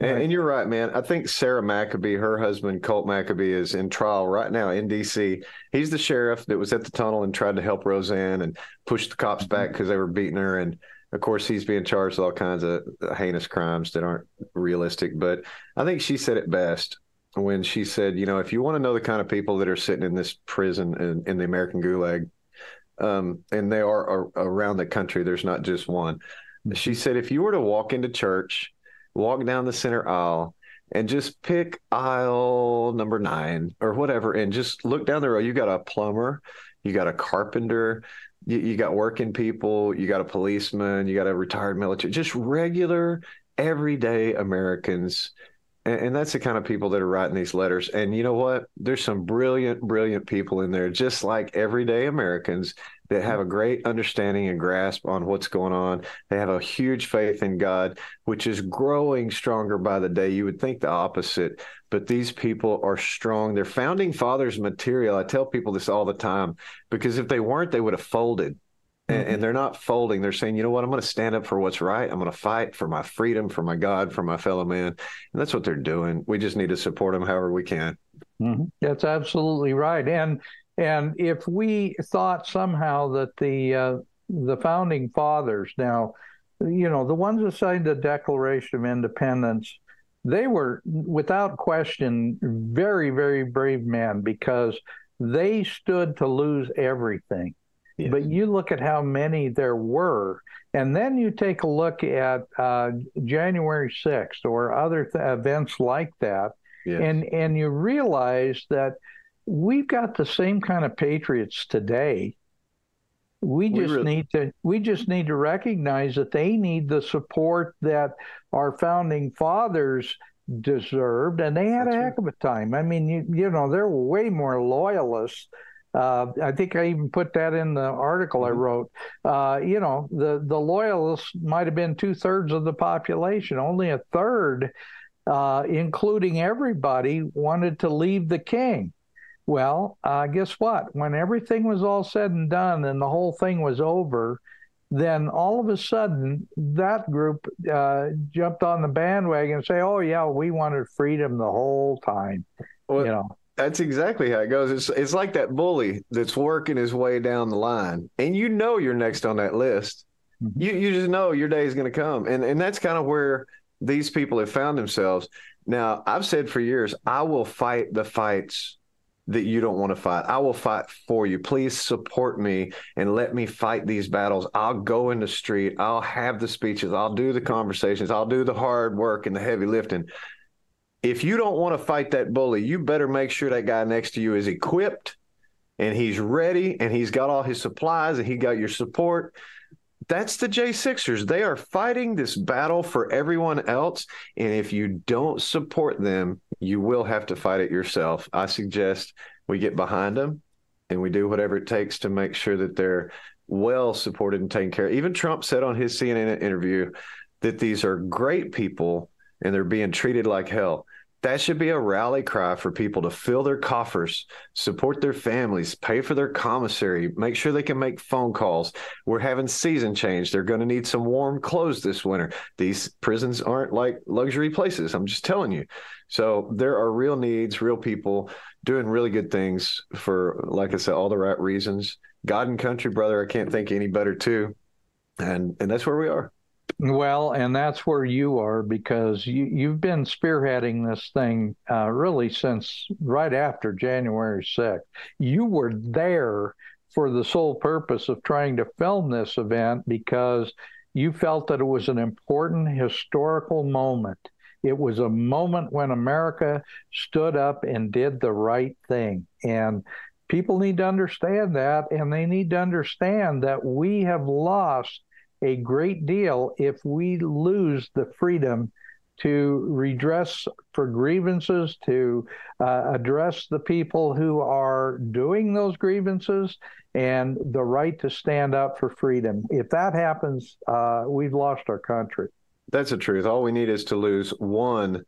And, and you're right, man. I think Sarah McAbee, her husband Colt McAbee, is in trial right now in D.C. He's the sheriff that was at the tunnel and tried to help Rosanne and push the cops back because they were beating her. And of course, he's being charged with all kinds of heinous crimes that aren't realistic. But I think she said it best when she said, you know, if you want to know the kind of people that are sitting in this prison in, in the American Gulag, um, and they are a- around the country. There's not just one. She said, if you were to walk into church, walk down the center aisle, and just pick aisle number nine or whatever, and just look down the row, you got a plumber, you got a carpenter, you, you got working people, you got a policeman, you got a retired military, just regular, everyday Americans. And, and that's the kind of people that are writing these letters. And you know what? There's some brilliant, brilliant people in there, just like everyday Americans that mm-hmm. have a great understanding and grasp on what's going on. They have a huge faith in God, which is growing stronger by the day. You would think the opposite, but these people are strong. They're founding fathers material. I tell people this all the time because if they weren't, they would have folded. And, mm-hmm. and they're not folding. They're saying, you know what? I'm going to stand up for what's right. I'm going to fight for my freedom, for my God, for my fellow man. And that's what they're doing. We just need to support them however we can. Mm-hmm. That's absolutely right. And and if we thought somehow that the uh, the founding fathers now, you know, the ones that signed the Declaration of Independence, they were without question very very brave men because they stood to lose everything. But you look at how many there were, and then you take a look at uh, January 6th or other th- events like that, Yes. and and you realize that we've got the same kind of patriots today. We We just really- need to we just need to recognize that they need the support that our founding fathers deserved, and they had a heck of a time. I mean, you you know, there were way more loyalists. Uh, I think I even put that in the article I wrote. Uh, you know, the the loyalists might have been two thirds of the population. Only a third, uh, including everybody, wanted to leave the king. Well, uh, guess what? When everything was all said and done and the whole thing was over, then all of a sudden that group uh, jumped on the bandwagon and say, "Oh yeah, we wanted freedom the whole time." Well, you know, That's exactly how it goes. It's it's like that bully that's working his way down the line, and you know you're next on that list. You you just know your day is going to come, and and that's kind of where these people have found themselves. Now, I've said for years, I will fight the fights that you don't want to fight. I will fight for you. Please support me and let me fight these battles. I'll go in the street. I'll have the speeches. I'll do the conversations. I'll do the hard work and the heavy lifting. If you don't want to fight that bully, you better make sure that guy next to you is equipped and he's ready and he's got all his supplies and he got your support that's the J6ers. They are fighting this battle for everyone else. And if you don't support them, you will have to fight it yourself. I suggest we get behind them and we do whatever it takes to make sure that they're well supported and taken care of. Even Trump said on his CNN interview that these are great people and they're being treated like hell that should be a rally cry for people to fill their coffers, support their families, pay for their commissary, make sure they can make phone calls. We're having season change. They're going to need some warm clothes this winter. These prisons aren't like luxury places. I'm just telling you. So there are real needs, real people doing really good things for, like I said, all the right reasons. God and country, brother, I can't think any better too. And and that's where we are. Well, and that's where you are because you, you've been spearheading this thing uh, really since right after January 6th. You were there for the sole purpose of trying to film this event because you felt that it was an important historical moment. It was a moment when America stood up and did the right thing. And people need to understand that, and they need to understand that we have lost a great deal if we lose the freedom to redress for grievances, to uh, address the people who are doing those grievances, and the right to stand up for freedom. If that happens, uh, we've lost our country. That's the truth. All we need is to lose one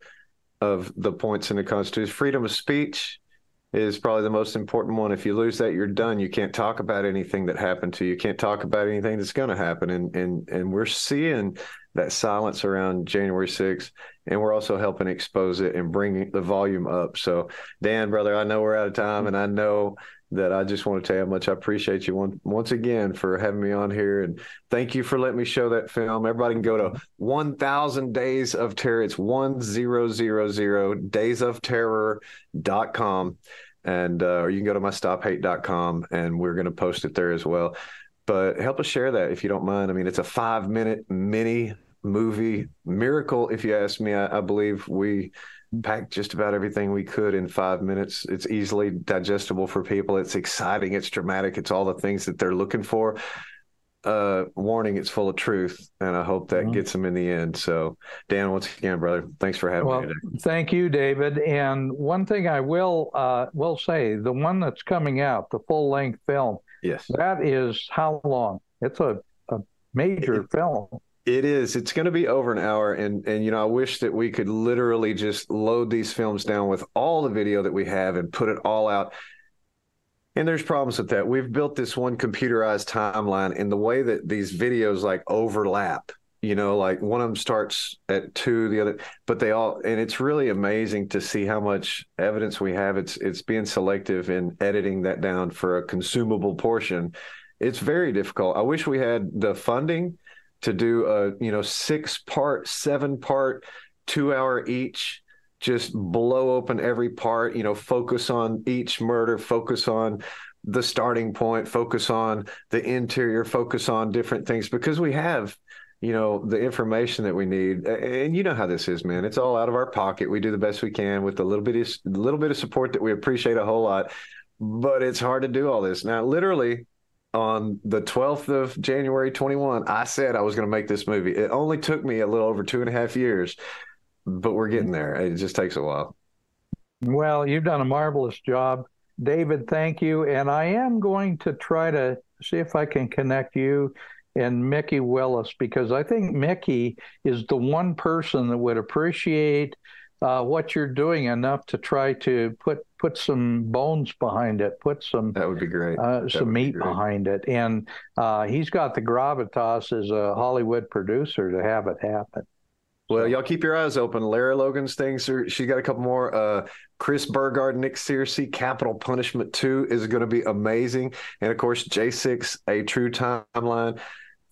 of the points in the Constitution freedom of speech is probably the most important one. If you lose that, you're done. You can't talk about anything that happened to you. You can't talk about anything that's going to happen. And and and we're seeing that silence around January 6th, and we're also helping expose it and bring the volume up. So, Dan, brother, I know we're out of time, and I know that I just want to tell you how much I appreciate you one, once again for having me on here. And thank you for letting me show that film. Everybody can go to 1000 Days of Terror. It's 1000 days of terror.com. And, uh, or you can go to my stophate.com and we're going to post it there as well. But help us share that if you don't mind. I mean, it's a five minute mini movie miracle. If you ask me, I, I believe we, packed just about everything we could in five minutes. It's easily digestible for people. It's exciting. It's dramatic. It's all the things that they're looking for. Uh, warning, it's full of truth, and I hope that mm-hmm. gets them in the end. So, Dan, once again, brother, thanks for having well, me today. Thank you, David. And one thing I will uh, will say, the one that's coming out, the full length film, yes, that is how long? It's a, a major it, film. It is. It's going to be over an hour, and and you know, I wish that we could literally just load these films down with all the video that we have and put it all out. And there's problems with that. We've built this one computerized timeline, and the way that these videos like overlap, you know, like one of them starts at two, the other, but they all, and it's really amazing to see how much evidence we have. It's it's being selective in editing that down for a consumable portion. It's very difficult. I wish we had the funding to do a you know six part seven part two hour each just blow open every part you know focus on each murder focus on the starting point focus on the interior focus on different things because we have you know the information that we need. And you know how this is man. It's all out of our pocket. We do the best we can with a little bit of little bit of support that we appreciate a whole lot but it's hard to do all this. Now literally on the 12th of January 21, I said I was going to make this movie. It only took me a little over two and a half years, but we're getting there. It just takes a while. Well, you've done a marvelous job. David, thank you. And I am going to try to see if I can connect you and Mikki Willis because I think Mikki is the one person that would appreciate uh, what you're doing enough to try to put put some bones behind it, put some that would be great, uh, some meat be behind it, and uh, he's got the gravitas as a Hollywood producer to have it happen. Well, y'all keep your eyes open. Lara Logan's things. Are, she got a couple more. Uh, Chris Burgard, Nick Searcy, Capitol Punishment Two is going to be amazing, and of course J6, A True Timeline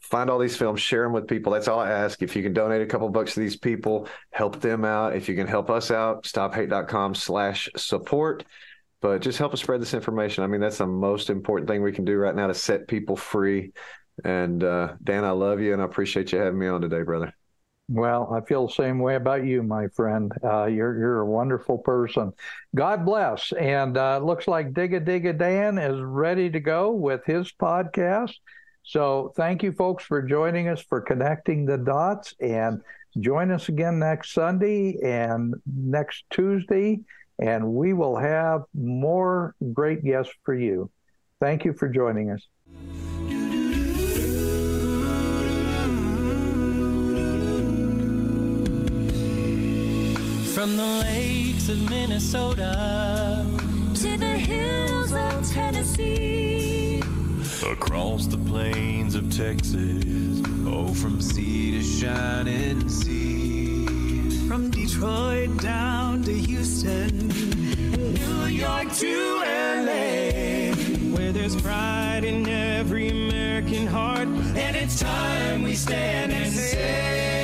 find all these films, share them with people. That's all I ask. If you can donate a couple bucks to these people, help them out. If you can help us out, stophate.com slash support. But just help us spread this information. I mean, that's the most important thing we can do right now to set people free. And uh, Dan, I love you and I appreciate you having me on today, brother. Well, I feel the same way about you, my friend. Uh, you're you're a wonderful person. God bless. And uh, looks like Digga Digga Dan is ready to go with his podcast. So thank you, folks, for joining us for connecting the dots. And join us again next Sunday and next Tuesday, and we will have more great guests for you. Thank you for joining us. From the lakes of Minnesota to the hills of Tennessee. Across the plains of Texas, oh, from sea to shining sea, from Detroit down to Houston, and New York to LA, where there's pride in every American heart, and it's time we stand and say.